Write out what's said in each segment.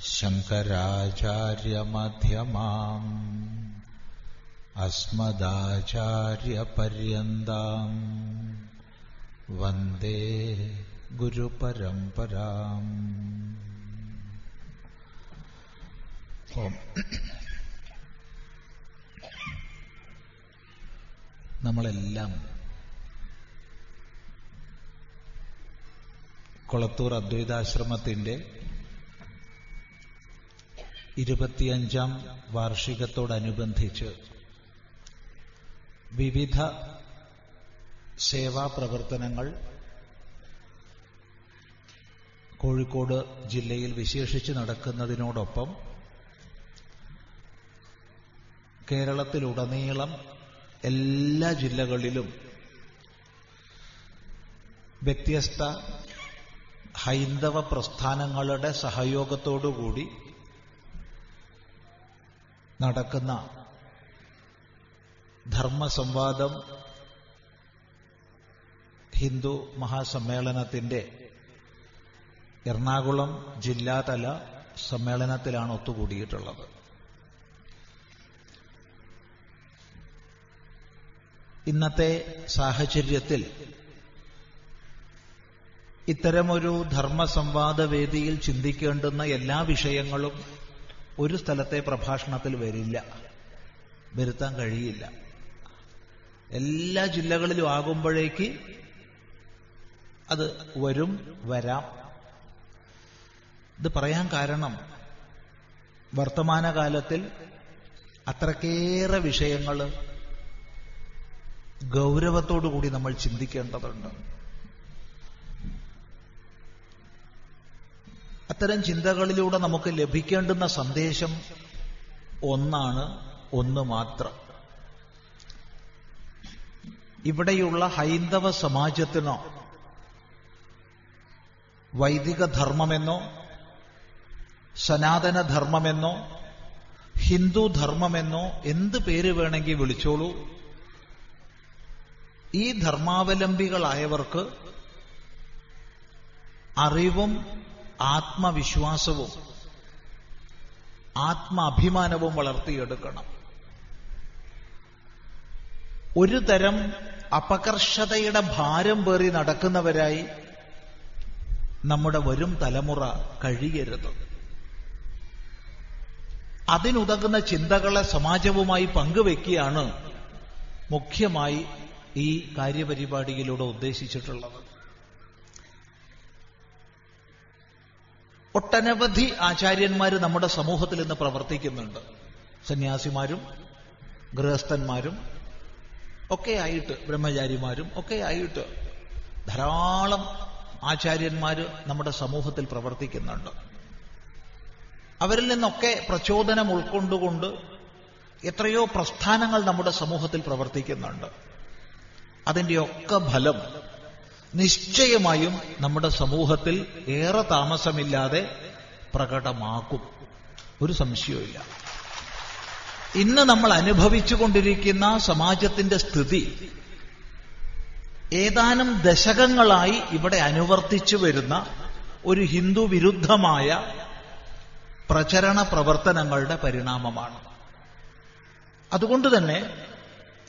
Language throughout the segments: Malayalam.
शङ्कराचार्यमध्यमाम् अस्मदाचार्यपर्यन्ताम् वन्दे गुरुपरम्पराम् ഓം നമ്മളെല്ലാം കൊളത്തൂർ അദ്വൈതാശ്രമത്തിന്റെ ഇരുപത്തിയഞ്ചാം വാർഷികത്തോടനുബന്ധിച്ച് വിവിധ സേവാ പ്രവർത്തനങ്ങൾ കോഴിക്കോട് ജില്ലയിൽ വിശേഷിച്ച് നടക്കുന്നതിനോടൊപ്പം കേരളത്തിലുടനീളം എല്ലാ ജില്ലകളിലും വ്യത്യസ്ത ഹൈന്ദവ പ്രസ്ഥാനങ്ങളുടെ സഹയോഗത്തോടുകൂടി നടക്കുന്ന ധർമ്മസംവാദം ഹിന്ദു മഹാസമ്മേളനത്തിന്റെ എറണാകുളം ജില്ലാതല സമ്മേളനത്തിലാണ് ഒത്തുകൂടിയിട്ടുള്ളത്. ഇന്നത്തെ സാഹചര്യത്തിൽ ഇത്തരമൊരു ധർമ്മസംവാദ വേദിയിൽ ചിന്തിക്കേണ്ടുന്ന എല്ലാ വിഷയങ്ങളും ഒരു സ്ഥലത്തെ പ്രഭാഷണത്തിൽ വരില്ല. വരുത്താൻ കഴിയില്ല. എല്ലാ ജില്ലകളിലും ആകുമ്പോഴേക്ക് അത് വരും വരാം. ഇത് പറയാൻ കാരണം വർത്തമാനകാലത്തിൽ അത്രക്കേറെ വിഷയങ്ങൾ ഗൗരവത്തോടുകൂടി നമ്മൾ ചിന്തിക്കേണ്ടതുണ്ട്. അത്തരം ചിന്തകളിലൂടെ നമുക്ക് ലഭിക്കേണ്ടുന്ന സന്ദേശം ഒന്നാണ് ഒന്ന് മാത്രം. ഇവിടെയുള്ള ഹൈന്ദവ സമാജത്തിനോ വൈദിക ധർമ്മമെന്നോ സനാതന ധർമ്മമെന്നോ ഹിന്ദു ധർമ്മമെന്നോ എന്ത് പേര് വേണമെങ്കിൽ വിളിച്ചോളൂ. ഈ ധർമാവലംബികളായവർക്ക് അറിവും ആത്മവിശ്വാസവും ആത്മാഭിമാനവും വളർത്തിയെടുക്കണം. ഒരു തരം അപകർഷതയുടെ ഭാരം പേറി നടക്കുന്നവരായി നമ്മുടെ വരും തലമുറ കഴിയരുത്. അതിനുതകുന്ന ചിന്തകളെ സമാജവുമായി പങ്കുവെക്കുകയാണ് മുഖ്യമായി ഈ കാര്യപരിപാടിയിലൂടെ ഉദ്ദേശിച്ചിട്ടുള്ളത്. ഒട്ടനവധി ആചാര്യന്മാർ നമ്മുടെ സമൂഹത്തിൽ ഇന്ന് പ്രവർത്തിക്കുന്നുണ്ട്. സന്യാസിമാരും ഗൃഹസ്ഥന്മാരും ഒക്കെ ആയിട്ട് ബ്രഹ്മചാരിമാരും ഒക്കെ ആയിട്ട് ധാരാളം ആചാര്യന്മാർ നമ്മുടെ സമൂഹത്തിൽ പ്രവർത്തിക്കുന്നുണ്ട്. അവരിൽ നിന്നൊക്കെ പ്രചോദനം ഉൾക്കൊണ്ടുകൊണ്ട് എത്രയോ പ്രസ്ഥാനങ്ങൾ നമ്മുടെ സമൂഹത്തിൽ പ്രവർത്തിക്കുന്നുണ്ട്. അതിന്റെയൊക്കെ ഫലം നിശ്ചയമായും നമ്മുടെ സമൂഹത്തിൽ ഏറെ താമസമില്ലാതെ പ്രകടമാക്കും. ഒരു സംശയവുമില്ല. ഇന്ന് നമ്മൾ അനുഭവിച്ചുകൊണ്ടിരിക്കുന്ന സമാജത്തിന്റെ സ്ഥിതി ഏതാനും ദശകങ്ങളായി ഇവിടെ അനുവർത്തിച്ചു വരുന്ന ഒരു ഹിന്ദു വിരുദ്ധമായ പ്രചരണ പ്രവർത്തനങ്ങളുടെ പരിണാമമാണ്. അതുകൊണ്ട് തന്നെ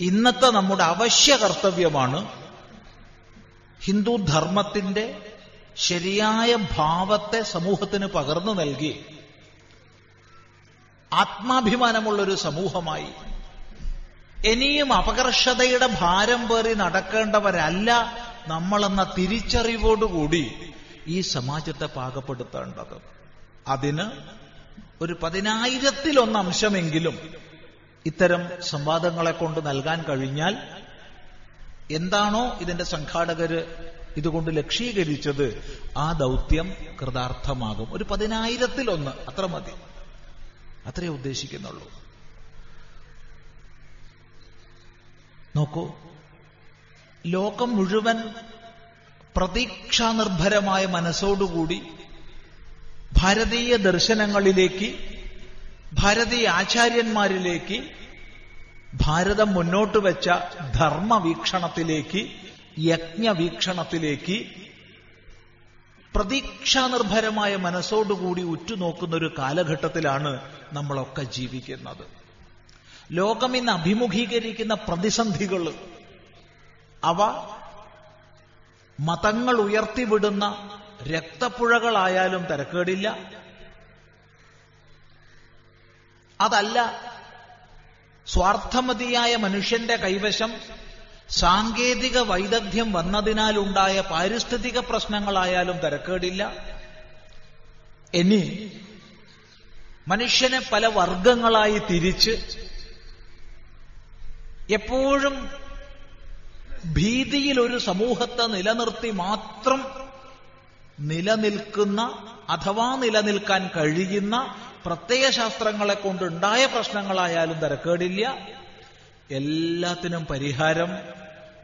ഇന്നത്തെ നമ്മുടെ അവശ്യ കർത്തവ്യമാണ് ഹിന്ദു ധർമ്മത്തിന്റെ ശരിയായ ഭാവത്തെ സമൂഹത്തിന് പകർന്നു നൽകി. ആത്മാഭിമാനമുള്ളൊരു സമൂഹമായി. ഇനിയും അപകർഷതയുടെ ഭാരം പേറി നടക്കേണ്ടവരല്ല നമ്മളെന്ന തിരിച്ചറിവോടുകൂടി ഈ സമാജത്തെ പാകപ്പെടുത്തേണ്ടത്. അതിന് ഒരു പതിനായിരത്തിലൊന്ന് അംശമെങ്കിലും ഇത്തരം സംവാദങ്ങളെ കൊണ്ട് നൽകാൻ കഴിഞ്ഞാൽ എന്താണോ ഇതിന്റെ സംഘാടകര് ഇതുകൊണ്ട് ലക്ഷീകരിച്ചത് ആ ദൗത്യം കൃതാർത്ഥമാകും. ഒരു പതിനായിരത്തിലൊന്ന് അത്ര മതി. അത്രേ ഉദ്ദേശിക്കുന്നുള്ളൂ. നോക്കൂ ലോകം മുഴുവൻ പ്രതീക്ഷാനിർഭരമായ മനസ്സോടുകൂടി ഭാരതീയ ദർശനങ്ങളിലേക്ക് ഭാരതീയ ആചാര്യന്മാരിലേക്ക് ഭാരതം മുന്നോട്ട് വെച്ച ധർമ്മവീക്ഷണത്തിലേക്ക് യജ്ഞവീക്ഷണത്തിലേക്ക് പ്രതീക്ഷാനിർഭരമായ മനസ്സോടുകൂടി ഉറ്റുനോക്കുന്ന ഒരു കാലഘട്ടത്തിലാണ് നമ്മളൊക്കെ ജീവിക്കുന്നത്. ലോകം ഇന്ന് അഭിമുഖീകരിക്കുന്ന പ്രതിസന്ധികൾ അവ മതങ്ങൾ ഉയർത്തിവിടുന്ന രക്തപ്പുഴകളായാലും തിരക്കേടില്ല. അതല്ല സ്വാർത്ഥമതിയായ മനുഷ്യന്റെ കൈവശം സാങ്കേതിക വൈദഗ്ധ്യം വന്നതിനാലുണ്ടായ പാരിസ്ഥിതിക പ്രശ്നങ്ങളായാലും തിരക്കേടില്ല. ഇനി മനുഷ്യനെ പല വർഗങ്ങളായി തിരിച്ച് എപ്പോഴും ഭീതിയിൽ ഒരു സമൂഹത്തെ നിലനിർത്തി മാത്രം നിലനിൽക്കുന്ന അഥവാ നിലനിൽക്കാൻ കഴിയുന്ന പ്രത്യയശാസ്ത്രങ്ങളെ കൊണ്ടുണ്ടായ പ്രശ്നങ്ങളായാലും തരക്കേടില്ല. എല്ലാത്തിനും പരിഹാരം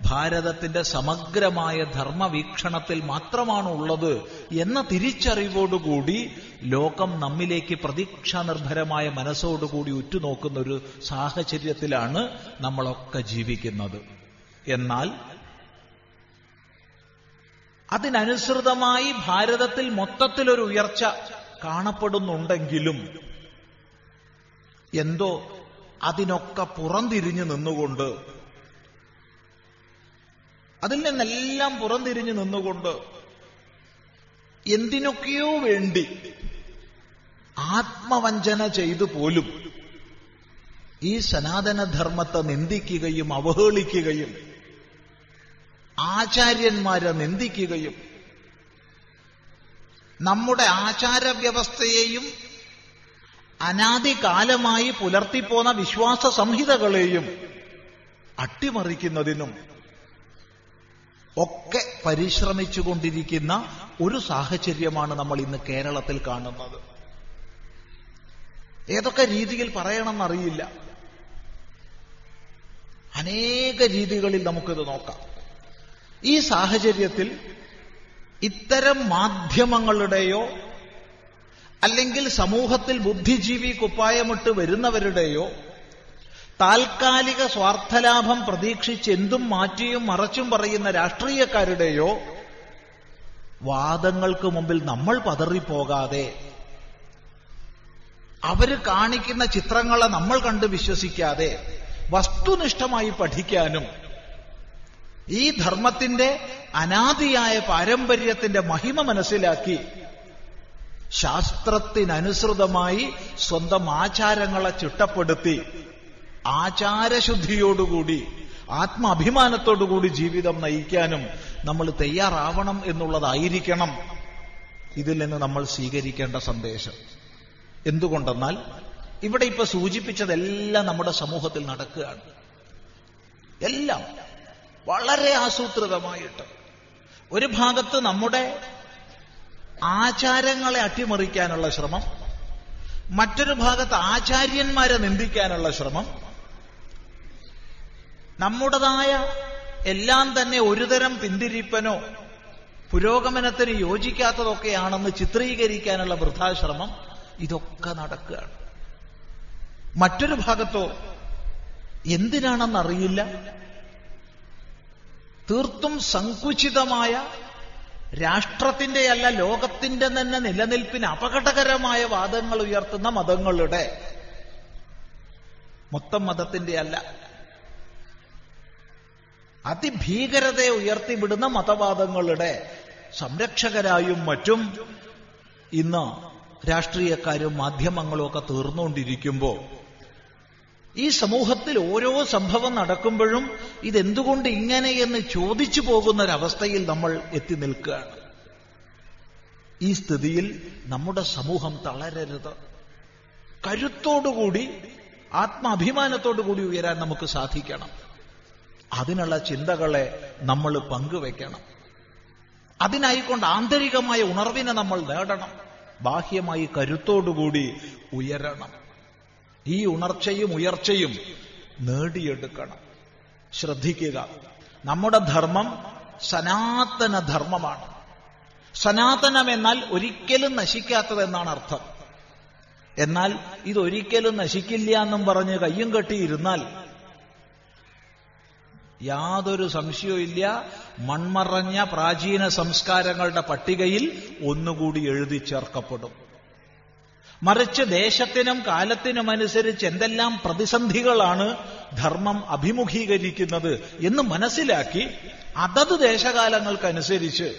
ഭാരതത്തിന്റെ സമഗ്രമായ ധർമ്മവീക്ഷണത്തിൽ മാത്രമാണ് ഉള്ളത് എന്ന തിരിച്ചറിവോടുകൂടി ലോകം നമ്മിലേക്ക് പ്രതീക്ഷാനിർഭരമായ മനസ്സോടുകൂടി ഉറ്റുനോക്കുന്ന ഒരു സാഹചര്യത്തിലാണ് നമ്മളൊക്കെ ജീവിക്കുന്നത്. എന്നാൽ അതിനനുസൃതമായി ഭാരതത്തിൽ മൊത്തത്തിലൊരു ഉയർച്ച കാണപ്പെടുന്നുണ്ടെങ്കിലും എന്തോ അതിനൊക്കെ പുറംതിരിഞ്ഞു നിന്നുകൊണ്ട് അതിൽ നിന്നെല്ലാം പുറംതിരിഞ്ഞു നിന്നുകൊണ്ട് എന്തിനൊക്കെയോ വേണ്ടി ആത്മവഞ്ചന ചെയ്തു പോലും ഈ സനാതനധർമ്മത്തെ നിന്ദിക്കുകയും അവഹേളിക്കുകയും ആചാര്യന്മാരെ നിന്ദിക്കുകയും നമ്മുടെ ആചാരവ്യവസ്ഥയെയും അനാദികാലമായി പുലർത്തിപ്പോന്ന വിശ്വാസ സംഹിതകളെയും അട്ടിമറിക്കുന്നതിനും ഒക്കെ പരിശ്രമിച്ചുകൊണ്ടിരിക്കുന്ന ഒരു സാഹചര്യമാണ് നമ്മൾ ഇന്ന് കേരളത്തിൽ കാണുന്നത്. ഏതൊക്കെ രീതിയിൽ പറയണമെന്നറിയില്ല. അനേക രീതികളിൽ നമുക്കിത് നോക്കാം. ഈ സാഹചര്യത്തിൽ ഇത്തരം മാധ്യമങ്ങളുടെയോ അല്ലെങ്കിൽ സമൂഹത്തിൽ ബുദ്ധിജീവി കുപ്പായമിട്ട് വരുന്നവരുടെയോ താൽക്കാലിക സ്വാർത്ഥലാഭം പ്രതീക്ഷിച്ച് എന്തും മാറ്റിയും മറച്ചും പറയുന്ന രാഷ്ട്രീയക്കാരുടെയോ വാദങ്ങൾക്ക് മുമ്പിൽ നമ്മൾ പതറിപ്പോകാതെ അവർ കാണിക്കുന്ന ചിത്രങ്ങളെ നമ്മൾ കണ്ട് വിശ്വസിക്കാതെ വസ്തുനിഷ്ഠമായി പഠിക്കാനും ഈ ധർമ്മത്തിന്റെ അനാദിയായ പാരമ്പര്യത്തിന്റെ മഹിമ മനസ്സിലാക്കി ശാസ്ത്രത്തിനനുസൃതമായി സ്വന്തം ആചാരങ്ങളെ ചിട്ടപ്പെടുത്തി ആചാരശുദ്ധിയോടുകൂടി ആത്മാഭിമാനത്തോടുകൂടി ജീവിതം നയിക്കാനും നമ്മൾ തയ്യാറാവണം എന്നുള്ളതായിരിക്കണം ഇതിൽ നിന്ന് നമ്മൾ സ്വീകരിക്കേണ്ട സന്ദേശം. എന്തുകൊണ്ടെന്നാൽ ഇവിടെ ഇപ്പൊ സൂചിപ്പിച്ചതെല്ലാം നമ്മുടെ സമൂഹത്തിൽ നടക്കുകയാണ്. എല്ലാം വളരെ ആസൂത്രിതമായിട്ട്. ഒരു ഭാഗത്ത് നമ്മുടെ ആചാരങ്ങളെ അട്ടിമറിക്കാനുള്ള ശ്രമം മറ്റൊരു ഭാഗത്ത് ആചാര്യന്മാരെ നിന്ദിക്കാനുള്ള ശ്രമം നമ്മുടേതായ എല്ലാം തന്നെ ഒരുതരം പിന്തിരിപ്പനോ പുരോഗമനത്തിന് യോജിക്കാത്തതൊക്കെയാണെന്ന് ചിത്രീകരിക്കാനുള്ള വൃദ്ധാശ്രമം ഇതൊക്കെ നടക്കുകയാണ്. മറ്റൊരു ഭാഗത്തോ എന്തിനാണെന്നറിയില്ല. തീർത്തും സങ്കുചിതമായ രാഷ്ട്രത്തിന്റെ അല്ല ലോകത്തിന്റെ തന്നെ നിലനിൽപ്പിന് അപകടകരമായ വാദങ്ങൾ ഉയർത്തുന്ന മതങ്ങളുടെ മൊത്തം മതത്തിന്റെ അല്ല അതിഭീകരതയെ ഉയർത്തിവിടുന്ന മതവാദങ്ങളുടെ സംരക്ഷകരായും മറ്റും ഇന്ന് രാഷ്ട്രീയക്കാരും മാധ്യമങ്ങളും ഒക്കെ തീർന്നുകൊണ്ടിരിക്കുമ്പോൾ ഈ സമൂഹത്തിൽ ഓരോ സംഭവം നടക്കുമ്പോഴും ഇതെന്തുകൊണ്ട് ഇങ്ങനെ എന്ന് ചോദിച്ചു പോകുന്നൊരവസ്ഥയിൽ നമ്മൾ എത്തി നിൽക്കുകയാണ്. ഈ സ്ഥിതിയിൽ നമ്മുടെ സമൂഹം തളരരുത്. കരുത്തോടുകൂടി ആത്മാഭിമാനത്തോടുകൂടി ഉയരാൻ നമുക്ക് സാധിക്കണം. അതിനുള്ള ചിന്തകളെ നമ്മൾ പങ്കുവെക്കണം. അതിനായിക്കൊണ്ട് ആന്തരികമായ ഉണർവിനെ നമ്മൾ നേടണം. ബാഹ്യമായി കരുത്തോടുകൂടി ഉയരണം. ഈ ഉണർച്ചയും ഉയർച്ചയും നേടിയെടുക്കണം. ശ്രദ്ധിക്കുക. നമ്മുടെ ധർമ്മം സനാതന ധർമ്മമാണ്. സനാതനം എന്നാൽ ഒരിക്കലും നശിക്കാത്തതെന്നാണ് അർത്ഥം. എന്നാൽ ഇതൊരിക്കലും നശിക്കില്ല എന്നും പറഞ്ഞ് കയ്യും കെട്ടിയിരുന്നാൽ യാതൊരു സംശയവുമില്ല മൺമറഞ്ഞ പ്രാചീന സംസ്കാരങ്ങളുടെ പട്ടികയിൽ ഒന്നുകൂടി എഴുതി ചേർക്കപ്പെടും. മറിച്ച് ദേശത്തിനും കാലത്തിനും അനുസരിച്ച് എന്തെല്ലാം പ്രതിസന്ധികളാണ് ധർമ്മം അഭിമുഖീകരിക്കുന്നത് എന്ന് മനസ്സിലാക്കി അതത് ദേശകാലങ്ങൾക്കനുസരിച്ച്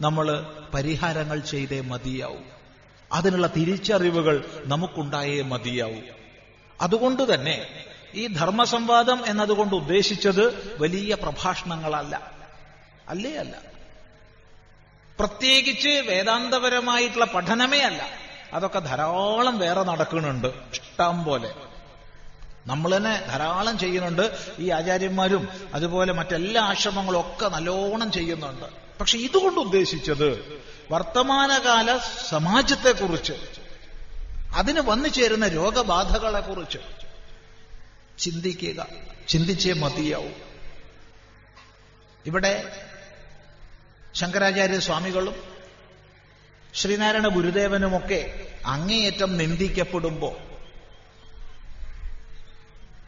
നമ്മൾ പരിഹാരങ്ങൾ ചെയ്തേ മതിയാവും. അതിനുള്ള തിരിച്ചറിവുകൾ നമുക്കുണ്ടായേ മതിയാവും. അതുകൊണ്ട് തന്നെ ഈ ധർമ്മസംവാദം എന്നതുകൊണ്ട് ഉദ്ദേശിച്ചത് വലിയ പ്രഭാഷണങ്ങളല്ല. അല്ലേ അല്ല? പ്രത്യേകിച്ച് വേദാന്തപരമായിട്ടുള്ള പഠനമേ അല്ല. അതൊക്കെ ധാരാളം വേറെ നടക്കുന്നുണ്ട്. ഇഷ്ടം പോലെ. നമ്മൾ തന്നെ ധാരാളം ചെയ്യുന്നുണ്ട്. ഈ ആചാര്യന്മാരും അതുപോലെ മറ്റെല്ലാ ആശ്രമങ്ങളും ഒക്കെ നല്ലോണം ചെയ്യുന്നുണ്ട്. പക്ഷെ ഇതുകൊണ്ട് ഉദ്ദേശിച്ചത് വർത്തമാനകാല സമാജത്തെക്കുറിച്ച് അതിന് വന്നു ചേരുന്ന രോഗബാധകളെക്കുറിച്ച് ചിന്തിക്കുക ചിന്തിച്ചേ മതിയാവും. ഇവിടെ ശങ്കരാചാര്യ സ്വാമികളും ശ്രീനാരായണ ഗുരുദേവനുമൊക്കെ അങ്ങേയറ്റം നിന്ദിക്കപ്പെടുമ്പോ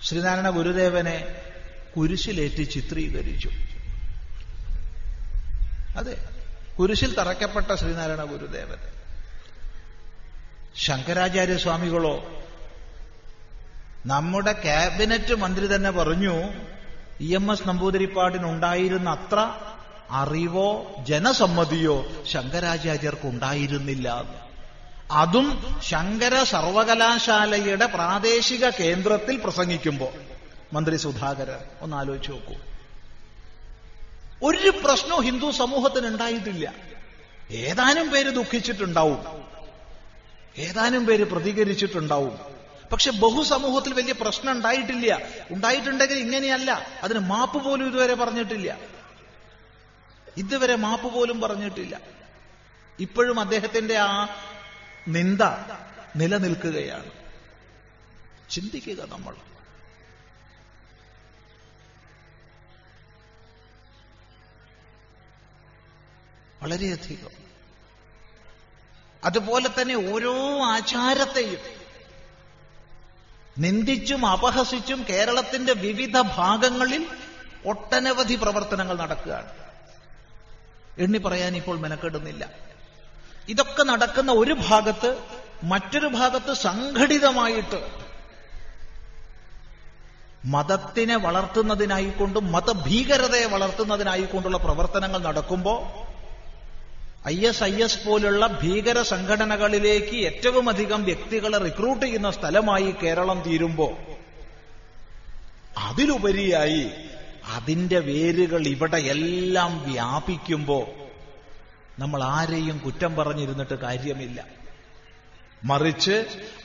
ശ്രീനാരായണ ഗുരുദേവനെ കുരിശിലേറ്റി ചിത്രീകരിച്ചു. അതെ കുരിശിൽ തറയ്ക്കപ്പെട്ട ശ്രീനാരായണ ഗുരുദേവൻ. ശങ്കരാചാര്യ സ്വാമികളോ നമ്മുടെ ക്യാബിനറ്റ് മന്ത്രി തന്നെ പറഞ്ഞു ഇ എം എസ് നമ്പൂതിരിപ്പാടിനുണ്ടായിരുന്ന അത്ര അറിവോ ജനസമ്മതിയോ ശങ്കരാചാര്യർക്ക് ഉണ്ടായിരുന്നില്ല അതും ശങ്കര സർവകലാശാലയുടെ പ്രാദേശിക കേന്ദ്രത്തിൽ പ്രസംഗിക്കുമ്പോൾ മന്ത്രി സുധാകരൻ ഒന്ന് ആലോചിച്ചു നോക്കൂ. ഒരു പ്രശ്നവും ഹിന്ദു സമൂഹത്തിന് ഉണ്ടായിട്ടില്ല ഏതാനും പേര് ദുഃഖിച്ചിട്ടുണ്ടാവും. ഏതാനും പേര് പ്രതികരിച്ചിട്ടുണ്ടാവും. പക്ഷെ ബഹുസമൂഹത്തിൽ വലിയ പ്രശ്നം ഉണ്ടായിട്ടില്ല. ഉണ്ടായിട്ടുണ്ടെങ്കിൽ ഇങ്ങനെയല്ല. അതിന് മാപ്പ് പോലും ഇതുവരെ പറഞ്ഞിട്ടില്ല. ഇതുവരെ മാപ്പ് പോലും പറഞ്ഞിട്ടില്ല. ഇപ്പോഴും അദ്ദേഹത്തിന്റെ ആ നിന്ദ നിലനിൽക്കുകയാണ്. ചിന്തിക്കുക നമ്മൾ. വളരെയധികം. അതുപോലെ തന്നെ ഓരോ ആചാരത്തെയും നിന്ദിച്ചും അപഹസിച്ചും കേരളത്തിന്റെ വിവിധ ഭാഗങ്ങളിൽ ഒട്ടനവധി പ്രവർത്തനങ്ങൾ നടക്കുകയാണ്. എണ്ണി പറയാൻ ഇപ്പോൾ മെനക്കെടുന്നില്ല. ഇതൊക്കെ നടക്കുന്ന ഒരു ഭാഗത്ത് മറ്റൊരു ഭാഗത്ത് സംഘടിതമായിട്ട് മതത്തിനെ വളർത്തുന്നതിനായിക്കൊണ്ടും മതഭീകരതയെ വളർത്തുന്നതിനായിക്കൊണ്ടുള്ള പ്രവർത്തനങ്ങൾ നടക്കുമ്പോൾ ഐ എസ് ഐ എസ് പോലുള്ള ഭീകര സംഘടനകളിലേക്ക് ഏറ്റവും അധികം വ്യക്തികളെ റിക്രൂട്ട് ചെയ്യുന്ന സ്ഥലമായി കേരളം തീരുമ്പോ അതിലുപരിയായി അതിന്റെ വേരുകൾ ഇവിടെ എല്ലാം വ്യാപിക്കുമ്പോ നമ്മൾ ആരെയും കുറ്റം പറഞ്ഞിരുന്നിട്ട് കാര്യമില്ല. മറിച്ച്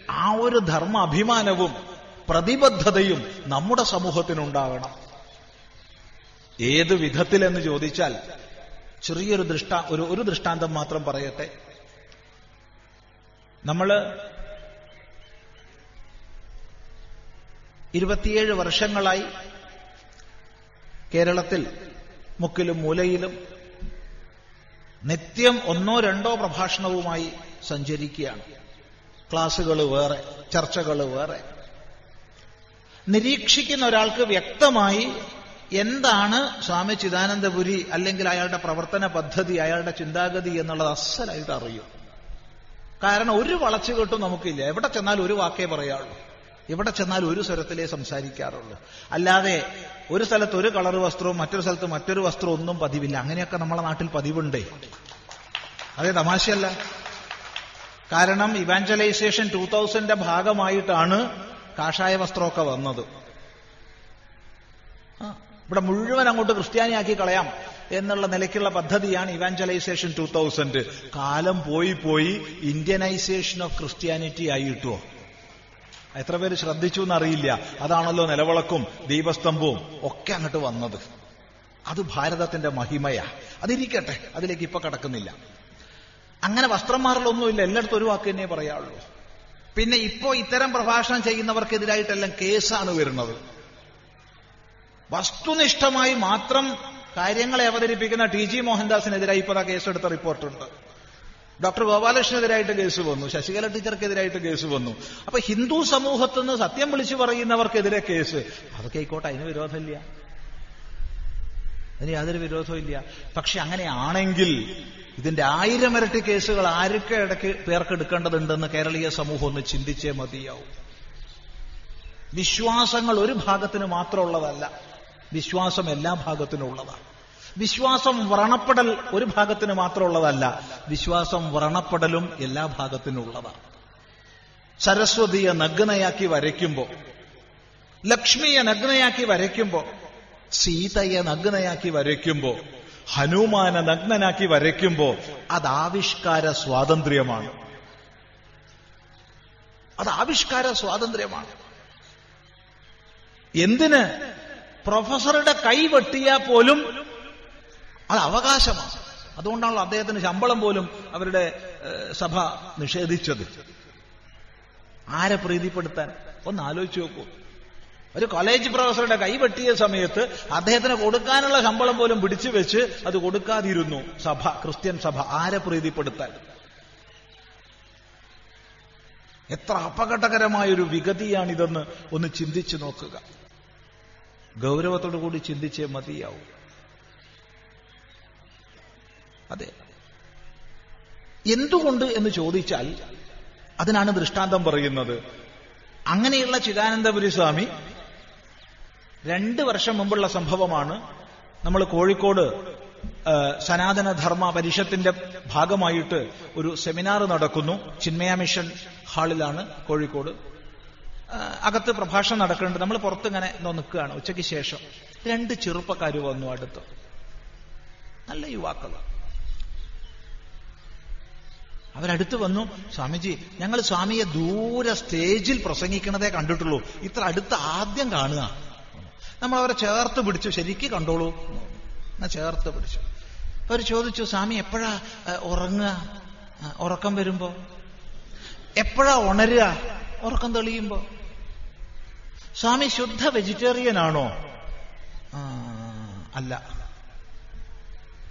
ആ ഒരു ധർമ്മ അഭിമാനവും പ്രതിബദ്ധതയും നമ്മുടെ സമൂഹത്തിനുണ്ടാകണം ഏത് വിധത്തിലെന്ന് ചോദിച്ചാൽ ചെറിയൊരു ദൃഷ്ട ഒരു ഒരു ദൃഷ്ടാന്തം മാത്രം പറയട്ടെ. നമ്മൾ ഇരുപത്തിയേഴ് വർഷങ്ങളായി കേരളത്തിൽ മുക്കിലും മൂലയിലും നിത്യം ഒന്നോ രണ്ടോ പ്രഭാഷണവുമായി സഞ്ചരിക്കുകയാണ്. ക്ലാസ്സുകൾ വേറെ ചർച്ചകൾ വേറെ. നിരീക്ഷിക്കുന്ന ഒരാൾക്ക് വ്യക്തമായി എന്താണ് സ്വാമി ചിദാനന്ദപുരി അല്ലെങ്കിൽ അയാളുടെ പ്രവർത്തന പദ്ധതി അയാളുടെ ചിന്താഗതി എന്നുള്ളത് അസലായിട്ട് അറിയും. കാരണം ഒരു വളച്ചുകെട്ടും നമുക്കില്ല. എവിടെ ചെന്നാൽ ഒരു വാക്കേ പറയാറുള്ളൂ ഇവിടെ ചെന്നാൽ ഒരു സ്വരത്തിലേ സംസാരിക്കാറുള്ളൂ. അല്ലാതെ ഒരു സ്ഥലത്ത് ഒരു കളർ വസ്ത്രവും മറ്റൊരു സ്ഥലത്ത് മറ്റൊരു വസ്ത്രവും ഒന്നും പതിവില്ല. അങ്ങനെയൊക്കെ നമ്മളെ നാട്ടിൽ പതിവുണ്ടേ. അതേ തമാശയല്ല. കാരണം ഇവാഞ്ചലൈസേഷൻ ടൂ തൗസൻഡിന്റെ ഭാഗമായിട്ടാണ് കാഷായ വസ്ത്രമൊക്കെ വന്നത്. ഇവിടെ മുഴുവൻ അങ്ങോട്ട് ക്രിസ്ത്യാനിയാക്കി കളയാം എന്നുള്ള നിലയ്ക്കുള്ള പദ്ധതിയാണ് ഇവാഞ്ചലൈസേഷൻ ടൂ തൗസൻഡ് കാലം പോയി പോയി ഇന്ത്യനൈസേഷൻ ഓഫ് ക്രിസ്ത്യാനിറ്റി ആയിട്ടോ എത്ര പേര് ശ്രദ്ധിച്ചു എന്നറിയില്ല. അതാണല്ലോ നിലവിളക്കും ദീപസ്തംഭവും ഒക്കെ അങ്ങോട്ട് വന്നത്. അത് ഭാരതത്തിന്റെ മഹിമയാ. അതിരിക്കട്ടെ അതിലേക്ക് ഇപ്പൊ കടക്കുന്നില്ല. അങ്ങനെ വസ്ത്രം മാറലൊന്നുമില്ല എല്ലായിടത്തും ഒരു വാക്ക് തന്നെ പറയാറുള്ളൂ പിന്നെ ഇപ്പോ ഇത്തരം പ്രഭാഷണം ചെയ്യുന്നവർക്കെതിരായിട്ടെല്ലാം കേസാണ് വരുന്നത്. വസ്തുനിഷ്ഠമായി മാത്രം കാര്യങ്ങളെ അവതരിപ്പിക്കുന്ന ടി ജി മോഹൻദാസിനെതിരായി ഇപ്പോൾ ആ കേസെടുത്ത റിപ്പോർട്ടുണ്ട്. ഡോക്ടർ ഗോപാലകൃഷ്ണനെതിരായിട്ട് കേസ് വന്നു. ശശികല ടീച്ചർക്കെതിരായിട്ട് കേസ് വന്നു. അപ്പൊ ഹിന്ദു സമൂഹത്തിൽ നിന്ന് സത്യം വിളിച്ചു പറയുന്നവർക്കെതിരെ കേസ്. അതൊക്കെ ആയിക്കോട്ടെ അതിന് വിരോധമില്ല. അതിന് യാതൊരു വിരോധവും ഇല്ല. പക്ഷെ അങ്ങനെയാണെങ്കിൽ ഇതിന്റെ ആയിരം ഇരട്ടി കേസുകൾ ആരൊക്കെ ഇടയ്ക്ക് പേർക്ക് എടുക്കേണ്ടതുണ്ടെന്ന് കേരളീയ സമൂഹം ഒന്ന് ചിന്തിച്ചേ മതിയാവും. വിശ്വാസങ്ങൾ ഒരു ഭാഗത്തിന് മാത്രമുള്ളതല്ല വിശ്വാസം എല്ലാ ഭാഗത്തിനും ഉള്ളതാണ് വിശ്വാസം വ്രണപ്പെടൽ ഒരു ഭാഗത്തിന് മാത്രമുള്ളതല്ല. വിശ്വാസം വ്രണപ്പെടലും എല്ലാ ഭാഗത്തിനും ഉള്ളതാണ് സരസ്വതിയെ നഗ്നയാക്കി വരയ്ക്കുമ്പോ ലക്ഷ്മിയെ നഗ്നയാക്കി വരയ്ക്കുമ്പോ സീതയെ നഗ്നയാക്കി വരയ്ക്കുമ്പോ ഹനുമാനെ നഗ്നനാക്കി വരയ്ക്കുമ്പോ അത് ആവിഷ്കാര സ്വാതന്ത്ര്യമാണ്. അത് ആവിഷ്കാര സ്വാതന്ത്ര്യമാണ്. എന്തിന്? പ്രൊഫസറുടെ കൈ വെട്ടിയാൽ പോലും അത് അവകാശമാണ് അതുകൊണ്ടാണല്ലോ അദ്ദേഹത്തിന് ശമ്പളം പോലും അവരുടെ സഭ നിഷേധിച്ചത്. ആരെ പ്രീതിപ്പെടുത്താൻ? ഒന്ന് ആലോചിച്ച് നോക്കൂ. ഒരു കോളേജ് പ്രൊഫസറുടെ കൈ വെട്ടിയ സമയത്ത് അദ്ദേഹത്തിന് കൊടുക്കാനുള്ള ശമ്പളം പോലും പിടിച്ചു വെച്ച് അത് കൊടുക്കാതിരുന്നു സഭ ക്രിസ്ത്യൻ സഭ. ആരെ പ്രീതിപ്പെടുത്താൻ? എത്ര അപകടകരമായൊരു വിഗതിയാണിതെന്ന് ഒന്ന് ചിന്തിച്ചു നോക്കുക. ഗൗരവത്തോടു കൂടി ചിന്തിച്ചേ മതിയാവും. അതെ. എന്തുകൊണ്ട് എന്ന് ചോദിച്ചാൽ അതിനാണ് ദൃഷ്ടാന്തം പറയുന്നത്. അങ്ങനെയുള്ള ചിദാനന്ദപുരി സ്വാമി രണ്ട് വർഷം മുമ്പുള്ള സംഭവമാണ്. നമ്മൾ കോഴിക്കോട് സനാതനധർമ്മ പരിഷത്തിന്റെ ഭാഗമായിട്ട് ഒരു സെമിനാർ നടക്കുന്നു. ചിന്മയ മിഷൻ ഹാളിലാണ് കോഴിക്കോട്. അകത്ത് പ്രഭാഷണം നടക്കുന്നുണ്ട്. നമ്മൾ പുറത്തിങ്ങനെ നിൽക്കുകയാണ്. ഉച്ചയ്ക്ക് ശേഷം രണ്ട് ചെറുപ്പക്കാർ വന്നു അടുത്ത്. നല്ല യുവാക്കളാണ് അവരടുത്ത് വന്നു സ്വാമിജി ഞങ്ങൾ സ്വാമിയെ ദൂരെ സ്റ്റേജിൽ പ്രസംഗിക്കണതേ കണ്ടിട്ടുള്ളൂ. ഇത്ര അടുത്ത് ആദ്യം കാണുക. നമ്മൾ അവരെ ചേർത്ത് പിടിച്ചു. ശരിക്ക് കണ്ടോളൂ. എന്നാ ചേർത്ത് പിടിച്ചു. അവർ ചോദിച്ചു സ്വാമി എപ്പോഴാ ഉറങ്ങുക? ഉറക്കം വരുമ്പോ? എപ്പോഴാ ഉണരുക? ഉറക്കം തെളിയുമ്പോ. സ്വാമി ശുദ്ധ വെജിറ്റേറിയൻ ആണോ? അല്ല.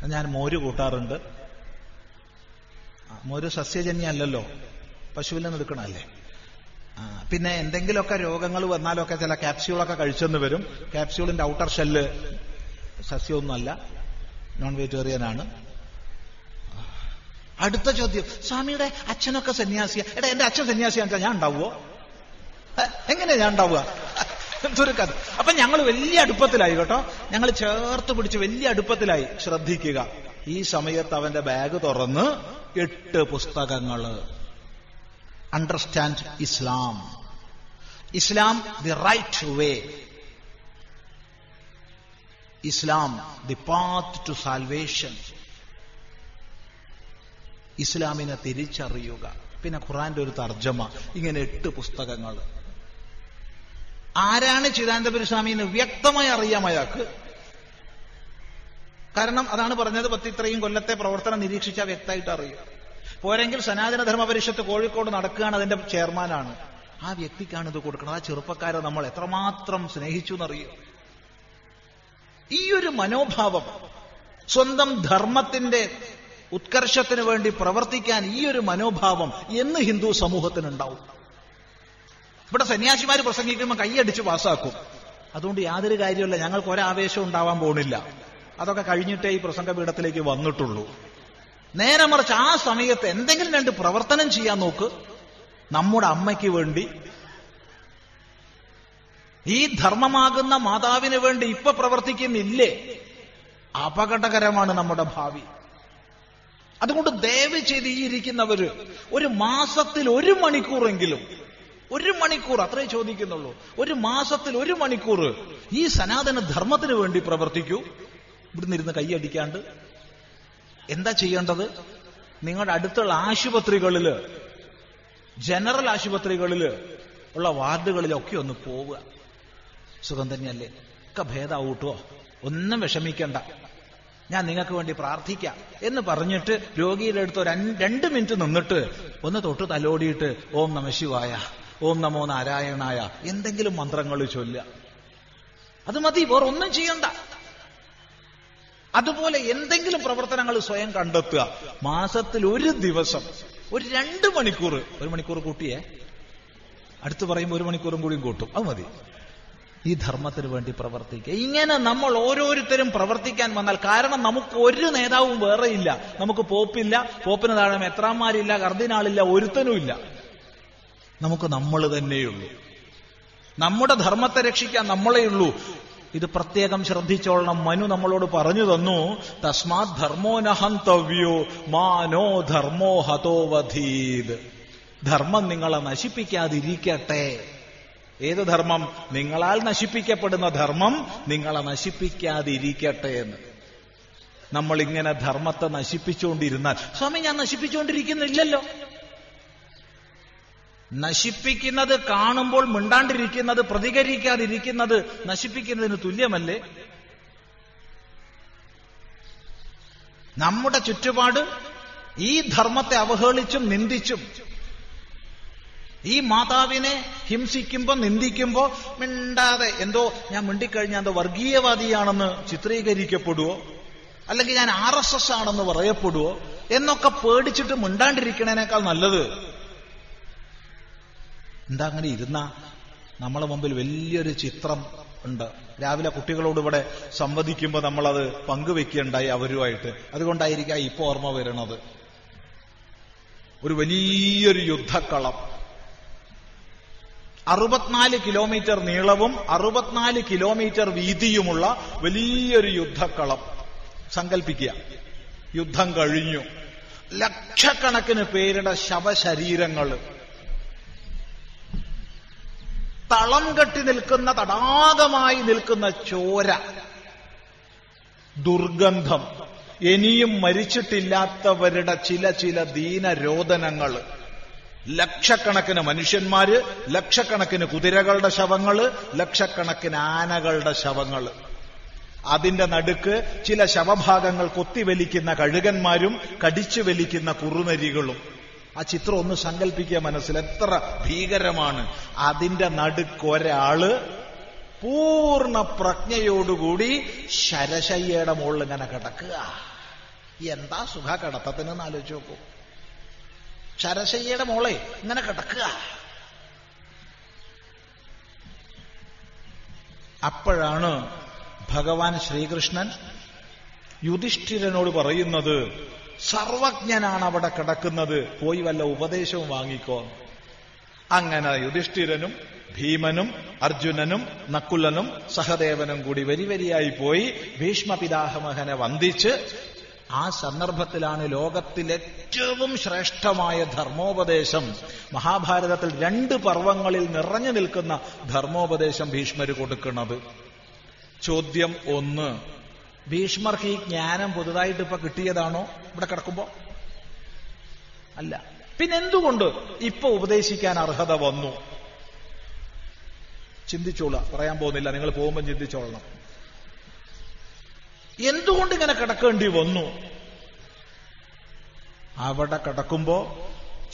ഞാൻ മോര് കൂട്ടാറുണ്ട്. മോര് സസ്യജന്യല്ലല്ലോ. പശുവിൽ നിന്ന് എടുക്കണമല്ലേ പിന്നെ എന്തെങ്കിലുമൊക്കെ രോഗങ്ങൾ വന്നാലൊക്കെ ചില ക്യാപ്സ്യൂളൊക്കെ കഴിച്ചെന്ന് വരും. ക്യാപ്സ്യൂളിന്റെ ഔട്ടർ ഷെല്ല് സസ്യമൊന്നുമല്ല. നോൺ വെജിറ്റേറിയൻ ആണ് അടുത്ത ചോദ്യം. സ്വാമിയുടെ അച്ഛനൊക്കെ സന്യാസിയ. എടാ എന്റെ അച്ഛൻ സന്യാസിയാണെന്ന് ഞാൻ ഉണ്ടാവുമോ എങ്ങനെയാ ഞാൻ ഉണ്ടാവുക? കഥ. അപ്പൊ ഞങ്ങൾ വലിയ അടുപ്പത്തിലായി കേട്ടോ. ഞങ്ങൾ ചേർത്ത് പിടിച്ച് വലിയ അടുപ്പത്തിലായി ശ്രദ്ധിക്കുക. ഈ സമയത്ത് അവന്റെ ബാഗ് തുറന്ന് എട്ട് പുസ്തകങ്ങൾ. Understand Islam Islam the right way Islam the path to salvation ഇസ്ലാമിനെ തിരിച്ചറിയുക. പിന്നെ ഖുറാന്റെ ഒരു തർജമ. ഇങ്ങനെ എട്ട് പുസ്തകങ്ങൾ. ആരാണ് ചിദാനന്ദപുരസ്വാമി എന്ന് വ്യക്തമായി അറിയാം അയാൾക്ക്. കാരണം അതാണ് പറഞ്ഞത് പത്തിത്രയും കൊല്ലത്തെ പ്രവർത്തനം നിരീക്ഷിച്ച വ്യക്തമായിട്ട് അറിയും പോരെങ്കിൽ സനാതനധർമ്മ പരിഷത്ത് കോഴിക്കോട് നടക്കുകയാണ് അതിന്റെ ചെയർമാനാണ്. ആ വ്യക്തിക്കാണ് ഇത് കൊടുക്കുന്നത് ആ ചെറുപ്പക്കാരെ നമ്മൾ എത്രമാത്രം സ്നേഹിച്ചു എന്നറിയോ ഈ ഒരു മനോഭാവം സ്വന്തം ധർമ്മത്തിന്റെ ഉത്കർഷത്തിന് വേണ്ടി പ്രവർത്തിക്കാൻ ഈ ഒരു മനോഭാവം എന്ന് ഹിന്ദു സമൂഹത്തിനുണ്ടാവും. ഇവിടെ സന്യാസിമാർ പ്രസംഗിക്കുമ്പോൾ കൈയടിച്ച് പാസ്സാക്കും അതുകൊണ്ട് യാതൊരു കാര്യമല്ല ഞങ്ങൾക്ക് ഒരാവേശം ഉണ്ടാവാൻ പോണില്ല അതൊക്കെ കഴിഞ്ഞിട്ടേ ഈ പ്രസംഗപീഠത്തിലേക്ക് വന്നിട്ടുള്ളൂ. നേരെ മറിച്ച് ആ സമയത്ത് എന്തെങ്കിലും രണ്ട് പ്രവർത്തനം ചെയ്യാൻ നോക്ക്. നമ്മുടെ അമ്മയ്ക്ക് വേണ്ടി ഈ ധർമ്മമാകുന്ന മാതാവിന് വേണ്ടി ഇപ്പൊ പ്രവർത്തിക്കുന്നില്ലേ? അപകടകരമാണ് നമ്മുടെ ഭാവി. അതുകൊണ്ട് ദയവ് ചെയ്ത് ഈ ഇരിക്കുന്നവര് ഒരു മാസത്തിൽ ഒരു മണിക്കൂറെങ്കിലും ഒരു മണിക്കൂർ അത്രേ ചോദിക്കുന്നുള്ളൂ. ഒരു മാസത്തിൽ ഒരു മണിക്കൂർ ഈ സനാതന ധർമ്മത്തിന് വേണ്ടി പ്രവർത്തിക്കൂ. ഇവിടുന്ന് ഇരുന്ന് കൈയടിക്കാണ്ട് എന്താ ചെയ്യേണ്ടത്? നിങ്ങളുടെ അടുത്തുള്ള ആശുപത്രികളിൽ ജനറൽ ആശുപത്രികളിൽ ഉള്ള വാർഡുകളിലൊക്കെ ഒന്ന് പോവുക. സുഖം തന്നെയല്ലേ? ഒക്കെ ഭേദാവൂട്ടോ ഒന്നും വിഷമിക്കണ്ട. ഞാൻ നിങ്ങൾക്ക് വേണ്ടി പ്രാർത്ഥിക്കാം. എന്ന് പറഞ്ഞിട്ട് രോഗിയുടെ അടുത്ത് ഒരു രണ്ട് മിനിറ്റ് നിന്നിട്ട് ഒന്ന് തൊട്ട് തലോടിയിട്ട് ഓം നമശിവായ ഓം നമോ നാരായണായ എന്തെങ്കിലും മന്ത്രങ്ങൾ ചൊല്ലുക. അത് മതി വേറെ ഒന്നും ചെയ്യണ്ട. അതുപോലെ എന്തെങ്കിലും പ്രവർത്തനങ്ങൾ സ്വയം കണ്ടെത്തുക. മാസത്തിൽ ഒരു ദിവസം ഒരു രണ്ട് മണിക്കൂർ ഒരു മണിക്കൂർ കൂട്ടിയേ. അടുത്ത് പറയുമ്പോൾ ഒരു മണിക്കൂറും കൂടിയും കൂട്ടും. അത് മതി. ഈ ധർമ്മത്തിന് വേണ്ടി പ്രവർത്തിക്കുക. ഇങ്ങനെ നമ്മൾ ഓരോരുത്തരും പ്രവർത്തിക്കാൻ വന്നാൽ കാരണം നമുക്ക് ഒരു നേതാവും വേറെ ഇല്ല. നമുക്ക് പോപ്പില്ല പോപ്പിന് താഴെ മെത്രാന്മാരില്ല കർദിനാളില്ല ഒരുത്തനുമില്ല നമുക്ക് നമ്മൾ തന്നെയുള്ളൂ. നമ്മുടെ ധർമ്മത്തെ രക്ഷിക്കാൻ നമ്മളേ ഉള്ളൂ ഇത് പ്രത്യേകം ശ്രദ്ധിച്ചോളണം. മനു നമ്മളോട് പറഞ്ഞു തന്നു തസ്മാത് ധർമ്മോനഹന്തവ്യോ മാനോ ധർമ്മോ ഹതോവധീത് ധർമ്മം നിങ്ങളെ നശിപ്പിക്കാതിരിക്കട്ടെ. ഏത് ധർമ്മം? നിങ്ങളാൽ നശിപ്പിക്കപ്പെടുന്ന ധർമ്മം നിങ്ങളെ നശിപ്പിക്കാതിരിക്കട്ടെ എന്ന്. നമ്മൾ ഇങ്ങനെ ധർമ്മത്തെ നശിപ്പിച്ചുകൊണ്ടിരുന്നാൽ സ്വാമി ഞാൻ നശിപ്പിച്ചുകൊണ്ടിരിക്കുന്നില്ലല്ലോ. നശിപ്പിക്കുന്നത് കാണുമ്പോൾ മിണ്ടാണ്ടിരിക്കുന്നത് പ്രതികരിക്കാതിരിക്കുന്നത് നശിപ്പിക്കുന്നതിന് തുല്യമല്ലേ? നമ്മുടെ ചുറ്റുപാട് ഈ ധർമ്മത്തെ അവഹേളിച്ചും നിന്ദിച്ചും ഈ മാതാവിനെ ഹിംസിക്കുമ്പോ നിന്ദിക്കുമ്പോ മിണ്ടാതെ എന്തോ ഞാൻ മിണ്ടിക്കഴിഞ്ഞാൽ എന്തോ വർഗീയവാദിയാണെന്ന് ചിത്രീകരിക്കപ്പെടുവോ? അല്ലെങ്കിൽ ഞാൻ ആർ എസ് എസ് ആണെന്ന് പറയപ്പെടുവോ? എന്നൊക്കെ പേടിച്ചിട്ട് മിണ്ടാണ്ടിരിക്കണേനേക്കാൾ നല്ലത്. എന്താ അങ്ങനെ ഇരുന്ന നമ്മളെ മുമ്പിൽ വലിയൊരു ചിത്രം ഉണ്ട്. രാവിലെ കുട്ടികളോട് ഇവിടെ സംവദിക്കുമ്പോൾ നമ്മളത് പങ്കുവെക്കുകയുണ്ടായി അവരുമായിട്ട്. അതുകൊണ്ടായിരിക്കാം ഇപ്പൊ ഓർമ്മ വരുന്നത് ഒരു വലിയൊരു യുദ്ധക്കളം. അറുപത്തിനാല് കിലോമീറ്റർ നീളവും അറുപത്തിനാല് കിലോമീറ്റർ വീതിയുമുള്ള വലിയൊരു യുദ്ധക്കളം. സങ്കല്പിക്കുക യുദ്ധം കഴിഞ്ഞു. ലക്ഷക്കണക്കിന് പേരുടെ ശവശരീരങ്ങൾ തളം കെട്ടി നിൽക്കുന്ന തടാകമായി നിൽക്കുന്ന ചോര ദുർഗന്ധം. ഇനിയും മരിച്ചിട്ടില്ലാത്തവരുടെ ചില ചില ദീനരോദനങ്ങൾ. ലക്ഷക്കണക്കിന് മനുഷ്യന്മാര് ലക്ഷക്കണക്കിന് കുതിരകളുടെ ശവങ്ങൾ ലക്ഷക്കണക്കിന് ആനകളുടെ ശവങ്ങൾ അതിന്റെ നടുക്ക് ചില ശവഭാഗങ്ങൾ കൊത്തിവലിക്കുന്ന കഴുകന്മാരും കടിച്ചു വലിക്കുന്ന കുറുനരികളും. ആ ചിത്രം ഒന്ന് സങ്കല്പിക്കുക മനസ്സിൽ. എത്ര ഭീകരമാണ്. അതിന്റെ നടുക്കൊരാൾ പൂർണ പ്രജ്ഞയോടുകൂടി ശരശയ്യയുടെ മുകളിൽ ഇങ്ങനെ കിടക്കുക. എന്താ സുഖ കിടത്തത്തിനെന്ന് ആലോചിച്ച് നോക്കൂ. ശരശയ്യയുടെ മോളെ ഇങ്ങനെ കിടക്കുക. അപ്പോഴാണ് ഭഗവാൻ ശ്രീകൃഷ്ണൻ യുധിഷ്ഠിരനോട് പറയുന്നത് സർവജ്ഞനാണ് അവിടെ കിടക്കുന്നത്. പോയി വല്ല ഉപദേശവും വാങ്ങിക്കോ. അങ്ങനെ യുധിഷ്ഠിരനും ഭീമനും അർജുനനും നക്കുലനും സഹദേവനും കൂടി വരി വരിയായി പോയി ഭീഷ്മപിതാഹമഹനെ വന്ദിച്ച് ആ സന്ദർഭത്തിലാണ് ലോകത്തിൽ ഏറ്റവും ശ്രേഷ്ഠമായ ധർമ്മോപദേശം. മഹാഭാരതത്തിൽ രണ്ട് പർവങ്ങളിൽ നിറഞ്ഞു നിൽക്കുന്ന ധർമ്മോപദേശം ഭീഷ്മര് കൊടുക്കുന്നത്. ചോദ്യം ഒന്ന് ഭീഷ്മർക്ക് ഈ ജ്ഞാനം പുതുതായിട്ട് ഇപ്പൊ കിട്ടിയതാണോ? ഇവിടെ കിടക്കുമ്പോ? അല്ല. പിന്നെന്തുകൊണ്ട് ഇപ്പൊ ഉപദേശിക്കാൻ അർഹത വന്നു? ചിന്തിച്ചോളാം. പറയാൻ പോകുന്നില്ല. നിങ്ങൾ പോകുമ്പോൾ ചിന്തിച്ചോളണം. എന്തുകൊണ്ട് ഇങ്ങനെ കിടക്കേണ്ടി വന്നു? അവിടെ കിടക്കുമ്പോ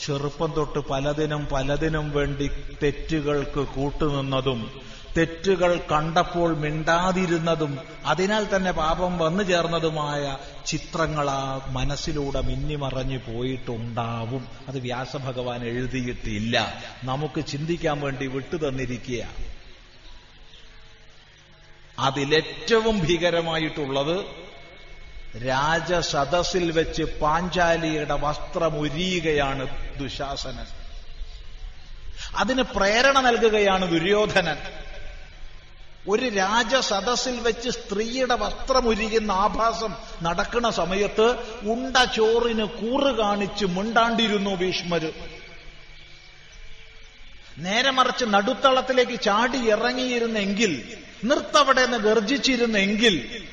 ചെറുപ്പം തൊട്ട് പലതിനും പലതിനും വേണ്ടി തെറ്റുകൾക്ക് കൂട്ടുനിന്നതും തെറ്റുകൾ കണ്ടപ്പോൾ മിണ്ടാതിരുന്നതും അതിനാൽ തന്നെ പാപം വന്നു ചേർന്നതുമായ ചിത്രങ്ങൾ ആ മനസ്സിലൂടെ മിന്നിമറഞ്ഞു പോയിട്ടുണ്ടാവും. അത് വ്യാസഭഗവാൻ എഴുതിയിട്ടില്ല. നമുക്ക് ചിന്തിക്കാൻ വേണ്ടി വിട്ടു തന്നിരിക്കുക. അതിലേറ്റവും ഭീകരമായിട്ടുള്ളത് രാജസദസ്സിൽ വെച്ച് പാഞ്ചാലിയുടെ വസ്ത്രമൊരിയുകയാണ് ദുശാസനൻ. അതിന് പ്രേരണ നൽകുകയാണ് ദുര്യോധനൻ. ഒരു രാജസദസ്സിൽ വെച്ച് സ്ത്രീയുടെ വസ്ത്രം ഉരിയുന്ന ആഭാസം നടക്കുന്ന സമയത്ത് ഉണ്ട ചോറിന് കൂറ് കാണിച്ച് മുണ്ടാണ്ടിരുന്നു ഭീഷ്മര്. നേരെ മറിച്ച് നടുത്തളത്തിലേക്ക് ചാടി ഇറങ്ങിയിരുന്നെങ്കിൽ നിർത്തവിടെ നിന്ന് ഗർജിച്ചിരുന്നെങ്കിൽ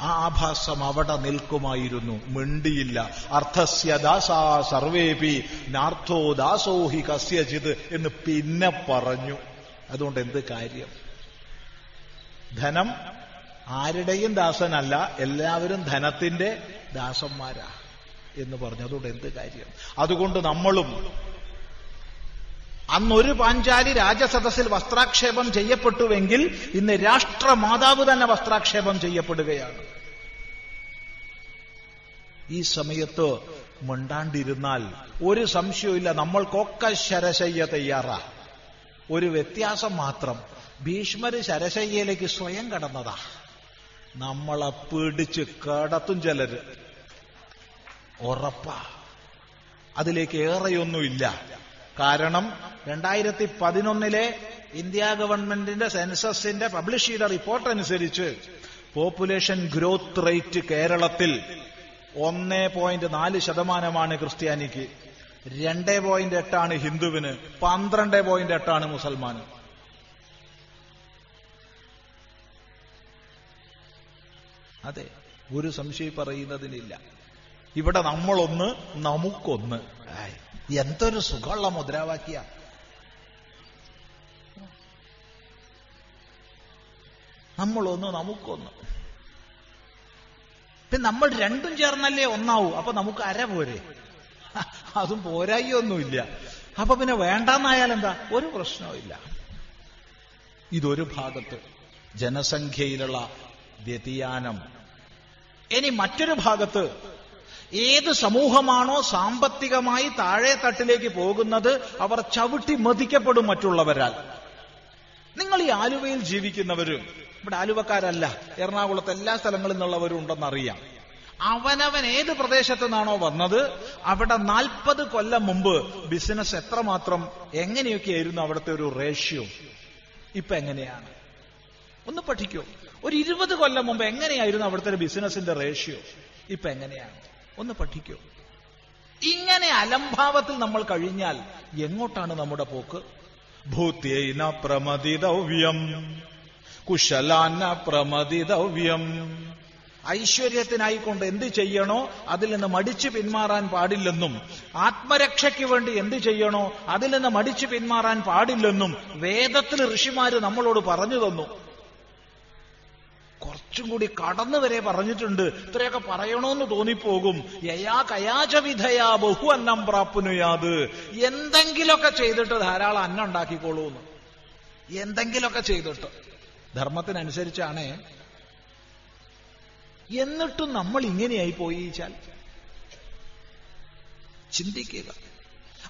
ആ ആഭാസം അവിടെ നിൽക്കുമായിരുന്നു. മിണ്ടിയില്ല. അർത്ഥസ്യ ദാസാ സർവേപി നാർത്ഥോ ദാസോഹി കസ്യജിത് എന്ന് പിന്നെ പറഞ്ഞു. അതുകൊണ്ട് എന്ത് കാര്യം? ധനം ആരുടെയും ദാസനല്ല എല്ലാവരും ധനത്തിന്റെ ദാസന്മാരാ എന്ന് പറഞ്ഞു അതുകൊണ്ട് എന്ത് കാര്യം? അതുകൊണ്ട് നമ്മളും അന്നൊരു പാഞ്ചാലി രാജസദസ്സിൽ വസ്ത്രാക്ഷേപം ചെയ്യപ്പെട്ടുവെങ്കിൽ ഇന്ന് രാഷ്ട്രമാതാവ് തന്നെ വസ്ത്രാക്ഷേപം ചെയ്യപ്പെടുകയാണ്. ഈ സമയത്ത് മിണ്ടാണ്ടിരുന്നാൽ ഒരു സംശയവുമില്ല നമ്മൾക്കൊക്കെ ശരശയ്യ തയ്യാറാ. ഒരു വ്യത്യാസം മാത്രം. ഭീഷ്മര് ശരശയ്യയിലേക്ക് സ്വയം കടന്നതാ. നമ്മളെ പിടിച്ച് കടത്തും ചിലര്. ഉറപ്പാ. അതിലേക്ക് ഏറെയൊന്നുമില്ല. കാരണം രണ്ടായിരത്തി പതിനൊന്നിലെ ഇന്ത്യ ഗവൺമെന്റിന്റെ സെൻസസിന്റെ പബ്ലിഷ് ചെയ്ത റിപ്പോർട്ട് അനുസരിച്ച് പോപ്പുലേഷൻ ഗ്രോത്ത് റേറ്റ് കേരളത്തിൽ ഒന്ന് പോയിന്റ് നാല് ശതമാനമാണ് ക്രിസ്ത്യാനിക്ക്. രണ്ട് പോയിന്റ് എട്ടാണ് ഹിന്ദുവിന്. പന്ത്രണ്ട് പോയിന്റ് എട്ടാണ് മുസൽമാന്. അതെ ഒരു സംശയം പറയുന്നതിനില്ല. ഇവിടെ നമ്മളൊന്ന് നമുക്കൊന്ന്. എന്തൊരു സുഖമുള്ള മുദ്രാവാക്യ. നമ്മളൊന്ന് നമുക്കൊന്ന്. പിന്നെ നമ്മൾ രണ്ടും ചേർന്നല്ലേ ഒന്നാവൂ. അപ്പൊ നമുക്ക് അര പോരെ. അതും പോരായൊന്നുമില്ല അപ്പൊ പിന്നെ വേണ്ടെന്നായാൽ എന്താ ഒരു പ്രശ്നവുമില്ല. ഇതൊരു ഭാഗത്ത് ജനസംഖ്യയിലുള്ള വ്യതിയാനം. ഇനി മറ്റൊരു ഭാഗത്ത് ഏത് സമൂഹമാണോ സാമ്പത്തികമായി താഴെ തട്ടിലേക്ക് പോകുന്നത് അവർ ചവിട്ടി മതിക്കപ്പെടും മറ്റുള്ളവരാൽ. നിങ്ങൾ ഈ ആലുവയിൽ ജീവിക്കുന്നവരും ഇവിടെ ആലുവക്കാരല്ല എറണാകുളത്ത് എല്ലാ സ്ഥലങ്ങളിൽ നിന്നുള്ളവരും ഉണ്ടെന്നറിയാം. അവനവൻ ഏത് പ്രദേശത്തു നിന്നാണോ വന്നത് അവിടെ നാൽപ്പത് കൊല്ലം മുമ്പ് ബിസിനസ് എത്രമാത്രം എങ്ങനെയൊക്കെയായിരുന്നു അവിടുത്തെ ഒരു റേഷ്യോ ഇപ്പൊ എങ്ങനെയാണ്? ഒന്ന് പഠിക്കൂ. ഒരു ഇരുപത് കൊല്ലം മുമ്പ് എങ്ങനെയായിരുന്നു അവിടുത്തെ ബിസിനസിന്റെ റേഷ്യോ? ഇപ്പൊ എങ്ങനെയാണ്? ഒന്ന് പഠിക്കൂ. ഇങ്ങനെ അലംഭാവത്തിൽ നമ്മൾ കഴിഞ്ഞാൽ എങ്ങോട്ടാണ് നമ്മുടെ പോക്ക്? ഭൂത്യേന പ്രമതിതവ്യം കുശലാന പ്രമതിതവ്യം ഐശ്വര്യത്തിനായിക്കൊണ്ട് എന്ത് ചെയ്യണോ അതിൽ നിന്ന് മടിച്ചു പിന്മാറാൻ പാടില്ലെന്നും ആത്മരക്ഷയ്ക്ക് വേണ്ടി എന്ത് ചെയ്യണോ അതിൽ നിന്ന് മടിച്ചു പിന്മാറാൻ പാടില്ലെന്നും വേദത്തിൽ ഋഷിമാര് നമ്മളോട് പറഞ്ഞു തന്നു. കുറച്ചും കൂടി കടന്നു വരെ പറഞ്ഞിട്ടുണ്ട്. ഇത്രയൊക്കെ പറയണമെന്ന് തോന്നിപ്പോകും. യയാ കയാചവിധയാ ബഹു അന്നം പ്രാപ്നുയാത്. എന്തെങ്കിലുമൊക്കെ ചെയ്തിട്ട് ധാരാളം അന്നം ഉണ്ടാക്കിക്കോളൂ എന്ന് എന്തെങ്കിലുമൊക്കെ ചെയ്തിട്ട്. ധർമ്മത്തിനനുസരിച്ചാണ്. എന്നിട്ടും നമ്മൾ ഇങ്ങനെയായി പോയിച്ചാൽ ചിന്തിക്കുക.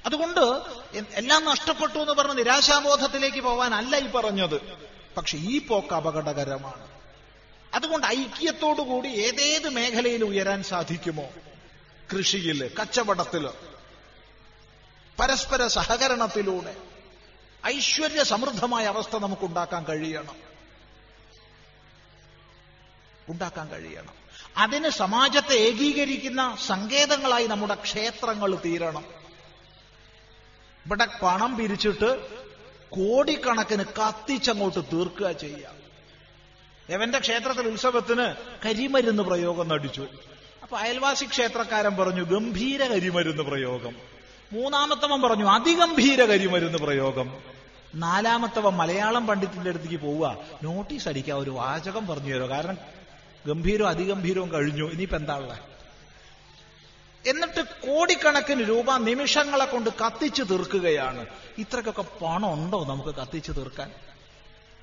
അതുകൊണ്ട് എല്ലാം നഷ്ടപ്പെട്ടു എന്ന് പറഞ്ഞ് നിരാശാബോധത്തിലേക്ക് പോവാനല്ല ഈ പറഞ്ഞത്. പക്ഷെ ഈ പോക്ക് അപകടകരമാണ്. അതുകൊണ്ട് ഐക്യത്തോടുകൂടി ഏതേത് മേഖലയിൽ ഉയരാൻ സാധിക്കുമോ? കൃഷിയിൽ കച്ചവടത്തിൽ പരസ്പര സഹകരണത്തിലൂടെ ഐശ്വര്യ സമൃദ്ധമായ അവസ്ഥ നമുക്കുണ്ടാക്കാൻ കഴിയണം. ഉണ്ടാക്കാൻ കഴിയണം. അതിന് സമാജത്തെ ഏകീകരിക്കുന്ന സങ്കേതങ്ങളായി നമ്മുടെ ക്ഷേത്രങ്ങൾ തീരണം. ഇവിടെ പണം പിരിച്ചിട്ട് കോടിക്കണക്കിന് കത്തിച്ചങ്ങോട്ട് തീർക്കുക ചെയ്യാം എവന്റെ ക്ഷേത്രത്തിൽ ഉത്സവത്തിന് കരിമരുന്ന് പ്രയോഗം നടിച്ചു. അപ്പൊ അയൽവാസി ക്ഷേത്രക്കാരൻ പറഞ്ഞു ഗംഭീര കരിമരുന്ന് പ്രയോഗം. മൂന്നാമത്തവൻ പറഞ്ഞു അതിഗംഭീര കരിമരുന്ന് പ്രയോഗം. നാലാമത്തവൻ മലയാളം പണ്ഡിറ്റിന്റെ അടുത്തേക്ക് പോവുക. നോട്ടീസ് അടിക്കുക ഒരു വാചകം പറഞ്ഞു തരുമോ കാരണം ഗംഭീരവും അതിഗംഭീരവും കഴിഞ്ഞു. ഇനിയിപ്പോ എന്താ എന്നിട്ട് കോടിക്കണക്കിന് രൂപ നിമിഷങ്ങളെ കൊണ്ട് കത്തിച്ചു തീർക്കുകയാണ്. ഇത്രക്കൊക്കെ പണം ഉണ്ടോ നമുക്ക് കത്തിച്ചു തീർക്കാൻ?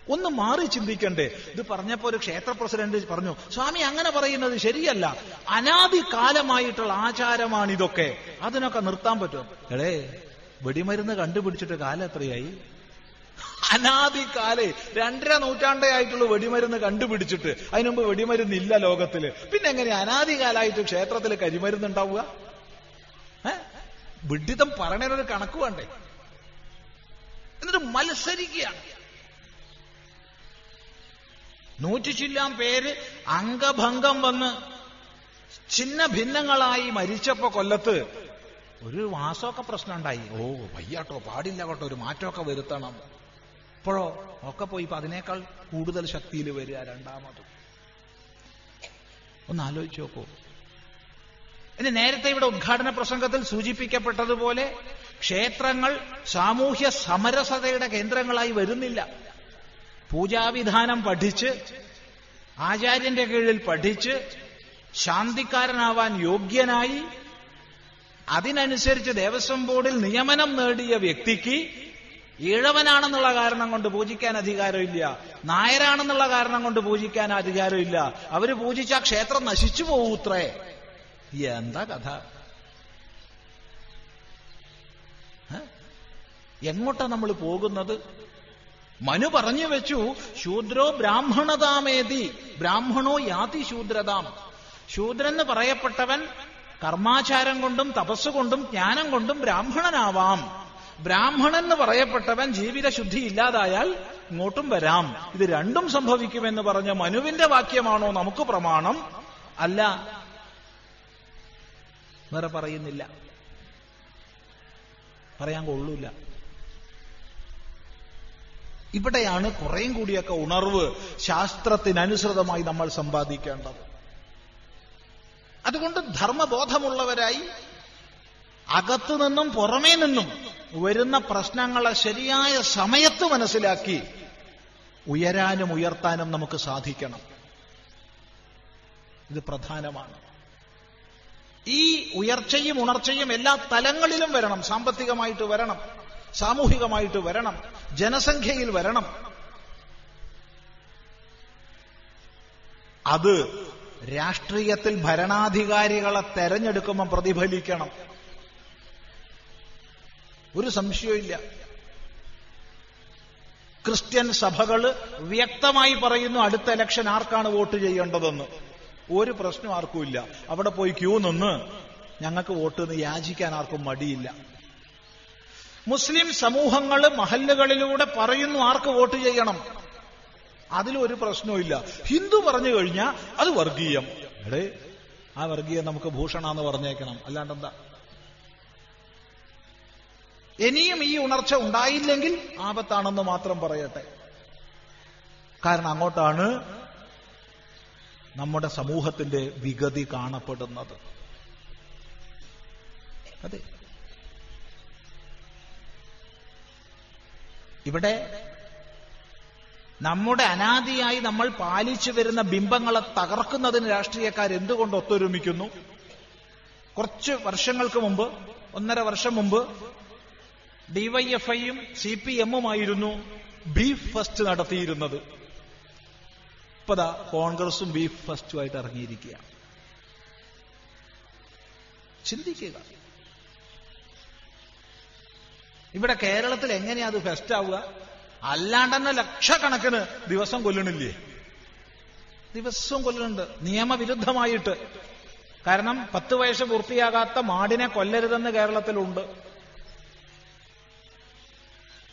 ഒന്ന് മാറി ചിന്തിക്കണ്ടേ. ഇത് പറഞ്ഞപ്പോ ഒരു ക്ഷേത്ര പ്രസിഡന്റ് പറഞ്ഞു സ്വാമി അങ്ങനെ പറയുന്നത് ശരിയല്ല. അനാദികാലമായിട്ടുള്ള ആചാരമാണ് ഇതൊക്കെ. അതിനൊക്കെ നിർത്താൻ പറ്റും എടേ വെടിമരുന്ന് കണ്ടുപിടിച്ചിട്ട് കാലം എത്രയായി? അനാദികാലേ രണ്ടര നൂറ്റാണ്ടേ ആയിട്ടുള്ള വെടിമരുന്ന് കണ്ടുപിടിച്ചിട്ട്. അതിനുമുമ്പ് വെടിമരുന്ന് ഇല്ല ലോകത്തിൽ. പിന്നെ എങ്ങനെ അനാദികാലായിട്ട് ക്ഷേത്രത്തിൽ കരിമരുന്ന് ഉണ്ടാവുക? വിഡിതം പറയണൊരു കണക്ക് വേണ്ടേ? എന്നിട്ട് മത്സരിക്കുകയാണ്. നൂറ്റി ചില്ലാം പേര് അംഗഭംഗം വന്ന് ചിന്ന ഭിന്നങ്ങളായി മരിച്ചപ്പോ കൊല്ലത്ത് ഒരു മാസമൊക്കെ പ്രശ്നം ഉണ്ടായി. ഓ വയ്യാട്ടോ പാടില്ല കേട്ടോ ഒരു മാറ്റമൊക്കെ വരുത്തണം. ഇപ്പോഴോ ഒക്കെ പോയി ഇപ്പൊ അതിനേക്കാൾ കൂടുതൽ ശക്തിയിൽ വരിക രണ്ടാമത്. ഒന്ന് ആലോചിച്ചു നോക്കൂ. ഇനി നേരത്തെ ഇവിടെ ഉദ്ഘാടന പ്രസംഗത്തിൽ സൂചിപ്പിക്കപ്പെട്ടതുപോലെ ക്ഷേത്രങ്ങൾ സാമൂഹ്യ സമരസതയുടെ കേന്ദ്രങ്ങളായി വരുന്നില്ല. പൂജാവിധാനം പഠിച്ച് ആചാര്യന്റെ കീഴിൽ പഠിച്ച് ശാന്തിക്കാരനാവാൻ യോഗ്യനായി അതിനനുസരിച്ച് ദേവസ്വം ബോർഡിൽ നിയമനം നേടിയ വ്യക്തിക്ക് ഈഴവനാണെന്നുള്ള കാരണം കൊണ്ട് പൂജിക്കാൻ അധികാരമില്ല നായരാണെന്നുള്ള കാരണം കൊണ്ട് പൂജിക്കാൻ അധികാരമില്ല. അവർ പൂജിച്ച ക്ഷേത്രം നശിച്ചു പോകൂത്രേ എന്താ കഥ? എങ്ങോട്ടാ നമ്മൾ പോകുന്നത്? മനു പറഞ്ഞു വെച്ചു ശൂദ്രോ ബ്രാഹ്മണതാമേതി ബ്രാഹ്മണോ യാതി ശൂദ്രതാം. ശൂദ്രന്ന് പറയപ്പെട്ടവൻ കർമാചാരം കൊണ്ടും തപസ്സുകൊണ്ടും ജ്ഞാനം കൊണ്ടും ബ്രാഹ്മണനാവാം. ബ്രാഹ്മണൻ എന്ന് പറയപ്പെട്ടവൻ ജീവിത ശുദ്ധി ഇല്ലാതായാൽ ഇങ്ങോട്ടും വരാം. ഇത് രണ്ടും സംഭവിക്കുമെന്ന് പറഞ്ഞ മനുവിന്റെ വാക്യമാണോ നമുക്ക് പ്രമാണം? അല്ല. വേറെ പറയുന്നില്ല. പറയാൻ കൊള്ളൂല. ഇവിടെയാണ് കുറേയും കൂടിയൊക്കെ ഉണർവ് ശാസ്ത്രത്തിനനുസൃതമായി നമ്മൾ സമ്പാദിക്കേണ്ടത്. അതുകൊണ്ട് ധർമ്മബോധമുള്ളവരായി അകത്തു നിന്നും പുറമേ നിന്നും വരുന്ന പ്രശ്നങ്ങളെ ശരിയായ സമയത്ത് മനസ്സിലാക്കി ഉയരാനും ഉയർത്താനും നമുക്ക് സാധിക്കണം. ഇത് പ്രധാനമാണ്. ഈ ഉയർച്ചയും ഉണർച്ചയും എല്ലാ തലങ്ങളിലും വരണം സാമ്പത്തികമായിട്ട് വരണം. സാമൂഹികമായിട്ട് വരണം. ജനസംഖ്യയിൽ വരണം. അത് രാഷ്ട്രീയത്തിൽ ഭരണാധികാരികളെ തെരഞ്ഞെടുക്കുമ്പോൾ പ്രതിഫലിക്കണം. ഒരു സംശയമില്ല ക്രിസ്ത്യൻ സഭകൾ വ്യക്തമായി പറയുന്നു അടുത്ത ഇലക്ഷൻ ആർക്കാണ് വോട്ട് ചെയ്യേണ്ടതെന്ന്. ഒരു പ്രശ്നം ആർക്കുമില്ല. അവിടെ പോയി ക്യൂ നിന്ന് ഞങ്ങൾക്ക് വോട്ട് എന്ന് യാചിക്കാൻ ആർക്കും മടിയില്ല. മുസ്ലിം സമൂഹങ്ങൾ മഹല്ലുകളിലൂടെ പറയുന്നു ആർക്ക് വോട്ട് ചെയ്യണം. അതിലൊരു പ്രശ്നവുമില്ല. ഹിന്ദു പറഞ്ഞു കഴിഞ്ഞാൽ അത് വർഗീയം. എടേ ആ വർഗീയം നമുക്ക് ഭൂഷണാന്ന് പറഞ്ഞേക്കണം. അല്ലാണ്ടെന്താ ഇനിയും ഈ ഉണർച്ച ഉണ്ടായില്ലെങ്കിൽ ആപത്താണെന്ന് മാത്രം പറയട്ടെ. കാരണം അങ്ങോട്ടാണ് നമ്മുടെ സമൂഹത്തിന്റെ വിഗതി കാണപ്പെടുന്നത്. അതെ. ഇവിടെ നമ്മുടെ അനാദിയായി നമ്മൾ പാലിച്ചു വരുന്ന ബിംബങ്ങളെ തകർക്കുന്നതിന് രാഷ്ട്രീയക്കാർ എന്തുകൊണ്ട് ഒത്തൊരുമിക്കുന്നു? കുറച്ച് വർഷങ്ങൾക്ക് മുമ്പ് ഒന്നര വർഷം മുമ്പ് ഡിവൈഎഫ്ഐയും സി പി എമ്മുമായിരുന്നു ബീഫ് ഫസ്റ്റ് നടത്തിയിരുന്നത്. ഇപ്പതാ കോൺഗ്രസും ബീഫ് ഫസ്റ്റുമായിട്ട് ഇറങ്ങിയിരിക്കുക ചിന്തിക്കുക. ഇവിടെ കേരളത്തിൽ എങ്ങനെയാ അത് ഫെസ്റ്റ് ആവുക? അല്ലാണ്ട് തന്നെ ലക്ഷക്കണക്കിന് ദിവസം കൊല്ലണില്ലേ? ദിവസവും കൊല്ലുന്നുണ്ട് നിയമവിരുദ്ധമായിട്ട്. കാരണം പത്ത് വയസ്സ് പൂർത്തിയാകാത്ത മാടിനെ കൊല്ലരുതെന്ന് കേരളത്തിലുണ്ട്.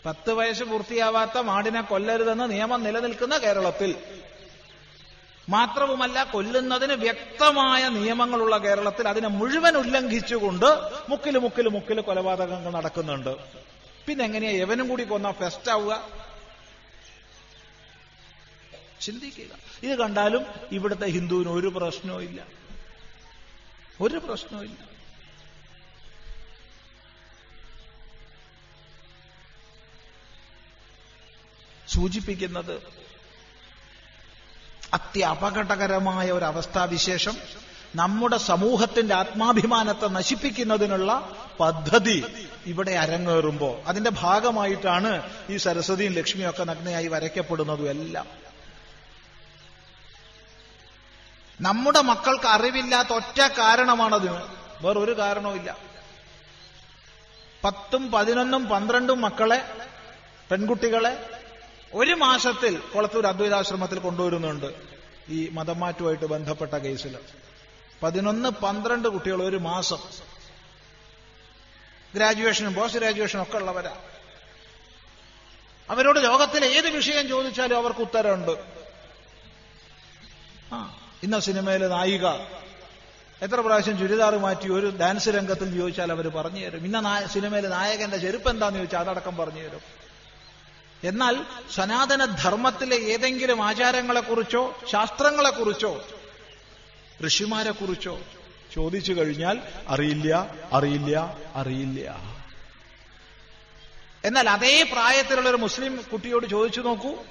പത്ത് വയസ്സ് പൂർത്തിയാവാത്ത മാടിനെ കൊല്ലരുതെന്ന് നിയമം നിലനിൽക്കുന്ന കേരളത്തിൽ മാത്രവുമല്ല കൊല്ലുന്നതിന് വ്യക്തമായ നിയമങ്ങളുള്ള കേരളത്തിൽ അതിനെ മുഴുവൻ ഉല്ലംഘിച്ചുകൊണ്ട് മുക്കിൽ മുക്കിൽ മുക്കിൽ കൊലപാതകങ്ങൾ നടക്കുന്നുണ്ട്. പിന്നെ എങ്ങനെയാ എവനും കൂടി കൊന്ന ഫെസ്റ്റ് ആവുക? ചിന്തിക്കുക. ഇത് കണ്ടാലും ഇവിടുത്തെ ഹിന്ദുവിന് ഒരു പ്രശ്നവും ഇല്ല. ഒരു പ്രശ്നവും ഇല്ല. സൂചിപ്പിക്കുന്നത് അത്യപകടകരമായ ഒരു അവസ്ഥാവിശേഷം നമ്മുടെ സമൂഹത്തിന്റെ ആത്മാഭിമാനത്തെ നശിപ്പിക്കുന്നതിനുള്ള പദ്ധതി ഇവിടെ അരങ്ങേറുമ്പോ അതിന്റെ ഭാഗമായിട്ടാണ് ഈ സരസ്വതിയും ലക്ഷ്മിയും ഒക്കെ നഗ്നയായി വരയ്ക്കപ്പെടുന്നതും എല്ലാം. നമ്മുടെ മക്കൾക്ക് അറിവില്ലാത്ത ഒറ്റ കാരണമാണതിന്. വേറൊരു കാരണവുമില്ല പത്തും പതിനൊന്നും പന്ത്രണ്ടും മക്കളെ പെൺകുട്ടികളെ ഒരു മാസത്തിൽ കൊളത്തൂർ അദ്വൈതാശ്രമത്തിൽ കൊണ്ടുവരുന്നുണ്ട് ഈ മതമാറ്റവുമായിട്ട് ബന്ധപ്പെട്ട കേസിൽ. പതിനൊന്ന് പന്ത്രണ്ട് കുട്ടികൾ ഒരു മാസം. ഗ്രാജുവേഷനും പോസ്റ്റ് ഗ്രാജുവേഷനും ഒക്കെ ഉള്ളവരാ. അവരോട് ലോകത്തിലെ ഏത് വിഷയം ചോദിച്ചാലും അവർക്ക് ഉത്തരമുണ്ട്. ആ ഇന്ന സിനിമയിലെ നായിക. എത്ര പ്രാവശ്യം ചുരിദാർ മാറ്റി ഒരു ഡാൻസ് രംഗത്തിൽ ചോദിച്ചാൽ അവർ പറഞ്ഞു തരും. ഇന്ന സിനിമയിലെ നായകന്റെ ചെരുപ്പ് എന്താന്ന് ചോദിച്ചാൽ അതടക്കം പറഞ്ഞു തരും. എന്നാൽ സനാതന ധർമ്മത്തിലെ ഏതെങ്കിലും ആചാരങ്ങളെക്കുറിച്ചോ ശാസ്ത്രങ്ങളെക്കുറിച്ചോ ഋഷിമാരെക്കുറിച്ചോ ചോദിച്ചു കഴിഞ്ഞാൽ അറിയില്ല അറിയില്ല അറിയില്ല. എന്നാൽ അതേ പ്രായത്തിലുള്ള ഒരു മുസ്ലിം കുട്ടിയോട് ചോദിച്ചു നോക്കൂ.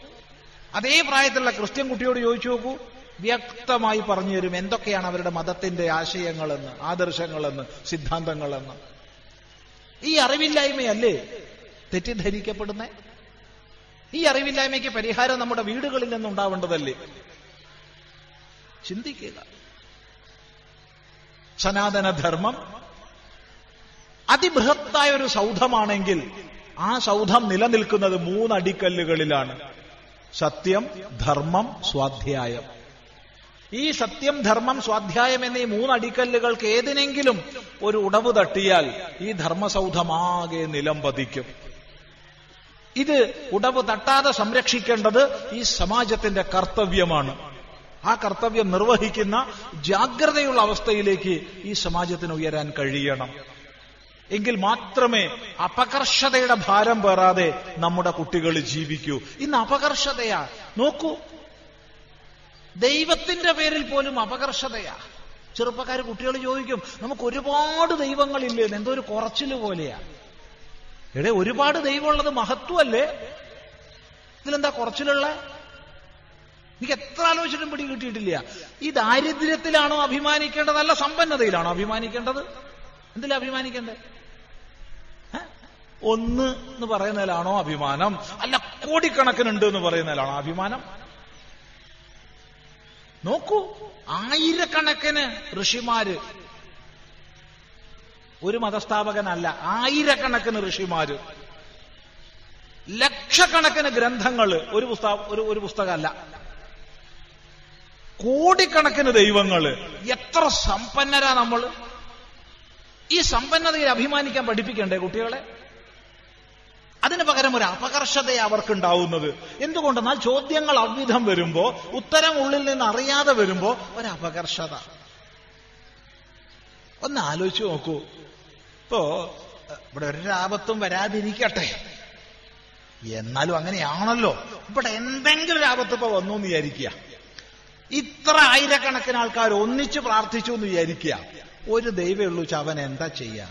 അതേ പ്രായത്തിലുള്ള ക്രിസ്ത്യൻ കുട്ടിയോട് ചോദിച്ചു നോക്കൂ. വ്യക്തമായി പറഞ്ഞു തരും എന്തൊക്കെയാണ് അവരുടെ മതത്തിന്റെ ആശയങ്ങളെന്ന് ആദർശങ്ങളെന്ന് സിദ്ധാന്തങ്ങളെന്ന്. ഈ അറിവില്ലായ്മയല്ലേ തെറ്റിദ്ധരിക്കപ്പെടുന്നേ? ഈ അറിവില്ലായ്മയ്ക്ക് പരിഹാരം നമ്മുടെ വീടുകളിൽ നിന്നുണ്ടാവേണ്ടതല്ലേ? ചിന്തിക്കുക സനാതനധർമ്മം അതിബൃഹത്തായ ഒരു സൗധമാണെങ്കിൽ ആ സൗധം നിലനിൽക്കുന്നത് മൂന്നടിക്കല്ലുകളിലാണ്. സത്യം ധർമ്മം സ്വാധ്യായം. ഈ സത്യം ധർമ്മം സ്വാധ്യായം എന്നീ മൂന്നടിക്കല്ലുകൾക്ക് ഏതിനെങ്കിലും ഒരു ഉടവ് തട്ടിയാൽ ഈ ധർമ്മസൗധമാകെ നിലം പതിക്കും. ഇത് ഉടവ് തട്ടാതെ സംരക്ഷിക്കേണ്ടത് ഈ സമാജത്തിന്റെ കർത്തവ്യമാണ്. ആ കർത്തവ്യം നിർവഹിക്കുന്ന ജാഗ്രതയുള്ള അവസ്ഥയിലേക്ക് ഈ സമാജത്തിന് ഉയരാൻ കഴിയണം. എങ്കിൽ മാത്രമേ അപകർഷതയുടെ ഭാരം പേറാതെ നമ്മുടെ കുട്ടികൾ ജീവിക്കൂ. ഇന്ന് അപകർഷതയാ. നോക്കൂ. ദൈവത്തിന്റെ പേരിൽ പോലും അപകർഷതയാ. ചെറുപ്പക്കാർ കുട്ടികൾ ചോദിക്കും നമുക്ക് ഒരുപാട് ദൈവങ്ങളില്ലേ? എന്തോ ഒരു കുറച്ചിൽ പോലെയാ. എടേ ഒരുപാട് ദൈവമുള്ളത് മഹത്വമല്ലേ ഇതിലെന്താ കുറച്ചിലുള്ള? എനിക്ക് എത്ര ആലോചിച്ചിട്ടും പിടി കിട്ടിയിട്ടില്ല. ഈ ദാരിദ്ര്യത്തിലാണോ അഭിമാനിക്കേണ്ടത്? അല്ല സമ്പന്നതയിലാണോ അഭിമാനിക്കേണ്ടത്? എന്തിലാ അഭിമാനിക്കേണ്ടത് ഒന്ന് എന്ന് പറയുന്നതിലാണോ അഭിമാനം? അല്ല കോടിക്കണക്കിനുണ്ട് എന്ന് പറയുന്നതിലാണോ അഭിമാനം? നോക്കൂ ആയിരക്കണക്കിന് ഋഷിമാര് ഒരു മതസ്ഥാപകനല്ല ആയിരക്കണക്കിന് ഋഷിമാര്. ലക്ഷക്കണക്കിന് ഗ്രന്ഥങ്ങൾ ഒരു പുസ്തക ഒരു ഒരു പുസ്തകമല്ല. കോടിക്കണക്കിന് ദൈവങ്ങൾ എത്ര സമ്പന്നരാ നമ്മൾ ഈ സമ്പന്നതയിൽ അഭിമാനിക്കാൻ പഠിപ്പിക്കണ്ടേ കുട്ടികളെ? അതിന് പകരം ഒരു അപകർഷതയെ അവർക്കുണ്ടാവുന്നത്. എന്തുകൊണ്ടെന്നാൽ ചോദ്യങ്ങൾ അവിധം വരുമ്പോ ഉത്തരം ഉള്ളിൽ നിന്ന് അറിയാതെ വരുമ്പോ ഒരു അപകർഷത. ഒന്ന് ആലോചിച്ചു നോക്കൂ. ഇപ്പോ ഇവിടെ ഒരു ഒരാപത്തും വരാതിരിക്കട്ടെ. എന്നാലും അങ്ങനെയാണല്ലോ. ഇവിടെ എന്തെങ്കിലും ഒരു ആപത്ത് ഇപ്പൊ വന്നു എന്ന് വിചാരിക്കുക. ഇത്ര ആയിരക്കണക്കിന് ആൾക്കാർ ഒന്നിച്ച് പ്രാർത്ഥിച്ചു എന്ന് വിചാരിക്കുക. ഒരു ദൈവമേ ഉള്ളൂ എന്താ ചെയ്യാ?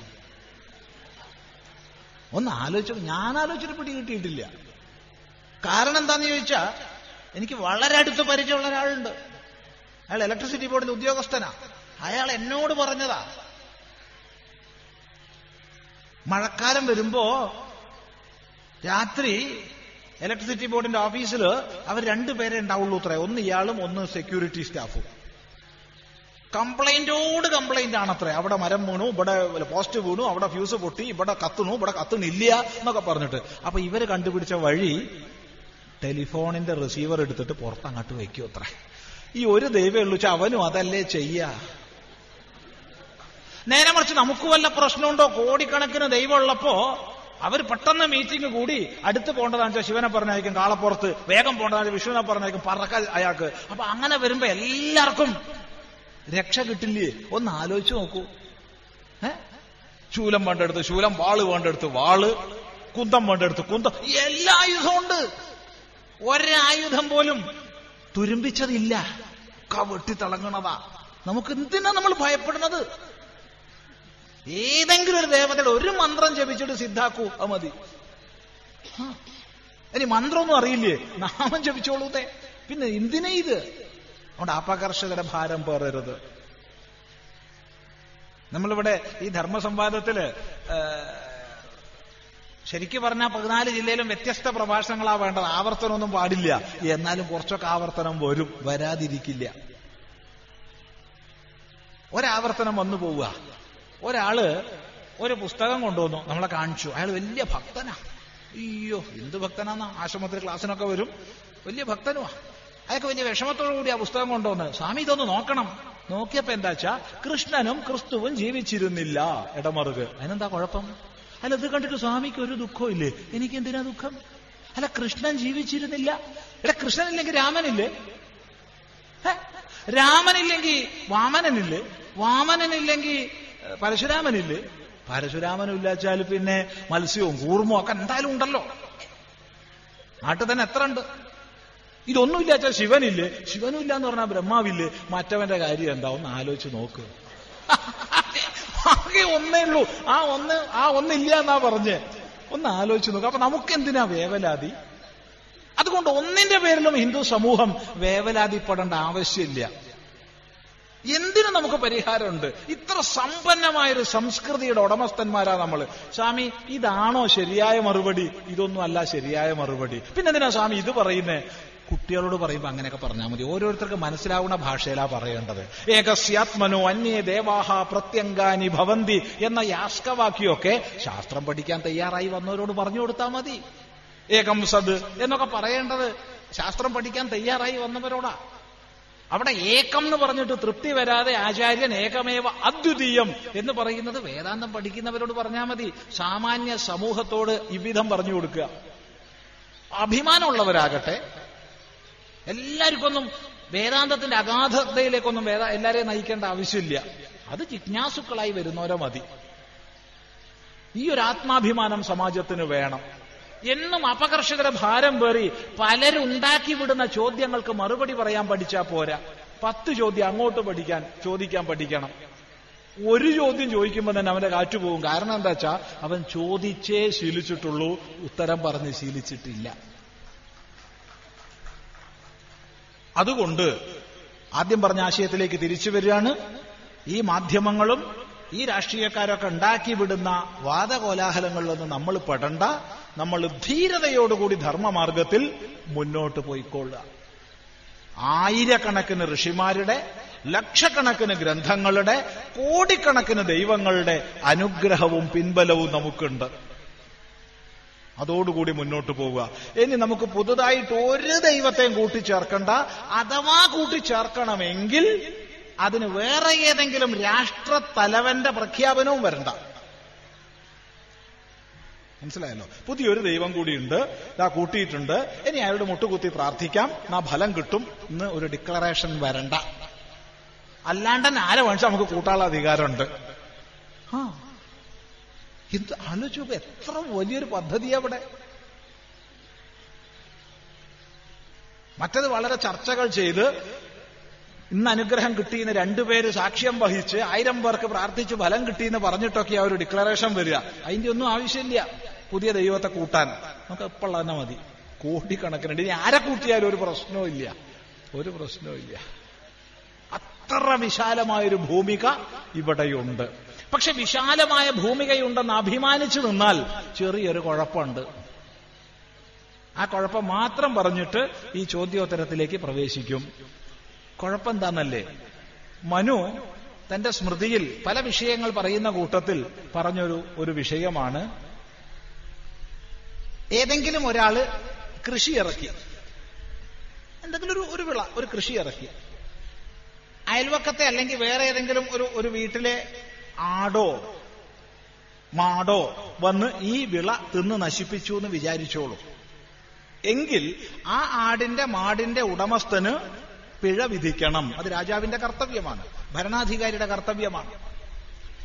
ഒന്ന് ആലോചിച്ചു ഞാൻ ആലോചിച്ചിട്ട് പിടി കിട്ടിയിട്ടില്ല. കാരണം എന്താന്ന് ചോദിച്ചാ എനിക്ക് വളരെ അടുത്ത് പരിചയമുള്ള ഒരാളുണ്ട്. അയാൾ ഇലക്ട്രിസിറ്റി ബോർഡിന്റെ ഉദ്യോഗസ്ഥനാ. അയാൾ എന്നോട് പറഞ്ഞതാ. മഴക്കാലം വരുമ്പോ രാത്രി ഇലക്ട്രിസിറ്റി ബോർഡിന്റെ ഓഫീസിൽ അവർ രണ്ടുപേരെ ഉണ്ടാവുള്ളൂ അത്രേ. ഒന്ന് ഇയാളും ഒന്ന് സെക്യൂരിറ്റി സ്റ്റാഫും കംപ്ലൈന്റോട് കംപ്ലൈന്റ് ആണത്രേ അവിടെ മരം വീണു ഇവിടെ പോസ്റ്റ് വീണു അവിടെ ഫ്യൂസ് പൊട്ടി ഇവിടെ കത്തുന്നു ഇവിടെ കത്തുന്നില്ല എന്നൊക്കെ പറഞ്ഞിട്ട്. അപ്പൊ ഇവർ കണ്ടുപിടിച്ച വഴി ടെലിഫോണിന്റെ റിസീവർ എടുത്തിട്ട് പുറത്തങ്ങോട്ട് വെക്കൂ അത്ര. ഈ ഒരു ദൈവമുള്ളൂ അവനും അതല്ലേ ചെയ്യാ? നേരെ മറിച്ച് നമുക്ക് വല്ല പ്രശ്നമുണ്ടോ? കോടിക്കണക്കിന് ദൈവം ഉള്ളപ്പോ അവർ പെട്ടെന്ന് മീറ്റിംഗ് കൂടി അടുത്ത് പോകേണ്ടതാണെന്ന് വെച്ചാൽ ശിവനെ പറഞ്ഞായിരിക്കും കാളപ്പുറത്ത് വേഗം പോകേണ്ടതാണ് വിഷുവിനെ പറഞ്ഞായിരിക്കും പറക്കൽ അയാൾക്ക്. അപ്പൊ അങ്ങനെ വരുമ്പോ എല്ലാവർക്കും രക്ഷ കിട്ടില്ലേ? ഒന്ന് ആലോചിച്ച് നോക്കൂ. ശൂലം വേണ്ടെടുത്ത് ശൂലം വാൾ വേണ്ടെടുത്ത് വാൾ കുന്തം വേണ്ടെടുത്ത് കുന്തം. എല്ലാ ആയുധവും ഉണ്ട്. ഒരായുധം പോലും തുരുമ്പിച്ചതില്ല. വെട്ടി വെട്ടിത്തിളങ്ങണതാ നമുക്ക് എന്തിനാ നമ്മൾ ഭയപ്പെടുന്നത്? ഏതെങ്കിലും ഒരു ദേവതയുടെ ഒരു മന്ത്രം ജപിച്ചിട്ട് സിദ്ധാക്കൂ അത് മതി. ഇനി മന്ത്രമൊന്നും അറിയില്ലേ? നാമം ജപിച്ചോളൂത്തെ. പിന്നെ എന്തിനാ ഇത്? അതുകൊണ്ട് അപകർഷകരുടെ ഭാരം പേറരുത് നമ്മളിവിടെ ഈ ധർമ്മസംവാദത്തിൽ ശരിക്കും പറഞ്ഞാൽ പതിനാല് ജില്ലയിലും വ്യത്യസ്ത പ്രഭാഷണങ്ങളാ വേണ്ടത്. ആവർത്തനമൊന്നും പാടില്ല. എന്നാലും കുറച്ചൊക്കെ ആവർത്തനം വരും. വരാതിരിക്കില്ല. ഒരാവർത്തനം വന്നു പോവുക. ഒരാൾ ഒരു പുസ്തകം കൊണ്ടുവന്നു. നമ്മളെ കാണിച്ചു. അയാൾ വലിയ ഭക്തനാ. അയ്യോ എന്ത് ഭക്തനാന്നാ? ആശ്രമത്തിൽ ക്ലാസ്സിനൊക്കെ വരും. വലിയ ഭക്തനുവാ. അയാൾക്ക് വലിയ വിഷമത്തോടു കൂടി ആ പുസ്തകം കൊണ്ടുവന്ന് സ്വാമി ഇതൊന്ന് നോക്കണം. നോക്കിയപ്പോ എന്താ വെച്ചാ കൃഷ്ണനും ക്രിസ്തുവും ജീവിച്ചിരുന്നില്ല ഇടമറുക് അതിനെന്താ കുഴപ്പം? അല്ല ഇത് കണ്ടിട്ട് സ്വാമിക്ക് ഒരു ദുഃഖവും ഇല്ലേ? എനിക്ക് എന്തിനാ ദുഃഖം? അല്ല കൃഷ്ണൻ ജീവിച്ചിരുന്നില്ല. എടാ കൃഷ്ണനില്ലെങ്കിൽ രാമനില്ലേ? രാമനില്ലെങ്കിൽ വാമനനില്ലേ? വാമനനില്ലെങ്കിൽ പരശുരാമനില്ലേ? പരശുരാമനും ഇല്ലാച്ചാൽ പിന്നെ മത്സ്യവും കൂർമ്മവും ഒക്കെ എന്തായാലും ഉണ്ടല്ലോ. നാട്ടിൽ തന്നെ എത്ര ഉണ്ട്? ഇതൊന്നും ഇല്ലാച്ചാൽ ശിവനില്ലേ? ശിവനും ഇല്ല എന്ന് പറഞ്ഞാൽ ബ്രഹ്മാവില്ലേ? മറ്റവന്റെ കാര്യം എന്താ? ഒന്ന് ആലോചിച്ച് നോക്ക്. ആകെ ഒന്നേ ഉള്ളൂ. ആ ഒന്ന് ആ ഒന്നില്ല എന്നാ പറഞ്ഞേ. ഒന്ന് ആലോചിച്ച് നോക്ക്. അപ്പൊ നമുക്ക് എന്തിനാ വേവലാതി? അതുകൊണ്ട് ഒന്നിന്റെ പേരിലും ഹിന്ദു സമൂഹം വേവലാതിപ്പെടേണ്ട ആവശ്യമില്ല. എന്തിനു നമുക്ക് പരിഹാരമുണ്ട്? ഇത്ര സമ്പന്നമായൊരു സംസ്കൃതിയുടെ ഉടമസ്ഥന്മാരാ നമ്മൾ സ്വാമി ഇതാണോ ശരിയായ മറുപടി? ഇതൊന്നും അല്ല ശരിയായ മറുപടി. പിന്നെ എന്തിനാ സ്വാമി ഇത് പറയുന്നേ? കുട്ടികളോട് പറയുമ്പോൾ അങ്ങനെയൊക്കെ പറഞ്ഞാൽ മതി. ഓരോരുത്തർക്ക് മനസ്സിലാവുന്ന ഭാഷയിലാ പറയേണ്ടത്. ഏകസ്യാത്മനോ അന്യേ ദേവാഹ പ്രത്യങ്കാനി ഭവന്തി എന്ന യാസ്കവാക്യമൊക്കെ ശാസ്ത്രം പഠിക്കാൻ തയ്യാറായി വന്നവരോട് പറഞ്ഞു കൊടുത്താൽ മതി. ഏകം സദ് എന്നൊക്കെ പറയേണ്ടത് ശാസ്ത്രം പഠിക്കാൻ തയ്യാറായി വന്നവരോടാ. അവിടെ ഏകം എന്ന് പറഞ്ഞിട്ട് തൃപ്തി വരാതെ ആചാര്യൻ ഏകമേവ അദ്വിതീയം എന്ന് പറയുന്നത് വേദാന്തം പഠിക്കുന്നവരോട് പറഞ്ഞാൽ മതി. സാമാന്യ സമൂഹത്തോട് ഇവിധം പറഞ്ഞു കൊടുക്കുക. അഭിമാനമുള്ളവരാകട്ടെ. എല്ലാവർക്കൊന്നും വേദാന്തത്തിന്റെ അഗാധതയിലേക്കൊന്നും വേദ എല്ലാരെയും നയിക്കേണ്ട ആവശ്യമില്ല. അത് ജിജ്ഞാസുക്കളായി വരുന്നവരോ മതി. ഈ ഒരു ആത്മാഭിമാനം സമാജത്തിന് വേണം. എന്നും അപകർഷകര ഭാരം പേറി പലരുണ്ടാക്കി വിടുന്ന ചോദ്യങ്ങൾക്ക് മറുപടി പറയാൻ പഠിച്ചാ പോരാ. പത്ത് ചോദ്യം അങ്ങോട്ട് പഠിക്കാൻ ചോദിക്കാൻ പഠിക്കണം. ഒരു ചോദ്യം ചോദിക്കുമ്പോൾ തന്നെ അവന്റെ കാറ്റുപോകും കാരണം എന്താ വെച്ചാ അവൻ ചോദിച്ചേ ശീലിച്ചിട്ടുള്ളൂ ഉത്തരം പറഞ്ഞ് ശീലിച്ചിട്ടില്ല. അതുകൊണ്ട് ആദ്യം പറഞ്ഞ ആശയത്തിലേക്ക് തിരിച്ചു വരികയാണ്. ഈ മാധ്യമങ്ങളും ഈ രാഷ്ട്രീയക്കാരൊക്കെ ഉണ്ടാക്കി വിടുന്ന വാദകോലാഹലങ്ങളിലൊന്നും നമ്മൾ പെടണ്ട. നമ്മൾ ധീരതയോടുകൂടി ധർമ്മമാർഗത്തിൽ മുന്നോട്ട് പോയിക്കൊള്ളുക. ആയിരക്കണക്കിന് ഋഷിമാരുടെ ലക്ഷക്കണക്കിന് ഗ്രന്ഥങ്ങളുടെ കോടിക്കണക്കിന് ദൈവങ്ങളുടെ അനുഗ്രഹവും പിൻബലവും നമുക്കുണ്ട്. അതോടുകൂടി മുന്നോട്ട് പോവുക. ഇനി നമുക്ക് പുതുതായിട്ട് ഒരു ദൈവത്തെയും കൂട്ടിച്ചേർക്കണ്ട. അഥവാ കൂട്ടിച്ചേർക്കണമെങ്കിൽ അതിന് വേറെ ഏതെങ്കിലും രാഷ്ട്ര തലവന്റെ പ്രഖ്യാപനവും വരണ്ട. മനസ്സിലായല്ലോ? പുതിയൊരു ദൈവം കൂടിയുണ്ട്. ഇതാ കൂട്ടിയിട്ടുണ്ട്. ഇനി അയാളുടെ മുട്ടുകുത്തി പ്രാർത്ഥിക്കാം. നാ ഫലം കിട്ടും ഇന്ന് ഒരു ഡിക്ലറേഷൻ വരണ്ട. അല്ലാണ്ട് തന്നെ ആരെ വേണിച്ചാൽ നമുക്ക് കൂട്ടാനുള്ള അധികാരമുണ്ട്. ആ. ഇത് ആലോചിച്ചു എത്ര വലിയൊരു പദ്ധതി അവിടെ മറ്റത് വളരെ ചർച്ചകൾ ചെയ്ത് ഇന്ന് അനുഗ്രഹം കിട്ടിയെന്ന് രണ്ടുപേര് സാക്ഷ്യം വഹിച്ച് ആയിരം പേർക്ക് പ്രാർത്ഥിച്ച് ഫലം കിട്ടിയെന്ന് പറഞ്ഞിട്ടൊക്കെ ആ ഒരു ഡിക്ലറേഷൻ വരിക. അതിന്റെ ഒന്നും ആവശ്യമില്ല. പുതിയ ദൈവത്തെ കൂട്ടാൻ. നമുക്ക് ഇപ്പോൾ തന്നെ മതി. കോടിക്കണക്കിനുണ്ട്. ഇനി ആരെ കൂട്ടിയാലും ഒരു പ്രശ്നവും ഇല്ല. ഒരു പ്രശ്നവും ഇല്ല. അത്ര വിശാലമായൊരു ഭൂമിക ഇവിടെയുണ്ട്. പക്ഷെ വിശാലമായ ഭൂമികയുണ്ടെന്ന് അഭിമാനിച്ചു നിന്നാൽ ചെറിയൊരു കുഴപ്പമുണ്ട്. ആ കുഴപ്പം മാത്രം പറഞ്ഞിട്ട് ഈ ചോദ്യോത്തരത്തിലേക്ക് പ്രവേശിക്കും. കുഴപ്പം എന്താന്നല്ലേ മനു തന്റെ സ്മൃതിയിൽ പല വിഷയങ്ങൾ പറയുന്ന കൂട്ടത്തിൽ പറഞ്ഞൊരു ഒരു വിഷയമാണ് ഏതെങ്കിലും ഒരാൾ കൃഷി ഇറക്കി. എന്തെങ്കിലും ഒരു ഒരു വിള ഒരു കൃഷി ഇറക്കി. അയൽവക്കത്തെ അല്ലെങ്കിൽ വേറെ ഏതെങ്കിലും ഒരു ഒരു വീട്ടിലെ ആടോ മാടോ വന്ന് ഈ വിള തിന്ന് നശിപ്പിച്ചു എന്ന് വിചാരിച്ചോളൂ. എങ്കിൽ ആ ആടിന്റെ മാടിന്റെ ഉടമസ്ഥന് പിഴ വിധിക്കണം. അത് രാജാവിന്റെ കർത്തവ്യമാണ്. ഭരണാധികാരിയുടെ കർത്തവ്യമാണ്.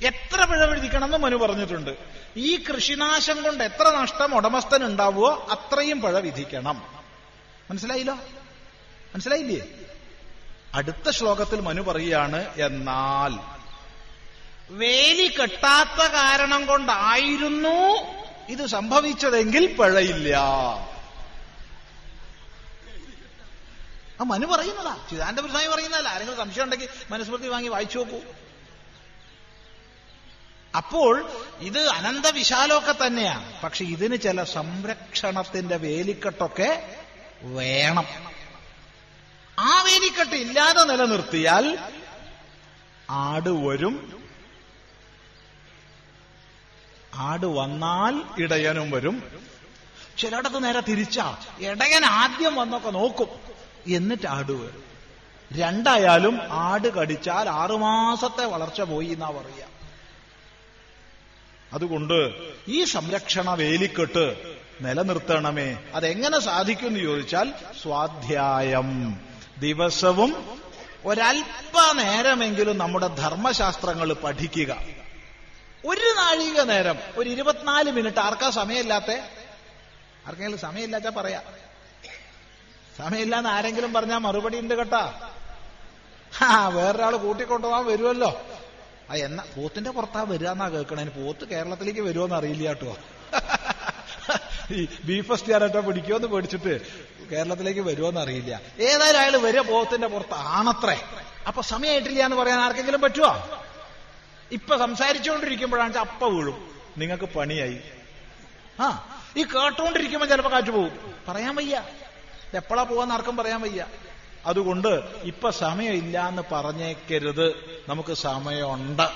എത്ര പിഴ വിധിക്കണം എന്ന് മനു പറഞ്ഞിട്ടുണ്ട്. ഈ കൃഷിനാശം കൊണ്ട് എത്ര നഷ്ടം ഉടമസ്ഥൻ ഉണ്ടാവുമോ അത്രയും പിഴ വിധിക്കണം. മനസ്സിലായില്ലോ? മനസ്സിലായില്ലേ? അടുത്ത ശ്ലോകത്തിൽ മനു പറയുകയാണ് എന്നാൽ വേലി കെട്ടാത്ത കാരണം കൊണ്ടായിരുന്നു ഇത് സംഭവിച്ചതെങ്കിൽ പിഴയില്ല. ആ മനു പറയുന്നതാ. ചിദാനന്ദപുരസ്വാമി പറയുന്നതല്ല. ആരെങ്കിലും സംശയം ഉണ്ടെങ്കിൽ മനുസ്മൃതി വാങ്ങി വായിച്ചു നോക്കൂ. അപ്പോൾ ഇത് അനന്ത അനന്തവിശാലമൊക്കെ തന്നെയാണ് പക്ഷെ ഇതിന് ചില സംരക്ഷണത്തിന്റെ വേലിക്കെട്ടൊക്കെ വേണം. ആ വേലിക്കെട്ട് ഇല്ലാതെ നിലനിർത്തിയാൽ ആട് വരും. ആട് വന്നാൽ ഇടയനും വരും. ചിലയിടത്ത് നേരെ തിരിച്ചാ. ഇടയൻ ആദ്യം വന്നൊക്കെ നോക്കും. എന്നിട്ട് ആട് വരും രണ്ടായാലും ആട് കടിച്ചാൽ ആറുമാസത്തെ വളർച്ച പോയി എന്നാ പറയുക അതുകൊണ്ട് ഈ സംരക്ഷണ വേലിക്കെട്ട് നിലനിർത്തണമേ. അതെങ്ങനെ സാധിക്കും എന്ന് ചോദിച്ചാൽ സ്വാധ്യായം. ദിവസവും ഒരല്പ നേരമെങ്കിലും നമ്മുടെ ധർമ്മശാസ്ത്രങ്ങൾ പഠിക്കുക. ഒരു നാഴിക നേരം ഒരു ഇരുപത്തിനാല് മിനിറ്റ്. ആർക്കാ സമയമില്ലാത്ത? ആർക്കെങ്കിലും സമയമില്ലാത്ത പറയാ. സമയമില്ലാന്ന് ആരെങ്കിലും പറഞ്ഞാൽ മറുപടി ഉണ്ട് കേട്ടാ. ആ വേറൊരാൾ കൂട്ടിക്കൊണ്ടുപോകാൻ വരുമല്ലോ ആ എന്നാ പോത്തിന്റെ പുറത്താ വരിക എന്നാ കേൾക്കണേ പോത്ത് കേരളത്തിലേക്ക് വരുമോന്ന് അറിയില്ല കേട്ടോ. ഈ ബീഫ് ഫെസ്റ്റിയാറേറ്റോ പിടിക്കുമെന്ന് പേടിച്ചിട്ട് കേരളത്തിലേക്ക് വരുമോന്ന് അറിയില്ല. ഏതായാലും അയാൾ വരുക പോത്തിന്റെ പുറത്ത് ആണത്രേ. അപ്പൊ സമയമായിട്ടില്ല എന്ന് പറയാൻ ആർക്കെങ്കിലും പറ്റുമോ ഇപ്പൊ സംസാരിച്ചുകൊണ്ടിരിക്കുമ്പോഴാണ് അപ്പ വീഴും. നിങ്ങൾക്ക് പണിയായി. ആ ഈ കേട്ടുകൊണ്ടിരിക്കുമ്പോൾ ചിലപ്പോൾ കാറ്റ് പോകും പറയാൻ വയ്യ. എപ്പോഴാ പോവാന്ന് ആർക്കും പറയാൻ വയ്യ. അതുകൊണ്ട് ഇപ്പൊ സമയമില്ല എന്ന് പറഞ്ഞേക്കരുത്. നമുക്ക് സമയമുണ്ട്.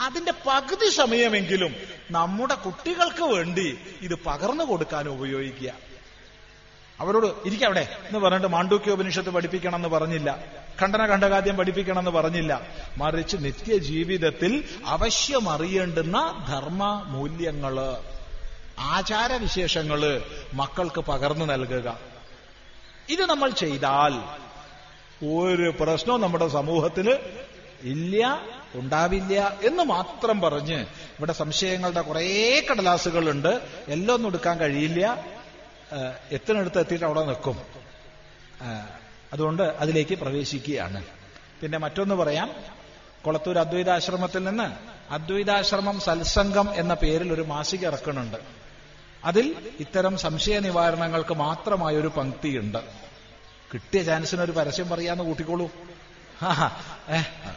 അതിന്റെ പകുതി സമയമെങ്കിലും നമ്മുടെ കുട്ടികൾക്ക് വേണ്ടി ഇത് പകർന്നു കൊടുക്കാൻ ഉപയോഗിക്കുക. അവരോട് ഇരിക്കവിടെ എന്ന് പറഞ്ഞിട്ട് മാണ്ഡൂക്യ ഉപനിഷത്ത് പഠിപ്പിക്കണം എന്ന് പറഞ്ഞില്ല. ഖണ്ഡന ഖണ്ഡകാദ്യം പഠിപ്പിക്കണം എന്ന് പറഞ്ഞില്ല. മറിച്ച് നിത്യജീവിതത്തിൽ അവശ്യം അറിയേണ്ടുന്ന ധർമ്മ മൂല്യങ്ങൾ ആചാരവിശേഷങ്ങൾ മക്കൾക്ക് പകർന്നു നൽകുക. ഇത് നമ്മൾ ചെയ്താൽ ഒരു പ്രശ്നവും നമ്മുടെ സമൂഹത്തിന് ഇല്ല ഉണ്ടാവില്ല എന്ന് മാത്രം പറഞ്ഞ് ഇവിടെ സംശയങ്ങളുടെ കുറേ കടലാസുകളുണ്ട്. എല്ലാം ഒന്നും എടുക്കാൻ കഴിയില്ല. എത്തിനടുത്ത് എത്തിയിട്ട് അവിടെ നിൽക്കും. അതുകൊണ്ട് അതിലേക്ക് പ്രവേശിക്കുകയാണ്. പിന്നെ മറ്റൊന്ന് പറയാം. കൊളത്തൂർ അദ്വൈതാശ്രമത്തിൽ നിന്ന് അദ്വൈതാശ്രമം സത്സംഗം എന്ന പേരിൽ ഒരു മാസിക ഇറക്കുന്നുണ്ട്. അതിൽ ഇത്തരം സംശയ നിവാരണങ്ങൾക്ക് മാത്രമായ ഒരു പങ്ക്തിയുണ്ട്. കിട്ടിയ ചാൻസിന് ഒരു പരസ്യം പറയാന്ന് കൂട്ടിക്കോളൂ.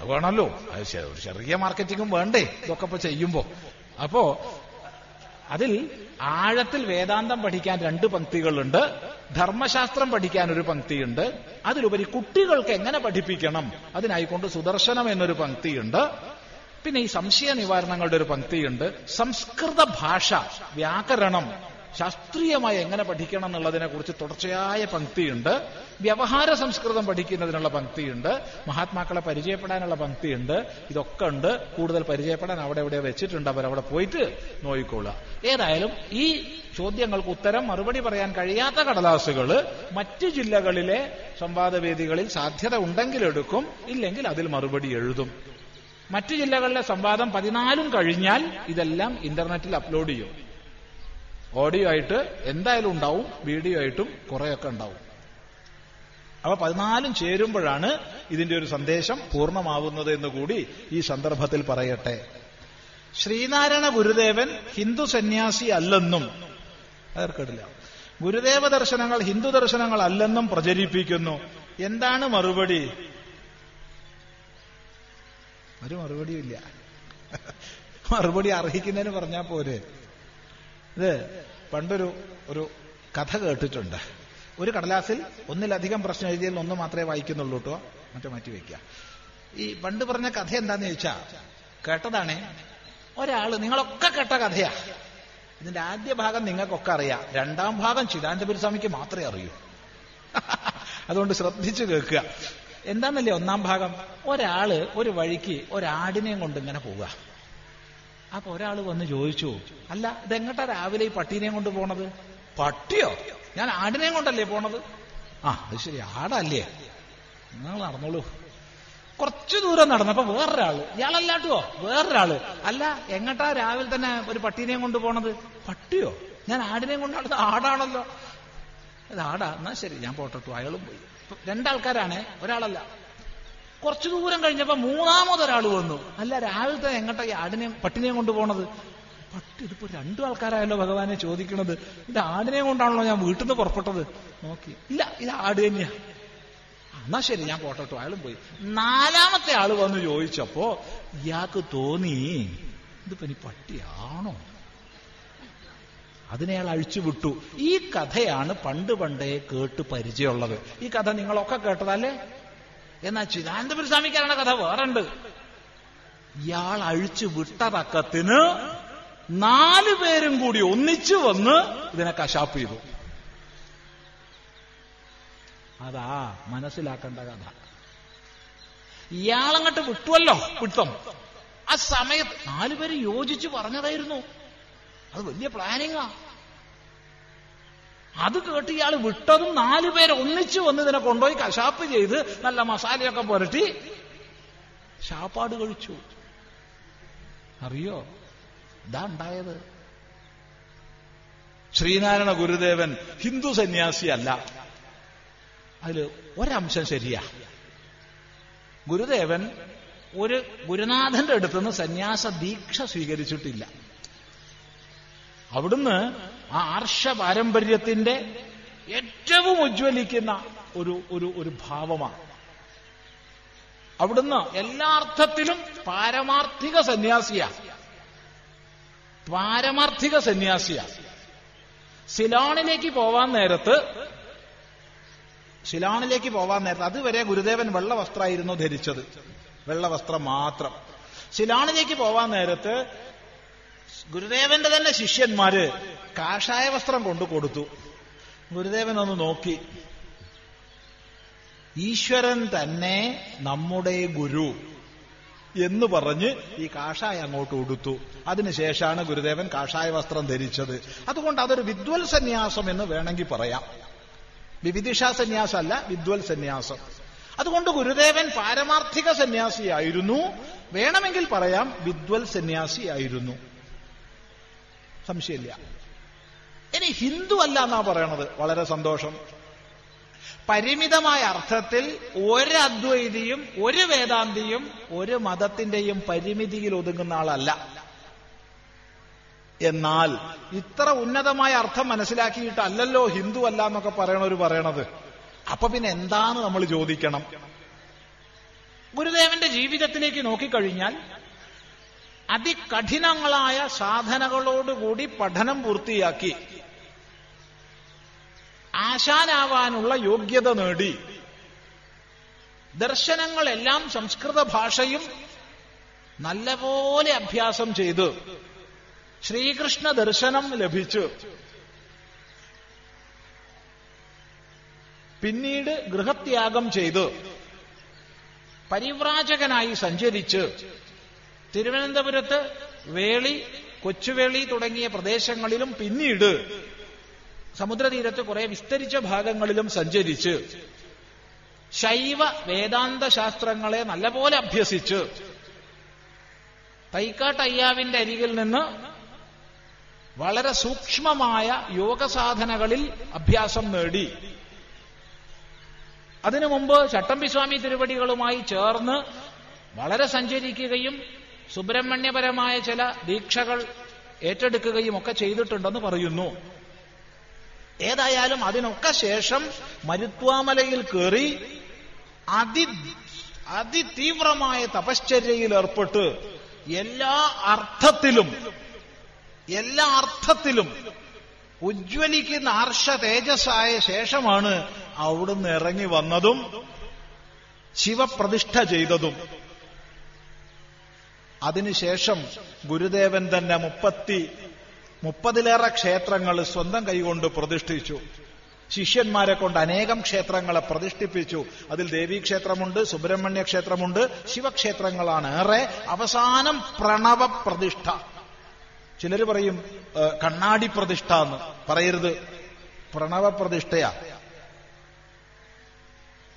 വേണമല്ലോ. ഒരു ചെറിയ മാർക്കറ്റിങ്ങും വേണ്ടേ? ഇതൊക്കെ ഇപ്പൊ ചെയ്യുമ്പോ. അപ്പോ അതിൽ ആഴത്തിൽ വേദാന്തം പഠിക്കാൻ രണ്ട് പങ്ക്തികളുണ്ട്. ധർമ്മശാസ്ത്രം പഠിക്കാൻ ഒരു പങ്ക്തിയുണ്ട്. അതിലുപരി കുട്ടികൾക്ക് എങ്ങനെ പഠിപ്പിക്കണം? അതിനായിക്കൊണ്ട് സുദർശനം എന്നൊരു പങ്ക്തിയുണ്ട്. പിന്നെ ഈ സംശയ നിവാരണങ്ങളുടെ ഒരു പങ്ക്തിയുണ്ട്. സംസ്കൃത ഭാഷ വ്യാകരണം ശാസ്ത്രീയമായി എങ്ങനെ പഠിക്കണം എന്നുള്ളതിനെ കുറിച്ച് തുടർച്ചയായ പങ്ക്തിയുണ്ട്. വ്യവഹാര സംസ്കൃതം പഠിക്കുന്നതിനുള്ള പങ്ക്തിയുണ്ട്. മഹാത്മാക്കളെ പരിചയപ്പെടാനുള്ള പങ്ക്തിയുണ്ട്. ഇതൊക്കെ ഉണ്ട്. കൂടുതൽ പരിചയപ്പെടാൻ അവിടെ എവിടെ വെച്ചിട്ടുണ്ട്. അവരവിടെ പോയിട്ട് നോയിക്കൊള്ളുക ഏതായാലും ഈ ചോദ്യങ്ങൾക്ക് ഉത്തരം മറുപടി പറയാൻ കഴിയാത്ത കടലാസുകൾ മറ്റു ജില്ലകളിലെ സംവാദവേദികളിൽ സാധ്യത ഉണ്ടെങ്കിൽ എടുക്കും ഇല്ലെങ്കിൽ അതിൽ മറുപടി എഴുതും. മറ്റു ജില്ലകളിലെ സംവാദം പതിനാലും കഴിഞ്ഞാൽ ഇതെല്ലാം ഇന്റർനെറ്റിൽ അപ്ലോഡ് ചെയ്യും. ഓഡിയോ ആയിട്ട് എന്തായാലും ഉണ്ടാവും വീഡിയോ ആയിട്ടും കുറെയൊക്കെ ഉണ്ടാവും. അപ്പൊ പതിനാലും ചേരുമ്പോഴാണ് ഇതിന്റെ ഒരു സന്ദേശം പൂർണമാവുന്നത് എന്ന് കൂടി ഈ സന്ദർഭത്തിൽ പറയട്ടെ. ശ്രീനാരായണ ഗുരുദേവൻ ഹിന്ദു സന്യാസി അല്ലെന്നും അതർക്കിടില്ല ഗുരുദേവ ദർശനങ്ങൾ ഹിന്ദു ദർശനങ്ങൾ അല്ലെന്നും പ്രചരിപ്പിക്കുന്നു. എന്താണ് മറുപടി? ഒരു മറുപടിയും ഇല്ല. മറുപടി അർഹിക്കുന്നതിന് പറഞ്ഞാൽ പോരെ. ഇത് പണ്ടൊരു ഒരു കഥ കേട്ടിട്ടുണ്ട്. ഒരു കടലാസിൽ ഒന്നിലധികം പ്രശ്നം എഴുതിയാൽ ഒന്ന് മാത്രമേ വായിക്കുന്നുള്ളൂ കേട്ടോ മറ്റേ മാറ്റി വയ്ക്കുക ഈ പണ്ട് പറഞ്ഞ കഥ എന്താന്ന് ചോദിച്ചാ കേട്ടതാണേ ഒരാൾ നിങ്ങളൊക്കെ കേട്ട കഥയാ. ഇതിന്റെ ആദ്യ ഭാഗം നിങ്ങൾക്കൊക്കെ അറിയാം. രണ്ടാം ഭാഗം ചിദാനന്ദപുരി സ്വാമിക്ക് മാത്രമേ അറിയൂ. അതുകൊണ്ട് ശ്രദ്ധിച്ചു കേൾക്കുക. എന്താന്നല്ലേ ഒന്നാം ഭാഗം? ഒരാൾ ഒരു വഴിക്ക് ഒരാടിനെയും കൊണ്ട് ഇങ്ങനെ പോവുക. അപ്പൊ ഒരാൾ വന്ന് ചോദിച്ചു അല്ല ഇതെങ്ങട്ടാ രാവിലെ ഈ പട്ടീനെയും കൊണ്ട് പോണത്? പട്ടിയോ? ഞാൻ ആടിനെയും കൊണ്ടല്ലേ പോണത്? ആ അത് ശരി ആടല്ലേ. നിങ്ങൾ നടന്നോളൂ. കുറച്ചു ദൂരം നടന്നപ്പോ വേറൊരാൾ ഇയാളല്ലാട്ടുവോ? വേറൊരാൾ അല്ല എങ്ങട്ടാ രാവിലെ തന്നെ ഒരു പട്ടീനെയും കൊണ്ട് പോണത്? പട്ടിയോ? ഞാൻ ആടിനെയും കൊണ്ടാണ് ആടാണല്ലോ. ഇത് ആടാ എന്നാ ശരി ഞാൻ പോട്ടു അയാളും പോയി. രണ്ടാൾക്കാരാണ് ഒരാളല്ല. കുറച്ചു ദൂരം കഴിഞ്ഞപ്പോ മൂന്നാമതൊരാൾ വന്നു. അല്ല രാവിലത്തെ എങ്ങട്ടാ ഈ ആടിനെയും പട്ടിനെയും കൊണ്ടുപോണത് പട്ടി ഇതിപ്പോ രണ്ടു ആൾക്കാരായല്ലോ ഭഗവാനെ ചോദിക്കണത്. ഇത് ആടിനെ കൊണ്ടാണല്ലോ ഞാൻ വീട്ടിൽ നിന്ന് പുറപ്പെട്ടത്. നോക്കി. ഇല്ല ഇത് ആട് തന്നെയാ. എന്നാ ശരി ഞാൻ പോട്ടോട്ടോ അയാളും പോയി. നാലാമത്തെ ആൾ വന്ന് ചോദിച്ചപ്പോ ഇയാൾക്ക് തോന്നി ഇതിപ്പോ ഇനി പട്ടിയാണോ? അതിനെ അയാൾ അഴിച്ചുവിട്ടു. ഈ കഥയാണ് പണ്ട് പണ്ടേ കേട്ട് പരിചയമുള്ളത്. ഈ കഥ നിങ്ങളൊക്കെ കേട്ടതല്ലേ? എന്നാ ചിദാനന്ദപുരി സ്വാമിക്കാരാണ് കഥ വേറുണ്ട്. ഇയാൾ അഴിച്ചു വിട്ട തക്കത്തിന് നാലു പേരും കൂടി ഒന്നിച്ചു വന്ന് ഇതിനെ കശാപ്പ് ചെയ്തു. അതാ മനസ്സിലാക്കേണ്ട കഥ. ഇയാളങ്ങട്ട് വിട്ടുവല്ലോ പിടുത്തം. ആ സമയത്ത് നാലുപേര് യോജിച്ച് പറഞ്ഞതായിരുന്നു. അത് വലിയ പ്ലാനിങ്ങാ അത് കേട്ട് ഇയാൾ വിട്ടതും നാലു പേരെ ഒന്നിച്ചു വന്ന് ഇതിനെ കൊണ്ടുപോയി കശാപ്പ് ചെയ്ത് നല്ല മസാലയൊക്കെ പുരട്ടി. ശാപ്പാട് കഴിച്ചു. അറിയോ? ഇതാ ഉണ്ടായത്. ശ്രീനാരായണ ഗുരുദേവൻ ഹിന്ദു സന്യാസി അല്ല അതിൽ ഒരംശം ശരിയാ. ഗുരുദേവൻ ഒരു ഗുരുനാഥന്റെ അടുത്തുനിന്ന് സന്യാസ ദീക്ഷ സ്വീകരിച്ചിട്ടില്ല. അവിടുന്ന് ആ ആർഷ പാരമ്പര്യത്തിന്റെ ഏറ്റവും ഉജ്ജ്വലിക്കുന്ന ഒരു ഒരു ഒരു ഭാവമാണ്. അവിടുന്ന് എല്ലാ അർത്ഥത്തിലും പാരമാർത്ഥിക സന്യാസിയാ. പാരമാർത്ഥിക സന്യാസിയാ. സിലോണിലേക്ക് പോവാൻ നേരത്ത് സിലോണിലേക്ക് പോവാൻ നേരത്ത് അതുവരെ ഗുരുദേവൻ വെള്ള വസ്ത്രമായിരുന്നു ധരിച്ചത്. വെള്ള വസ്ത്രം മാത്രം. സിലോണിലേക്ക് പോവാൻ നേരത്ത് ഗുരുദേവന്റെ തന്നെ ശിഷ്യന്മാര് കാഷായ വസ്ത്രം കൊണ്ടു കൊടുത്തു. ഗുരുദേവൻ ഒന്ന് നോക്കി. ഈശ്വരൻ തന്നെ നമ്മുടെ ഗുരു എന്ന് പറഞ്ഞ് ഈ കാഷായ അങ്ങോട്ട് ഉടുത്തു. അതിനുശേഷമാണ് ഗുരുദേവൻ കാഷായ വസ്ത്രം ധരിച്ചത്. അതുകൊണ്ട് അതൊരു വിദ്വൽ സന്യാസം എന്ന് വേണമെങ്കിൽ പറയാം. വിവിധിഷ സന്യാസമല്ല വിദ്വൽ സന്യാസം അതുകൊണ്ട് ഗുരുദേവൻ പാരമാർത്ഥിക സന്യാസിയായിരുന്നു. വേണമെങ്കിൽ പറയാം വിദ്വൽ സന്യാസിയായിരുന്നു സംശയമില്ല. ഇനി ഹിന്ദു അല്ല എന്നാ പറയണത്. വളരെ സന്തോഷം. പരിമിതമായ അർത്ഥത്തിൽ ഒരു അദ്വൈതിയും ഒരു വേദാന്തിയും ഒരു മതത്തിന്റെയും പരിമിതിയിൽ ഒതുങ്ങുന്ന ആളല്ല. എന്നാൽ ഇത്ര ഉന്നതമായ അർത്ഥം മനസ്സിലാക്കിയിട്ടല്ലല്ലോ ഹിന്ദു അല്ല എന്നൊക്കെ പറയണവർ പറയണത്. അപ്പൊ പിന്നെ എന്താണ് നമ്മൾ ചോദിക്കണം? ഗുരുദേവന്റെ ജീവിതത്തിലേക്ക് നോക്കിക്കഴിഞ്ഞാൽ അതികഠിനങ്ങളായ സാധനകളോടുകൂടി പഠനം പൂർത്തിയാക്കി. ആശാനാവാനുള്ള യോഗ്യത നേടി. ദർശനങ്ങളെല്ലാം സംസ്കൃത ഭാഷയും നല്ലപോലെ അഭ്യാസം ചെയ്ത് ശ്രീകൃഷ്ണ ദർശനം ലഭിച്ചു. പിന്നീട് ഗൃഹത്യാഗം ചെയ്ത് പരിവ്രാജകനായി സഞ്ചരിച്ച് തിരുവനന്തപുരത്ത് വേളി കൊച്ചുവേളി തുടങ്ങിയ പ്രദേശങ്ങളിലും പിന്നീട് സമുദ്രതീരത്ത് കുറെ വിസ്തരിച്ച ഭാഗങ്ങളിലും സഞ്ചരിച്ച് ശൈവ വേദാന്ത ശാസ്ത്രങ്ങളെ നല്ലപോലെ അഭ്യസിച്ച് തൈക്കാട്ടയ്യാവിന്റെ അരികിൽ നിന്ന് വളരെ സൂക്ഷ്മമായ യോഗസാധനകളിൽ അഭ്യാസം നേടി. അതിനു മുമ്പ് ചട്ടമ്പിസ്വാമി തിരുവടികളുമായി ചേർന്ന് വളരെ സഞ്ചരിക്കുകയും സുബ്രഹ്മണ്യപരമായ ചില ദീക്ഷകൾ ഏറ്റെടുക്കുകയും ഒക്കെ ചെയ്തിട്ടുണ്ടെന്ന് പറയുന്നു. ഏതായാലും അതിനൊക്കെ ശേഷം മരുത്വാമലയിൽ കയറി അതി അതിതീവ്രമായ തപശ്ചര്യയിൽ ഏർപ്പെട്ട് എല്ലാ അർത്ഥത്തിലും എല്ലാ അർത്ഥത്തിലും ഉജ്ജ്വലിക്കുന്ന ആർഷ തേജസ്സായ ശേഷമാണ് അവിടുന്ന് ഇറങ്ങി വന്നതും ശിവപ്രതിഷ്ഠ ചെയ്തതും. അതിനുശേഷം ഗുരുദേവൻ തന്നെ മുപ്പത്തി മുപ്പതിലേറെ ക്ഷേത്രങ്ങൾ സ്വന്തം കൈകൊണ്ട് പ്രതിഷ്ഠിച്ചു. ശിഷ്യന്മാരെ കൊണ്ട് അനേകം ക്ഷേത്രങ്ങളെ പ്രതിഷ്ഠിപ്പിച്ചു. അതിൽ ദേവീക്ഷേത്രമുണ്ട് സുബ്രഹ്മണ്യ ക്ഷേത്രമുണ്ട് ശിവക്ഷേത്രങ്ങളാണ്. ഏറെ അവസാനം പ്രണവ പ്രതിഷ്ഠ. ചിലർ പറയും കണ്ണാടി പ്രതിഷ്ഠ എന്ന്. പറയരുത്. പ്രണവ പ്രതിഷ്ഠയാ.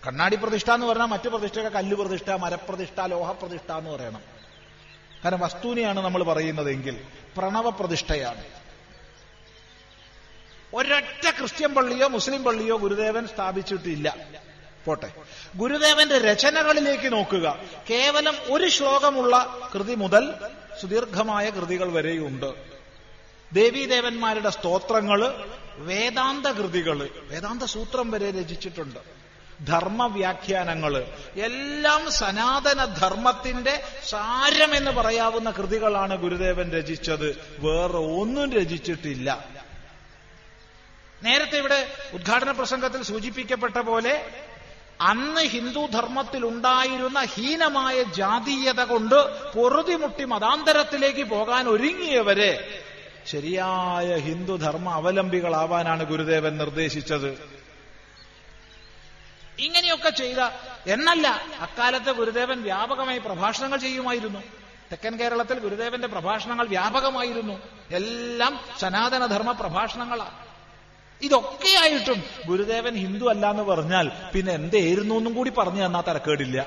കണ്ണാടി പ്രതിഷ്ഠ എന്ന് പറഞ്ഞാൽ മറ്റു പ്രതിഷ്ഠയൊക്കെ കല്ല് പ്രതിഷ്ഠ മരപ്രതിഷ്ഠ ലോഹപ്രതിഷ്ഠ എന്ന് പറയണം. കാരണം വസ്തുവിനെയാണ് നമ്മൾ പറയുന്നതെങ്കിൽ പ്രണവപ്രതിഷ്ഠയാണ്. ഒരൊറ്റ ക്രിസ്ത്യൻ പള്ളിയോ മുസ്ലിം പള്ളിയോ ഗുരുദേവൻ സ്ഥാപിച്ചിട്ടില്ല. പോട്ടെ. ഗുരുദേവന്റെ രചനകളിലേക്ക് നോക്കുക. കേവലം ഒരു ശ്ലോകമുള്ള കൃതി മുതൽ സുദീർഘമായ കൃതികൾ വരെയുണ്ട്. ദേവീദേവന്മാരുടെ സ്തോത്രങ്ങൾ വേദാന്ത കൃതികൾ വേദാന്ത സൂത്രം വരെ രചിച്ചിട്ടുണ്ട്. ധർമ്മവ്യാഖ്യാനങ്ങൾ. എല്ലാം സനാതന ധർമ്മത്തിന്റെ സാരം എന്ന് പറയാവുന്ന കൃതികളാണ് ഗുരുദേവൻ രചിച്ചത്. വേറെ ഒന്നും രചിച്ചിട്ടില്ല. നേരത്തെ ഇവിടെ ഉദ്ഘാടന പ്രസംഗത്തിൽ സൂചിപ്പിക്കപ്പെട്ട പോലെ അന്ന് ഹിന്ദു ധർമ്മത്തിലുണ്ടായിരുന്ന ഹീനമായ ജാതീയത കൊണ്ട് പൊറുതിമുട്ടി മതാന്തരത്തിലേക്ക് പോകാൻ ഒരുങ്ങിയവരെ ശരിയായ ഹിന്ദുധർമ്മ അവലംബികളാവാനാണ് ഗുരുദേവൻ നിർദ്ദേശിച്ചത്. ഇങ്ങനെയൊക്കെ ചെയ്ത എന്നല്ല അക്കാലത്ത് ഗുരുദേവൻ വ്യാപകമായി പ്രഭാഷണങ്ങൾ ചെയ്യുമായിരുന്നു. തെക്കൻ കേരളത്തിൽ ഗുരുദേവന്റെ പ്രഭാഷണങ്ങൾ വ്യാപകമായിരുന്നു. എല്ലാം സനാതനധർമ്മ പ്രഭാഷണങ്ങളാണ് ഇതൊക്കെയായിട്ടും ഗുരുദേവൻ ഹിന്ദു അല്ല എന്ന് പറഞ്ഞാൽ പിന്നെ എന്തായിരുന്നു എന്നും കൂടി പറഞ്ഞു തന്നാ തരക്കേടില്ല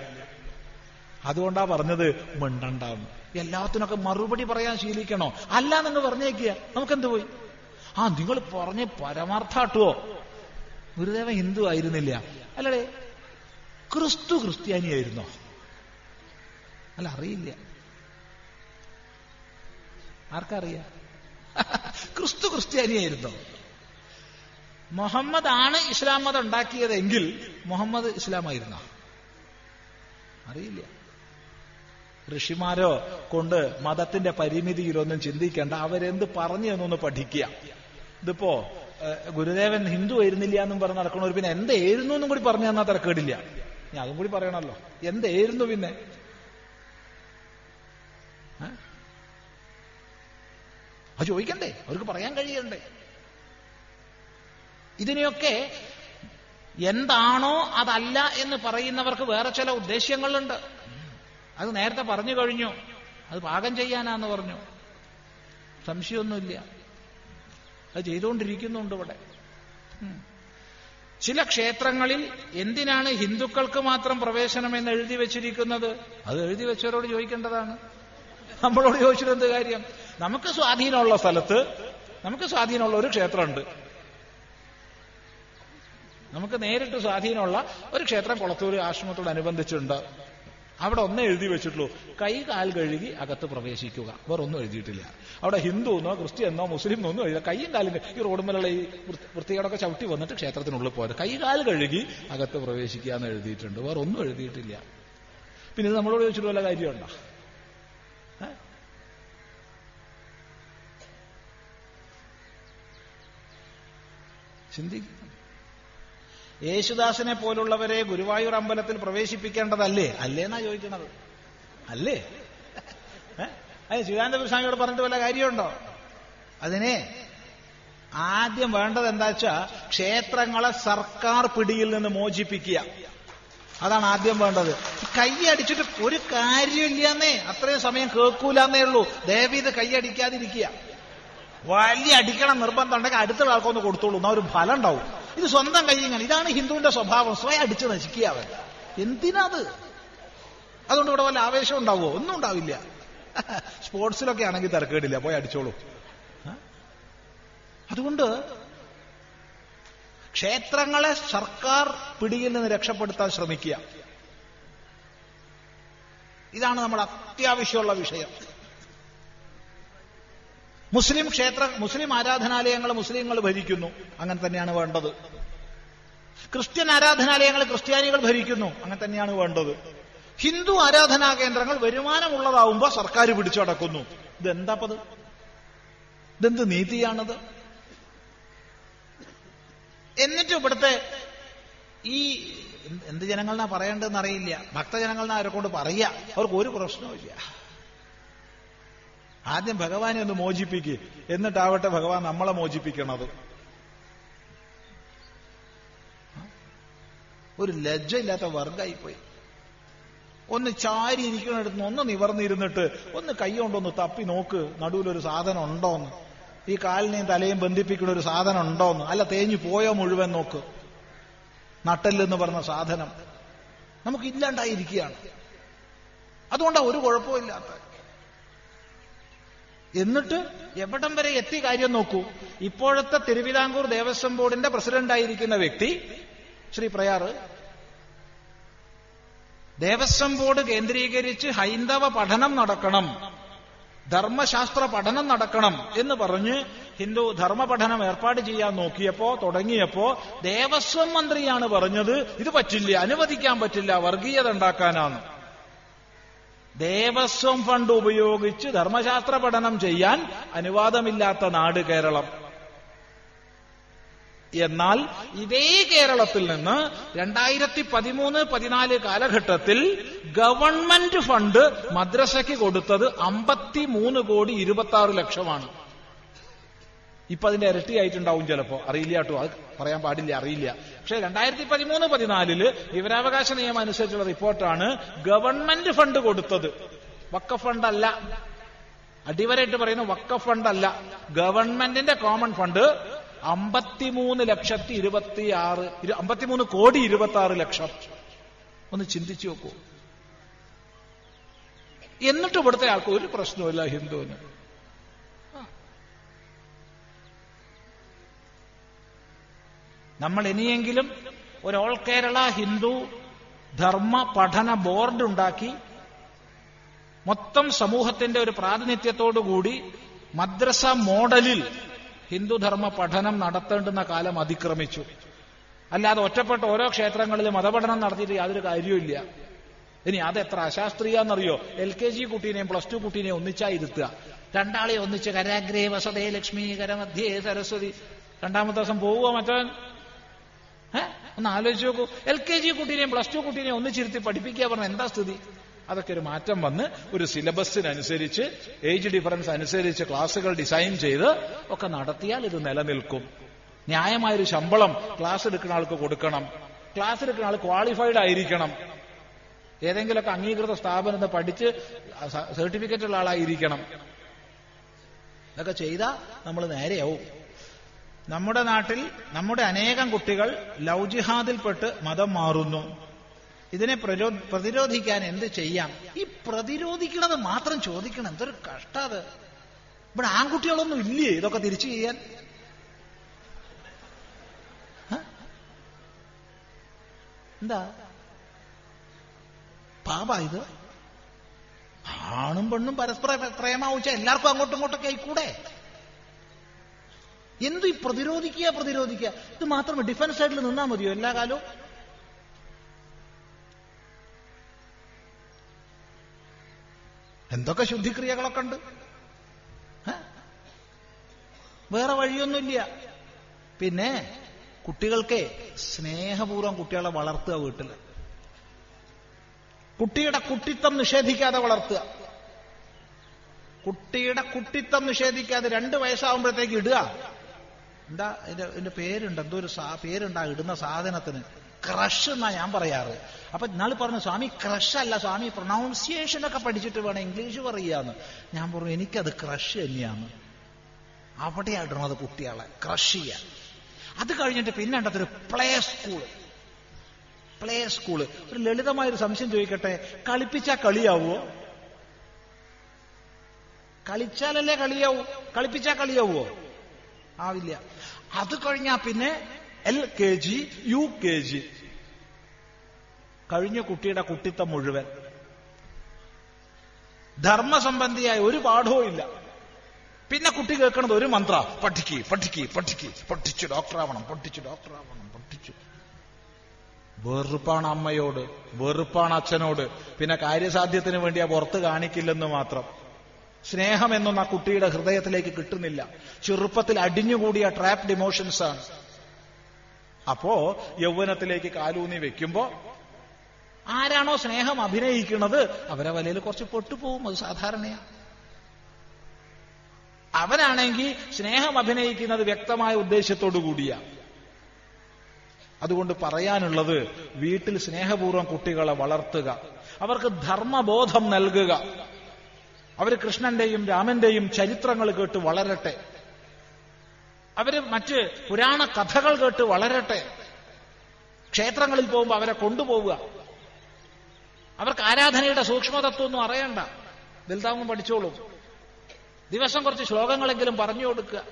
അതുകൊണ്ടാ പറഞ്ഞത് മിണ്ടണ്ടാവും എല്ലാത്തിനൊക്കെ മറുപടി പറയാൻ ശീലിക്കണോ? അല്ല എന്ന് പറഞ്ഞേക്കുക നമുക്കെന്ത് പോയി? ആ നിങ്ങൾ പറഞ്ഞ് പരമാർത്ഥാട്ടുവോ ഗുരുദേവൻ ഹിന്ദു ആയിരുന്നില്ല. അല്ലടേ ക്രിസ്തു ക്രിസ്ത്യാനിയായിരുന്നോ? അല്ല അറിയില്ല. ആർക്കറിയാം? ക്രിസ്തു ക്രിസ്ത്യാനിയായിരുന്നോ? മുഹമ്മദ് ആണ് ഇസ്ലാം മതം ഉണ്ടാക്കിയതെങ്കിൽ മുഹമ്മദ് ഇസ്ലാമായിരുന്നോ? അറിയില്ല. ഋഷിമാരോ കൊണ്ട് മതത്തിന്റെ പരിമിതിയിലൊന്നും ചിന്തിക്കേണ്ട. അവരെന്ത് പറഞ്ഞു എന്നൊന്ന് പഠിക്കുക. ഇതിപ്പോ ഗുരുദേവൻ ഹിന്ദു ആയിരുന്നില്ല എന്നും പറഞ്ഞ് നടക്കണവർ പിന്നെ എന്തായിരുന്നു എന്നും കൂടി പറഞ്ഞു തന്നാൽ തിരക്കേടില്ല. ഞാൻ അതും കൂടി പറയണല്ലോ. എന്തായിരുന്നു പിന്നെ? അത് ചോദിക്കണ്ടേ? അവർക്ക് പറയാൻ കഴിയണ്ടേ? ഇതിനെയൊക്കെ എന്താണോ അതല്ല എന്ന് പറയുന്നവർക്ക് വേറെ ചില ഉദ്ദേശ്യങ്ങളുണ്ട്. അത് നേരത്തെ പറഞ്ഞു കഴിഞ്ഞു. അത് പാകം ചെയ്യാനാന്ന് പറഞ്ഞു. സംശയമൊന്നുമില്ല. അത് ചെയ്തുകൊണ്ടിരിക്കുന്നുണ്ട് ഇവിടെ. ചില ക്ഷേത്രങ്ങളിൽ എന്തിനാണ് ഹിന്ദുക്കൾക്ക് മാത്രം പ്രവേശനം എന്ന് എഴുതി വെച്ചിരിക്കുന്നത്? അത് എഴുതി വെച്ചവരോട് ചോദിക്കേണ്ടതാണ്. നമ്മളോട് ചോദിച്ചിട്ട് എന്ത് കാര്യം? നമുക്ക് സ്വാധീനമുള്ള സ്ഥലത്ത് നമുക്ക് സ്വാധീനമുള്ള ഒരു ക്ഷേത്രമുണ്ട്. നമുക്ക് നേരിട്ട് സ്വാധീനമുള്ള ഒരു ക്ഷേത്രം കുളത്തൂർ ആശ്രമത്തോടനുബന്ധിച്ചുണ്ട്. അവിടെ ഒന്നേ എഴുതി വെച്ചിട്ടുള്ളൂ. കൈ കാൽ കഴുകി അകത്ത് പ്രവേശിക്കുക. വേറെ ഒന്നും എഴുതിയിട്ടില്ല. അവിടെ ഹിന്ദു എന്നോ ക്രിസ്ത്യൻ എന്നോ മുസ്ലിം എന്നോ ഒന്നും എഴുതില്ല കൈയും കാലും ഈ റോഡുമേലുള്ള ഈ വൃത്തികളൊക്കെ ചവിട്ടി വന്നിട്ട് ക്ഷേത്രത്തിനുള്ളിൽ പോയത്. കൈ കാൽ കഴുകി അകത്ത് പ്രവേശിക്കുക എന്ന് എഴുതിയിട്ടുണ്ട്. വേറെ ഒന്നും എഴുതിയിട്ടില്ല. പിന്നെ ഇത് നമ്മളോട് ചോദിച്ചിട്ട് വല്ല കാര്യമുണ്ടോ? ചിന്തിക്കും യേശുദാസിനെ പോലുള്ളവരെ ഗുരുവായൂർ അമ്പലത്തിൽ പ്രവേശിപ്പിക്കേണ്ടതല്ലേ? അല്ലേന്നാ ചോദിക്കുന്നത് അല്ലേ? അത് ശിവാനന്ദ സ്വാമിയോട് പറഞ്ഞിട്ട് വല്ല കാര്യമുണ്ടോ? അതിനെ ആദ്യം വേണ്ടത് എന്താ വെച്ചാ ക്ഷേത്രങ്ങളെ സർക്കാർ പിടിയിൽ നിന്ന് മോചിപ്പിക്കുക. അതാണ് ആദ്യം വേണ്ടത്. കൈ അടിച്ചിട്ട് ഒരു കാര്യമില്ലെന്നേ അത്രയും സമയം കേൾക്കൂലെന്നേ ഉള്ളൂ. ദയവ് ഇത് കൈ അടിക്കാതിരിക്കുക. വലിയ അടിക്കണം നിർബന്ധം ഉണ്ടെങ്കിൽ അടുത്തുള്ള ആൾക്കൊന്ന് കൊടുത്തോളൂ. എന്നാ ഒരു ഫലം ഉണ്ടാവും. ഇത് സ്വന്തം കയ്യങ്ങനെ ഇതാണ് ഹിന്ദുവിന്റെ സ്വഭാവം. സ്വയം അടിച്ച് നശിക്കുക അവൻ. എന്തിനാത്? അതുകൊണ്ട് ഇവിടെ വല്ല ആവേശം ഉണ്ടാവുമോ? ഒന്നും ഉണ്ടാവില്ല. സ്പോർട്സിലൊക്കെ ആണെങ്കിൽ തിരക്കേടില്ല. പോയി അടിച്ചോളൂ? അതുകൊണ്ട് ക്ഷേത്രങ്ങളെ സർക്കാർ പിടിയിൽ നിന്ന് രക്ഷപ്പെടുത്താൻ ശ്രമിക്കുക. ഇതാണ് നമ്മൾ അത്യാവശ്യമുള്ള വിഷയം. മുസ്ലിം ക്ഷേത്ര മുസ്ലിം ആരാധനാലയങ്ങൾ മുസ്ലിങ്ങൾ ഭരിക്കുന്നു. അങ്ങനെ തന്നെയാണ് വേണ്ടത്. ക്രിസ്ത്യൻ ആരാധനാലയങ്ങൾ ക്രിസ്ത്യാനികൾ ഭരിക്കുന്നു. അങ്ങനെ തന്നെയാണ് വേണ്ടത്. ഹിന്ദു ആരാധനാ കേന്ദ്രങ്ങൾ വരുമാനമുള്ളതാവുമ്പോ സർക്കാർ പിടിച്ചടക്കുന്നു ഇതെന്താപ്പത്? ഇതെന്ത് നീതിയാണത്? എന്നിട്ട് ഇവിടുത്തെ ഈ എന്ത് ജനങ്ങളെന്നാ ജനങ്ങളാ പറയേണ്ടതെന്ന് അറിയില്ല ഭക്തജനങ്ങളെന്നാ അവരെ കൊണ്ട് പറയാ. അവർക്ക് ഒരു പ്രശ്നവുമില്ല. ആദ്യം ഭഗവാനെ ഒന്ന് മോചിപ്പിക്കുക എന്നിട്ടാവട്ടെ ഭഗവാൻ നമ്മളെ മോചിപ്പിക്കണത്. ഒരു ലജ്ജയില്ലാത്ത വർഗായിപ്പോയി. ഒന്ന് ചാരി ഇരിക്കുന്നിടത്ത് ഒന്ന് നിവർന്നിരുന്നിട്ട് ഒന്ന് കൈ കൊണ്ടൊന്ന് തപ്പി നോക്ക്. നടുവിലൊരു സാധനം ഉണ്ടോന്ന്. ഈ കാലിനെയും തലയും ബന്ധിപ്പിക്കുന്ന ഒരു സാധനം ഉണ്ടോന്ന്. അല്ല തേഞ്ഞു പോയോ മുഴുവൻ നോക്ക്. നട്ടല്ലെന്ന് പറഞ്ഞ സാധനം. നമുക്ക് ഇല്ലാണ്ടായിരിക്കുകയാണ് അതുകൊണ്ടാണ് ഒരു കുഴപ്പമില്ലാത്ത എന്നിട്ട് എവിടം വരെ എത്തി കാര്യം നോക്കൂ. ഇപ്പോഴത്തെ തിരുവിതാംകൂർ ദേവസ്വം ബോർഡിന്റെ പ്രസിഡന്റായിരിക്കുന്ന വ്യക്തി ശ്രീ പ്രയാറ് ദേവസ്വം ബോർഡ് കേന്ദ്രീകരിച്ച് ഹൈന്ദവ പഠനം നടക്കണം ധർമ്മശാസ്ത്ര പഠനം നടക്കണം എന്ന് പറഞ്ഞ് ഹിന്ദു ധർമ്മ പഠനം ഏർപ്പാട് ചെയ്യാൻ നോക്കിയപ്പോ തുടങ്ങിയപ്പോ ദേവസ്വം മന്ത്രിയാണ് പറഞ്ഞത് ഇത് പറ്റില്ല അനുവദിക്കാൻ പറ്റില്ല വർഗീയത ഉണ്ടാക്കാനാണ്. ദേവസ്വം ഫണ്ട് ഉപയോഗിച്ച് ധർമ്മശാസ്ത്ര പഠനം ചെയ്യാൻ അനുവാദമില്ലാത്ത നാട് കേരളം. എന്നാൽ ഇതേ കേരളത്തിൽ നിന്ന് രണ്ടായിരത്തി പതിമൂന്ന് പതിനാല് കാലഘട്ടത്തിൽ ഗവൺമെന്റ് ഫണ്ട് മദ്രസയ്ക്ക് കൊടുത്തത് അമ്പത്തിമൂന്ന് കോടി ഇരുപത്തി ലക്ഷമാണ്. ഇപ്പൊ അതിന്റെ ഇരട്ടിയായിട്ടുണ്ടാവും ചിലപ്പോ. അറിയില്ല കേട്ടോ അത് പറയാൻ പാടില്ല അറിയില്ല. പക്ഷെ രണ്ടായിരത്തി പതിമൂന്ന് പതിനാലിൽ വിവരാവകാശ നിയമം അനുസരിച്ചുള്ള റിപ്പോർട്ടാണ് ഗവൺമെന്റ് ഫണ്ട് കൊടുത്തത്. വക്ക ഫണ്ടല്ല. അടിവരായിട്ട് പറയുന്ന വക്ക ഫണ്ടല്ല. ഗവൺമെന്റിന്റെ കോമൺ ഫണ്ട് അമ്പത്തിമൂന്ന് ലക്ഷത്തി ഇരുപത്തി ആറ് അമ്പത്തിമൂന്ന് കോടി ഇരുപത്തി ആറ് ലക്ഷം. ഒന്ന് ചിന്തിച്ചു നോക്കൂ. എന്നിട്ട് ഇവിടുത്തെ ആൾക്ക് ഒരു പ്രശ്നമില്ല ഹിന്ദുവിന്. നമ്മൾ ഇനിയെങ്കിലും ഒരു ഓൾ കേരള ഹിന്ദു ധർമ്മ പഠന ബോർഡ് ഉണ്ടാക്കി മൊത്തം സമൂഹത്തിന്റെ ഒരു പ്രാതിനിധ്യത്തോടുകൂടി മദ്രസ മോഡലിൽ ഹിന്ദുധർമ്മ പഠനം നടത്തേണ്ടുന്ന കാലം അതിക്രമിച്ചു. അല്ലാതെ ഒറ്റപ്പെട്ട ഓരോ ക്ഷേത്രങ്ങളിൽ മതപഠനം നടത്തിയിട്ട് യാതൊരു കാര്യവുമില്ല ഇനി അതെത്ര അശാസ്ത്രീയാന്നറിയോ? എൽ കെ ജി കുട്ടീനെയും പ്ലസ് ടു കുട്ടീനെയും ഒന്നിച്ചായി ഇരുത്തുക. രണ്ടാളെ ഒന്നിച്ച് കരാഗ്രേ വസതേ ലക്ഷ്മി കരമധ്യേ സരസ്വതി. രണ്ടാമത്തെ ദിവസം പോവുക മറ്റവൻ ഒന്ന് ആലോചിച്ച് നോക്കൂ. എൽ കെ ജി കുട്ടീനെയും പ്ലസ് ടു കുട്ടീനെയും ഒന്ന് ചിരുത്തി പഠിപ്പിക്കുക പറഞ്ഞ എന്താ സ്ഥിതി? അതൊക്കെ ഒരു മാറ്റം വന്ന് ഒരു സിലബസിനനുസരിച്ച് ഏജ് ഡിഫറൻസ് അനുസരിച്ച് ക്ലാസ്സുകൾ ഡിസൈൻ ചെയ്ത് ഒക്കെ നടത്തിയാൽ ഇത് നിലനിൽക്കും. ന്യായമായൊരു ശമ്പളം ക്ലാസ് എടുക്കുന്ന ആൾക്ക് കൊടുക്കണം. ക്ലാസ് എടുക്കുന്ന ആൾ ക്വാളിഫൈഡ് ആയിരിക്കണം. ഏതെങ്കിലുമൊക്കെ അംഗീകൃത സ്ഥാപനത്തെ പഠിച്ച് സർട്ടിഫിക്കറ്റ് ഉള്ള ആളായിരിക്കണം. ഇതൊക്കെ ചെയ്താൽ നമ്മൾ നേരെയാവും. നമ്മുടെ നാട്ടിൽ നമ്മുടെ അനേകം കുട്ടികൾ ലവ് ജിഹാദിൽപ്പെട്ട് മതം മാറുന്നു. ഇതിനെ പ്രതിരോധിക്കാൻ എന്ത് ചെയ്യാം? ഈ പ്രതിരോധിക്കണത് മാത്രം ചോദിക്കണം. എന്തൊരു കഷ്ടത്. ഇവിടെ ആൺകുട്ടികളൊന്നും ഇല്ലേ ഇതൊക്കെ തിരിച്ചു ചെയ്യാൻ? എന്താ? പാപ ഇത്. ആണും പെണ്ണും പരസ്പര പ്രേമാവിച്ച എല്ലാവർക്കും അങ്ങോട്ടും ഇങ്ങോട്ടൊക്കെ ആയിക്കൂടെ? എന്തു ഈ പ്രതിരോധിക്കുക പ്രതിരോധിക്കുക? ഇത് മാത്രം ഡിഫൻസ് സൈഡിൽ നിന്നാൽ മതിയോ എല്ലാ കാലവും? എന്തൊക്കെ ശുദ്ധിക്രിയകളൊക്കെ ഉണ്ട്? വേറെ വഴിയൊന്നുമില്ല. പിന്നെ കുട്ടികൾക്ക് സ്നേഹപൂർവം കുട്ടികളെ വളർത്തുക വീട്ടിൽ. കുട്ടിയുടെ കുട്ടിത്തം നിഷേധിക്കാതെ വളർത്തുക. കുട്ടിയുടെ കുട്ടിത്തം നിഷേധിക്കാതെ രണ്ട് വയസ്സാവുമ്പോഴത്തേക്ക് ഇടുക. എന്താ എന്റെ എന്റെ പേരുണ്ട് എന്തോ ഒരു പേരുണ്ടാ ഇടുന്ന സാധനത്തിന്. ക്രഷ് എന്നാ ഞാൻ പറയാറ്. അപ്പൊ ഇന്നാൾ പറഞ്ഞു സ്വാമി ക്രഷ് അല്ല സ്വാമി പ്രൊണൗൺസിയേഷൻ ഒക്കെ പഠിച്ചിട്ട് വേണം ഇംഗ്ലീഷ് പറയാന്ന്. ഞാൻ പറഞ്ഞു എനിക്കത് ക്രഷ് തന്നെയാണ്. അവിടെയാണ് ഇടണത് കുട്ടികളെ ക്രഷ് ചെയ്യാൻ. അത് കഴിഞ്ഞിട്ട് പിന്നെ ഉണ്ടതൊരു പ്ലേ സ്കൂൾ പ്ലേ സ്കൂൾ ഒരു ലളിതമായ ഒരു സംശയം ചോദിക്കട്ടെ? കളിപ്പിച്ചാ കളിയാവോ? കളിച്ചാലല്ലേ കളിയാവൂ? കളിപ്പിച്ചാ കളിയാവോ? ആവില്ല. അത് കഴിഞ്ഞാ പിന്നെ L K G U K G. കഴിഞ്ഞ കുട്ടിയുടെ കുട്ടിത്തം മുഴുവൻ. ധർമ്മസംബന്ധിയായ ഒരു പാഠവും ഇല്ല. പിന്നെ കുട്ടി കേൾക്കുന്നത് ഒരു മന്ത്ര. പഠിക്കി പഠിക്കി പഠിക്കി. പഠിച്ചു ഡോക്ടറാവണം പഠിച്ചു ഡോക്ടറാവണം പഠിച്ചു. വെറുപ്പാണ് അമ്മയോട് വെറുപ്പാണ് അച്ഛനോട്. പിന്നെ കാര്യസാധ്യത്തിന് വേണ്ടി പുറത്ത് കാണിക്കില്ലെന്ന് മാത്രം. സ്നേഹം എന്നൊന്നും ആ കുട്ടിയുടെ ഹൃദയത്തിലേക്ക് കിട്ടുന്നില്ല. ചെറുപ്പത്തിൽ അടിഞ്ഞുകൂടിയ ട്രാപ്ഡ് ഇമോഷൻസ് ആണ്. അപ്പോ യൗവനത്തിലേക്ക് കാലൂന്നി വെക്കുമ്പോ ആരാണോ സ്നേഹം അഭിനയിക്കുന്നത് അവരെ വലയിൽ കുറച്ച് പൊട്ടുപോകും അത് സാധാരണയാണ് അവനാണെങ്കിൽ സ്നേഹം അഭിനയിക്കുന്നത് വ്യക്തമായ ഉദ്ദേശത്തോടു കൂടിയാ. അതുകൊണ്ട് പറയാനുള്ളത് വീട്ടിൽ സ്നേഹപൂർവം കുട്ടികളെ വളർത്തുക. അവർക്ക് ധർമ്മബോധം നൽകുക. അവർ കൃഷ്ണന്റെയും രാമന്റെയും ചരിത്രങ്ങൾ കേട്ട് വളരട്ടെ. അവർ മറ്റ് പുരാണ കഥകൾ കേട്ട് വളരട്ടെ. ക്ഷേത്രങ്ങളിൽ പോകുമ്പോൾ അവരെ കൊണ്ടുപോവുക. അവർക്ക് ആരാധനയുടെ സൂക്ഷ്മതത്വമൊന്നും അറിയണ്ട. ദിൽതാവും പഠിച്ചോളും. ദിവസം കുറച്ച് ശ്ലോകങ്ങളെങ്കിലും പറഞ്ഞു കൊടുക്കുക.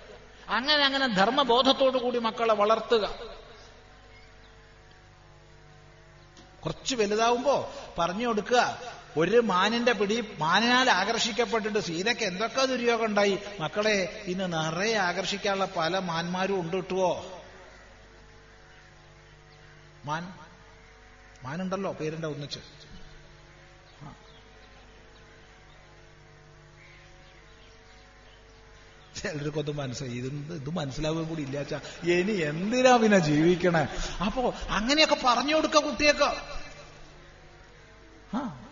അങ്ങനെ അങ്ങനെ ധർമ്മബോധത്തോടു കൂടി മക്കളെ വളർത്തുക. കുറച്ച് വലുതാവുമ്പോ പറഞ്ഞു കൊടുക്കുക. ഒരു മാനിന്റെ പിടി മാനിനാൽ ആകർഷിക്കപ്പെട്ടിട്ട് സീതയ്ക്ക് എന്തൊക്കെ ദുര്യോഗം ഉണ്ടായി? മക്കളെ ഇന്ന് നിറയെ ആകർഷിക്കാനുള്ള പല മാന്മാരും ഉണ്ട് കിട്ടുവോ? മാൻ മാനുണ്ടല്ലോ പേരിന്റെ ഒന്നിച്ച്. ചിലർക്കൊന്നും മനസ്സിലായി ഇത് ഇത് മനസ്സിലാവുക കൂടി ഇല്ലാച്ച ഇനി എന്തിനാ പിന്നെ ജീവിക്കണേ? അപ്പോ അങ്ങനെയൊക്കെ പറഞ്ഞു കൊടുക്ക കുട്ടിയൊക്കെ. ആ.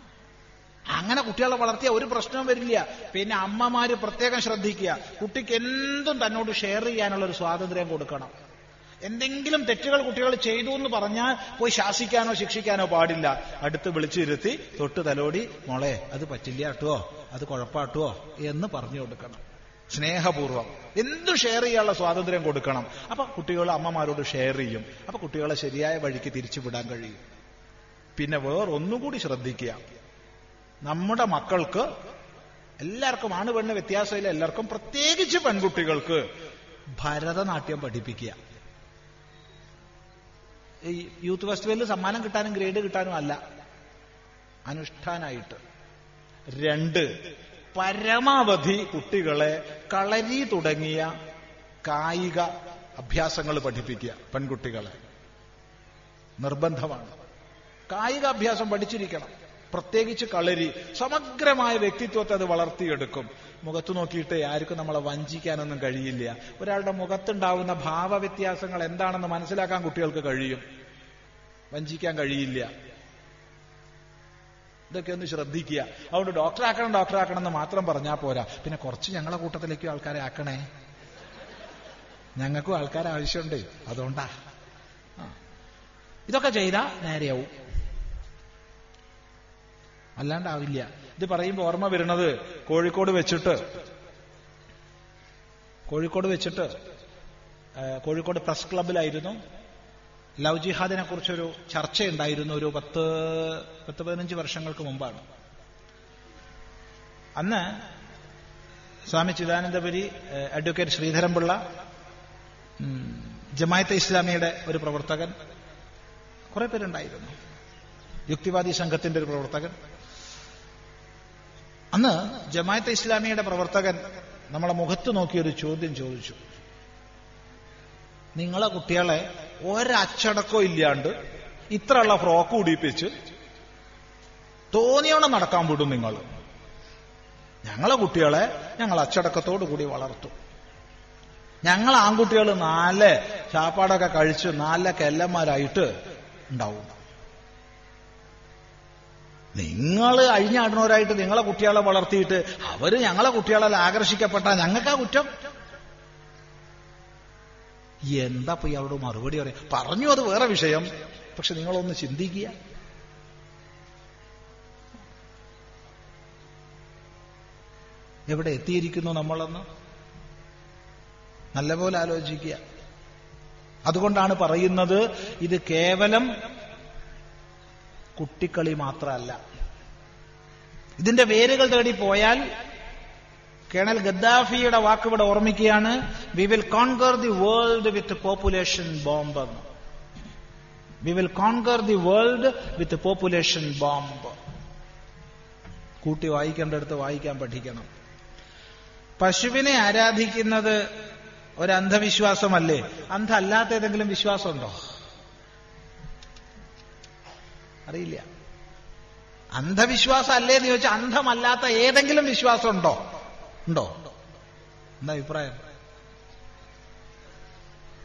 അങ്ങനെ കുട്ടികളെ വളർത്തിയ ഒരു പ്രശ്നവും വരില്ല. പിന്നെ അമ്മമാര് പ്രത്യേകം ശ്രദ്ധിക്കുക. കുട്ടിക്ക് എന്തും തന്നോട് ഷെയർ ചെയ്യാനുള്ള ഒരു സ്വാതന്ത്ര്യം കൊടുക്കണം. എന്തെങ്കിലും തെറ്റുകൾ കുട്ടികൾ ചെയ്തു എന്ന് പറഞ്ഞാൽ പോയി ശാസിക്കാനോ ശിക്ഷിക്കാനോ പാടില്ല. അടുത്ത് വിളിച്ചിരുത്തി തൊട്ട് തലോടി മോളെ അത് പറ്റില്ല കേട്ടോ. അത് കുഴപ്പാട്ടോ എന്ന് പറഞ്ഞു കൊടുക്കണം. സ്നേഹപൂർവം എന്തും ഷെയർ ചെയ്യാനുള്ള സ്വാതന്ത്ര്യം കൊടുക്കണം. അപ്പൊ കുട്ടികൾ അമ്മമാരോട് ഷെയർ ചെയ്യും. അപ്പൊ കുട്ടികളെ ശരിയായ വഴിക്ക് തിരിച്ചുവിടാൻ കഴിയും. പിന്നെ വേറൊന്നുകൂടി ശ്രദ്ധിക്കുക. നമ്മുടെ മക്കൾക്ക് എല്ലാവർക്കും ആണ് പെണ്ണ് വ്യത്യാസമില്ല. എല്ലാവർക്കും പ്രത്യേകിച്ച് പെൺകുട്ടികൾക്ക് ഭരതനാട്യം പഠിപ്പിക്കുക. ഈ യൂത്ത് ഫെസ്റ്റിവലിൽ സമ്മാനം കിട്ടാനും ഗ്രേഡ് കിട്ടാനും അല്ല. അനുഷ്ഠാനായിട്ട്. രണ്ട് പരമാവധി കുട്ടികളെ കളരി തുടങ്ങിയ കായിക അഭ്യാസങ്ങൾ പഠിപ്പിക്കുക പെൺകുട്ടികളെ. നിർബന്ധമാണ്. കായികാഭ്യാസം പഠിച്ചിരിക്കണം. പ്രത്യേകിച്ച് കളരി സമഗ്രമായ വ്യക്തിത്വത്തെ അത് വളർത്തിയെടുക്കും. മുഖത്ത് നോക്കിയിട്ട് ആർക്കും നമ്മളെ വഞ്ചിക്കാനൊന്നും കഴിയില്ല. ഒരാളുടെ മുഖത്തുണ്ടാവുന്ന ഭാവവ്യത്യാസങ്ങൾ എന്താണെന്ന് മനസ്സിലാക്കാൻ കുട്ടികൾക്ക് കഴിയും. വഞ്ചിക്കാൻ കഴിയില്ല. ഇതൊക്കെ ഒന്ന് ശ്രദ്ധിക്കുക. അതുകൊണ്ട് ഡോക്ടറാക്കണം ഡോക്ടറാക്കണം എന്ന് മാത്രം പറഞ്ഞാൽ പോരാ. പിന്നെ കുറച്ച് ഞങ്ങളെ കൂട്ടത്തിലേക്കും ആൾക്കാരെ ആക്കണേ. ഞങ്ങൾക്കും ആൾക്കാരെ ആവശ്യമുണ്ട് അതുകൊണ്ടാ ഇതൊക്കെ ചെയ്താൽ നേരെയാവും. അല്ലാണ്ടാവില്ല. ഇത് പറയുമ്പോൾ ഓർമ്മ വരുന്നത് കോഴിക്കോട് വെച്ചിട്ട്. കോഴിക്കോട് വെച്ചിട്ട് കോഴിക്കോട് പ്രസ് ക്ലബിലായിരുന്നു ലവ് ജിഹാദിനെ കുറിച്ചൊരു ചർച്ചയുണ്ടായിരുന്നു ഒരു പത്ത് പത്ത് പതിനഞ്ച് വർഷങ്ങൾക്ക് മുമ്പാണ്. അന്ന് സ്വാമി ചിദാനന്ദപുരി അഡ്വക്കേറ്റ് ശ്രീധരൻപിള്ള ജമായത്തെ ഇസ്ലാമിയുടെ ഒരു പ്രവർത്തകൻ കുറെ പേരുണ്ടായിരുന്നു. യുക്തിവാദി സംഘത്തിന്റെ ഒരു പ്രവർത്തകൻ. അന്ന് ജമായത്തെ ഇസ്ലാമിയുടെ പ്രവർത്തകൻ നമ്മളെ മുഖത്ത് നോക്കി ഒരു ചോദ്യം ചോദിച്ചു. നിങ്ങളെ കുട്ടികളെ ഒരച്ചടക്കവും ഇല്ലാണ്ട് ഇത്രയുള്ള ഫ്രോക്ക് ഉടിപ്പിച്ച് തോന്നിയോണം നടക്കാൻ വിടും നിങ്ങൾ. ഞങ്ങളെ കുട്ടികളെ ഞങ്ങൾ അച്ചടക്കത്തോടു കൂടി വളർത്തും. ഞങ്ങൾ ആൺകുട്ടികൾ നാല് ചാപ്പാടൊക്കെ കഴിച്ച് നാല് കെല്ലന്മാരായിട്ട് ഉണ്ടാവും. നിങ്ങൾ അഴിഞ്ഞാടുന്നവരായിട്ട് നിങ്ങളെ കുട്ടികളെ വളർത്തിയിട്ട് അവർ ഞങ്ങളെ കുട്ടികളെ ആകർഷിക്കപ്പെട്ട ഞങ്ങൾക്കാ കുറ്റം. എന്താ ഇപ്പൊ ഇയാളോട് മറുപടി പറയാം? പറഞ്ഞു അത് വേറെ വിഷയം. പക്ഷെ നിങ്ങളൊന്ന് ചിന്തിക്കുക. എവിടെ എത്തിയിരിക്കുന്നു നമ്മളെന്ന്? നല്ലപോലെ ആലോചിക്കുക. അതുകൊണ്ടാണ് പറയുന്നത് ഇത് കേവലം കുട്ടിക്കളി മാത്രമല്ല. ഇതിന്റെ വേരുകൾ തേടി പോയാൽ കേണൽ ഗദ്ദാഫിയുടെ വാക്കിവിടെ ഓർമ്മിക്കുകയാണ് we will conquer the world with population bomb we will conquer the world with population bomb കൂട്ടി വായിക്കേണ്ടടുത്ത് വായിക്കാൻ പഠിക്കണം. പശുവിനെ ആരാധിക്കുന്നത് ഒരു അന്ധവിശ്വാസമല്ലേ? അന്ധ അല്ലാത്ത ഏതെങ്കിലും വിശ്വാസമുണ്ടോ? അറിയില്ല. അന്ധവിശ്വാസം അല്ലേ എന്ന് ചോദിച്ചാൽ അന്ധമല്ലാത്ത ഏതെങ്കിലും വിശ്വാസം ഉണ്ടോ? ഉണ്ടോ എന്താ അഭിപ്രായം?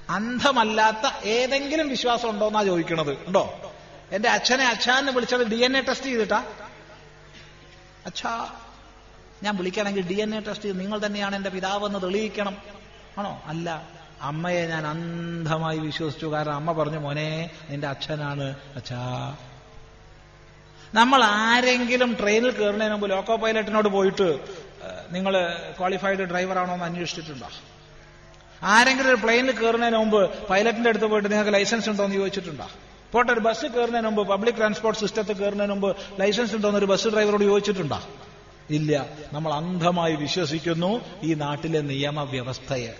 അന്ധമല്ലാത്ത ഏതെങ്കിലും വിശ്വാസം ഉണ്ടോ എന്നാ ചോദിക്കണത്. ഉണ്ടോ? എന്റെ അച്ഛനെ അച്ഛാന്ന് വിളിച്ചത് ഡി എൻ എ ടെസ്റ്റ് ചെയ്തിട്ടാ. അച്ഛാ ഞാൻ വിളിക്കണമെങ്കിൽ ഡി എൻ എ ടെസ്റ്റ് ചെയ്ത് നിങ്ങൾ തന്നെയാണ് എന്റെ പിതാവെന്ന് തെളിയിക്കണം. ആണോ? അല്ല. അമ്മയെ ഞാൻ അന്ധമായി വിശ്വസിച്ചു. കാരണം അമ്മ പറഞ്ഞു മോനെ നിന്റെ അച്ഛനാണ്. അച്ഛാ നമ്മൾ ആരെങ്കിലും ട്രെയിനിൽ കയറുന്നതിന് മുമ്പ് ലോക്കോ പൈലറ്റിനോട് പോയിട്ട് നിങ്ങൾ ക്വാളിഫൈഡ് ഡ്രൈവർ ആണോ എന്ന് അന്വേഷിച്ചിട്ടുണ്ടോ? ആരെങ്കിലും ഒരു പ്ലെയിനിൽ കയറുന്നതിന് മുമ്പ് പൈലറ്റിന്റെ അടുത്ത് പോയിട്ട് നിങ്ങൾക്ക് ലൈസൻസ് ഉണ്ടോ എന്ന് ചോദിച്ചിട്ടുണ്ടോ? പോട്ടെ ഒരു ബസ് കയറുന്നതിന് മുമ്പ് പബ്ലിക് ട്രാൻസ്പോർട്ട് സിസ്റ്റത്തിൽ കയറുന്നതിന് മുമ്പ് ലൈസൻസ് ഉണ്ടോ എന്ന് ഒരു ബസ് ഡ്രൈവറോട് ചോദിച്ചിട്ടുണ്ടോ? ഇല്ല. നമ്മൾ അന്ധമായി വിശ്വസിക്കുന്നു ഈ നാട്ടിലെ നിയമവ്യവസ്ഥയെ.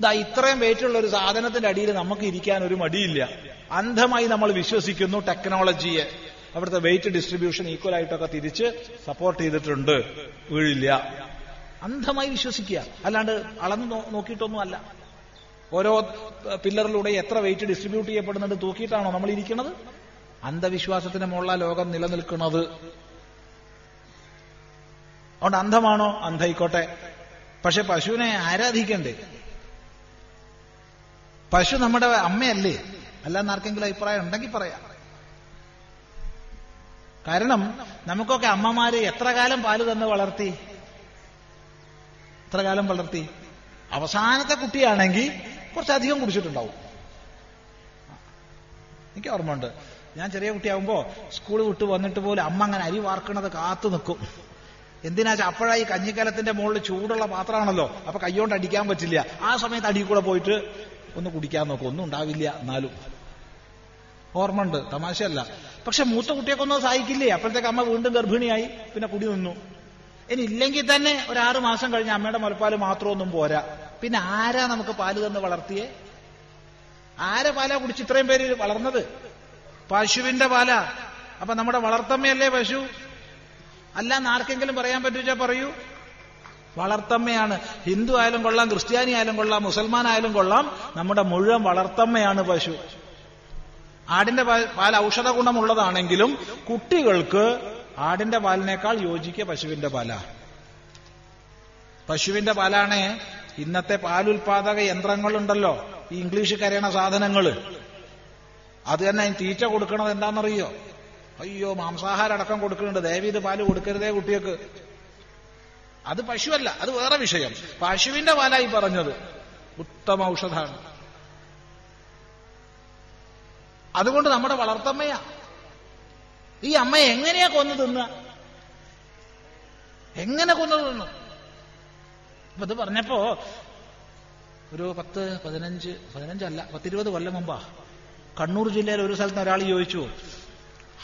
ഇതാ ഇത്രയും വെയിറ്റുള്ള ഒരു സാധനത്തിന്റെ അടിയിൽ നമുക്ക് ഇരിക്കാൻ ഒരു മടിയില്ല. അന്ധമായി നമ്മൾ വിശ്വസിക്കുന്നു ടെക്നോളജിയെ. അവിടുത്തെ വെയിറ്റ് ഡിസ്ട്രിബ്യൂഷൻ ഈക്വൽ ആയിട്ടൊക്കെ തിരിച്ച് സപ്പോർട്ട് ചെയ്തിട്ടുണ്ട്. വീഴില്ല. അന്ധമായി വിശ്വസിക്കുക. അല്ലാണ്ട് അളന്ന് നോക്കിയിട്ടൊന്നും അല്ല ഓരോ പില്ലറിലൂടെ എത്ര വെയിറ്റ് ഡിസ്ട്രിബ്യൂട്ട് ചെയ്യപ്പെടുന്നുണ്ട് തൂക്കിയിട്ടാണോ നമ്മൾ ഇരിക്കുന്നത് അന്ധവിശ്വാസത്തിന് മുകളിൽ ലോകം നിലനിൽക്കുന്നത്. അതുകൊണ്ട് അന്ധമാണോ? അന്ധയിക്കോട്ടെ പക്ഷെ പശുവിനെ ആരാധിക്കണ്ടേ? പശു നമ്മുടെ അമ്മയല്ലേ? അല്ലാന്ന് ആർക്കെങ്കിലും അഭിപ്രായം ഉണ്ടെങ്കിൽ പറയാം. കാരണം നമുക്കൊക്കെ അമ്മമാര് എത്ര കാലം പാൽ തന്ന് വളർത്തി? എത്ര കാലം വളർത്തി? അവസാനത്തെ കുട്ടിയാണെങ്കിൽ കുറച്ചധികം കുടിച്ചിട്ടുണ്ടാവും. എനിക്ക് ഓർമ്മയുണ്ട്. ഞാൻ ചെറിയ കുട്ടിയാവുമ്പോ സ്കൂൾ വിട്ട് വന്നിട്ട് പോലും അമ്മ അങ്ങനെ അരി വാർക്കണത് കാത്തു നിൽക്കും എന്തിനാ അപ്പോഴായി കഞ്ഞിക്കലത്തിന്റെ മുകളിൽ ചൂടുള്ള പാത്രമാണല്ലോ. അപ്പൊ കൈകൊണ്ട് അടിക്കാൻ പറ്റില്ല. ആ സമയത്ത് അടിയിൽ കൂടെ പോയിട്ട് ഒന്ന് കുടിക്കാൻ നോക്കും. ഒന്നും ഉണ്ടാവില്ല എന്നാലും. ഓർമ്മയുണ്ട്. തമാശയല്ല. പക്ഷെ മൂത്ത കുട്ടിയൊക്കൊന്നും സഹായിക്കില്ലേ അപ്പോഴത്തേക്ക് അമ്മ വീണ്ടും ഗർഭിണിയായി. പിന്നെ കുടി നിന്നു. ഇനി ഇല്ലെങ്കിൽ തന്നെ ഒരു ആറു മാസം കഴിഞ്ഞ് അമ്മയുടെ മുലപ്പാൽ മാത്രമൊന്നും പോരാ. പിന്നെ ആരാ നമുക്ക് പാൽ തന്ന് വളർത്തിയേ? ആരെ പാലാ കുടിച്ച് ഇത്രയും പേര് വളർന്നത്? പശുവിന്റെ പാലാ. അപ്പൊ നമ്മുടെ വളർത്തമ്മയല്ലേ പശു? അല്ല ആർക്കെങ്കിലും പറയാൻ പറ്റുവെച്ചാ പറയൂ. വളർത്തമ്മയാണ്. ഹിന്ദു ആയാലും കൊള്ളാം ക്രിസ്ത്യാനി ആയാലും കൊള്ളാം മുസൽമാൻ ആയാലും കൊള്ളാം. നമ്മുടെ മുഴുവൻ വളർത്തമ്മയാണ് പശു. ആടിന്റെ പാൽ ഔഷധ ഗുണമുള്ളതാണെങ്കിലും കുട്ടികൾക്ക് ആടിന്റെ പാലിനേക്കാൾ യോജിക്കുക പശുവിന്റെ പാലാ. പശുവിന്റെ പാലാണ് ഇന്നത്തെ പാലുൽപാദക യന്ത്രങ്ങളുണ്ടല്ലോ. ഈ ഇംഗ്ലീഷ് കരയണ സാധനങ്ങൾ അത് തന്നെ തീറ്റ കൊടുക്കണത് എന്താണെന്നറിയോ? അയ്യോ മാംസാഹാരം അടക്കം കൊടുക്കുന്നുണ്ട്. ദേവി ഇത് പാൽ കൊടുക്കരുതേ കുട്ടികൾക്ക്. അത് പശുവല്ല അത് വേറെ വിഷയം. പശുവിന്റെ പാലായി പറഞ്ഞത് ഉത്തമ ഔഷധമാണ് അതുകൊണ്ട് നമ്മുടെ വളർത്തമ്മയാ. ഈ അമ്മ എങ്ങനെയാ കൊന്നു തിന്ന എങ്ങനെ കൊന്നു തിന്നു അപ്പൊ ഇത് പറഞ്ഞപ്പോ ഒരു പത്ത് പതിനഞ്ച് പതിനഞ്ചല്ല പത്തിരുപത് കൊല്ലം മുമ്പാ കണ്ണൂർ ജില്ലയിൽ ഒരു സ്ഥലത്ത് ഒരാൾ ചോദിച്ചു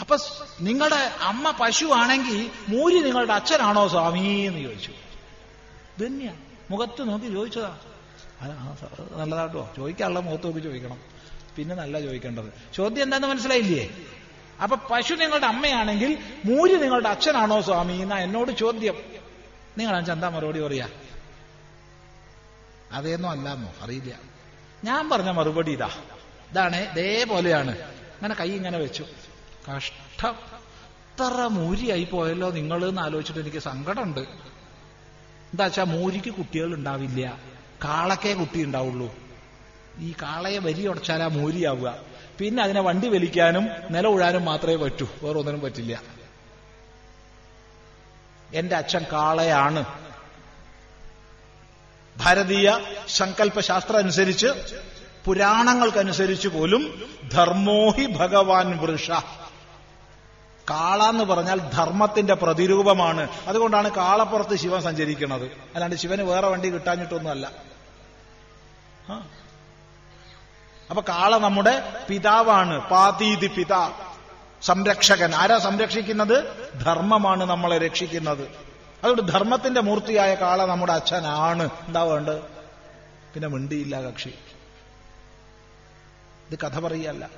അപ്പൊ നിങ്ങളുടെ അമ്മ പശു ആണെങ്കിൽ മൂരി നിങ്ങളുടെ അച്ഛനാണോ സ്വാമി? എന്ന് ചോദിച്ചു. ധന്യ മുഖത്ത് നോക്കി ചോദിച്ചതാ. നല്ലതാട്ടോ. ചോദിക്കാനുള്ള മുഖത്ത് നോക്കി ചോദിക്കണം. പിന്നെ നല്ല ചോദിക്കേണ്ടത്. ചോദ്യം എന്താന്ന് മനസ്സിലായില്ലേ? അപ്പൊ പശു നിങ്ങളുടെ അമ്മയാണെങ്കിൽ മൂര് നിങ്ങളുടെ അച്ഛനാണോ സ്വാമി എന്നാ എന്നോട് ചോദ്യം. നിങ്ങൾ എന്താ മറുപടി പറയാ? അതേന്നോ അല്ലാന്നോ? അറിയില്ല. ഞാൻ പറഞ്ഞ മറുപടി ഇതാ. ഇതാണ് ഇതേപോലെയാണ്. അങ്ങനെ കൈ ഇങ്ങനെ വെച്ചു. കഷ്ടം. ഇത്ര മൂരിയായി പോയല്ലോ നിങ്ങൾ എന്ന് ആലോചിച്ചിട്ട് എനിക്ക് സങ്കടമുണ്ട്. എന്താ വെച്ചാ മൂരിക്ക് കുട്ടികൾ ഉണ്ടാവില്ല. കാളക്കേ കുട്ടി ഉണ്ടാവുള്ളൂ. ഈ കാളയെ വരി ഉടച്ചാലാ മൂരിയാവുക. പിന്നെ അതിനെ വണ്ടി വലിക്കാനും നില ഉഴാനും മാത്രമേ പറ്റൂ. വേറെ ഒന്നിനും പറ്റില്ല. എന്റെ അച്ഛൻ കാളയാണ്. ഭാരതീയ സങ്കല്പശാസ്ത്രം അനുസരിച്ച് പുരാണങ്ങൾക്കനുസരിച്ച് പോലും ധർമ്മോഹി ഭഗവാൻ വൃഷ. കാള എന്ന് പറഞ്ഞാൽ ധർമ്മത്തിന്റെ പ്രതിരൂപമാണ്. അതുകൊണ്ടാണ് കാളപ്പുറത്ത് ശിവൻ സഞ്ചരിക്കുന്നത്. അല്ലാണ്ട് ശിവന് വേറെ വണ്ടി കിട്ടാഞ്ഞിട്ടൊന്നുമല്ല. അപ്പൊ കാള നമ്മുടെ പിതാവാണ്. പാതീതി പിതാ. സംരക്ഷകൻ. ആരാ സംരക്ഷിക്കുന്നത്? ധർമ്മമാണ് നമ്മളെ രക്ഷിക്കുന്നത്. അതുകൊണ്ട് ധർമ്മത്തിന്റെ മൂർത്തിയായ കാള നമ്മുടെ അച്ഛനാണ്. എന്താ വേണ്ടത്? പിന്നെ മിണ്ടിയില്ല കക്ഷി. ഇത് കഥ പറയല്ല.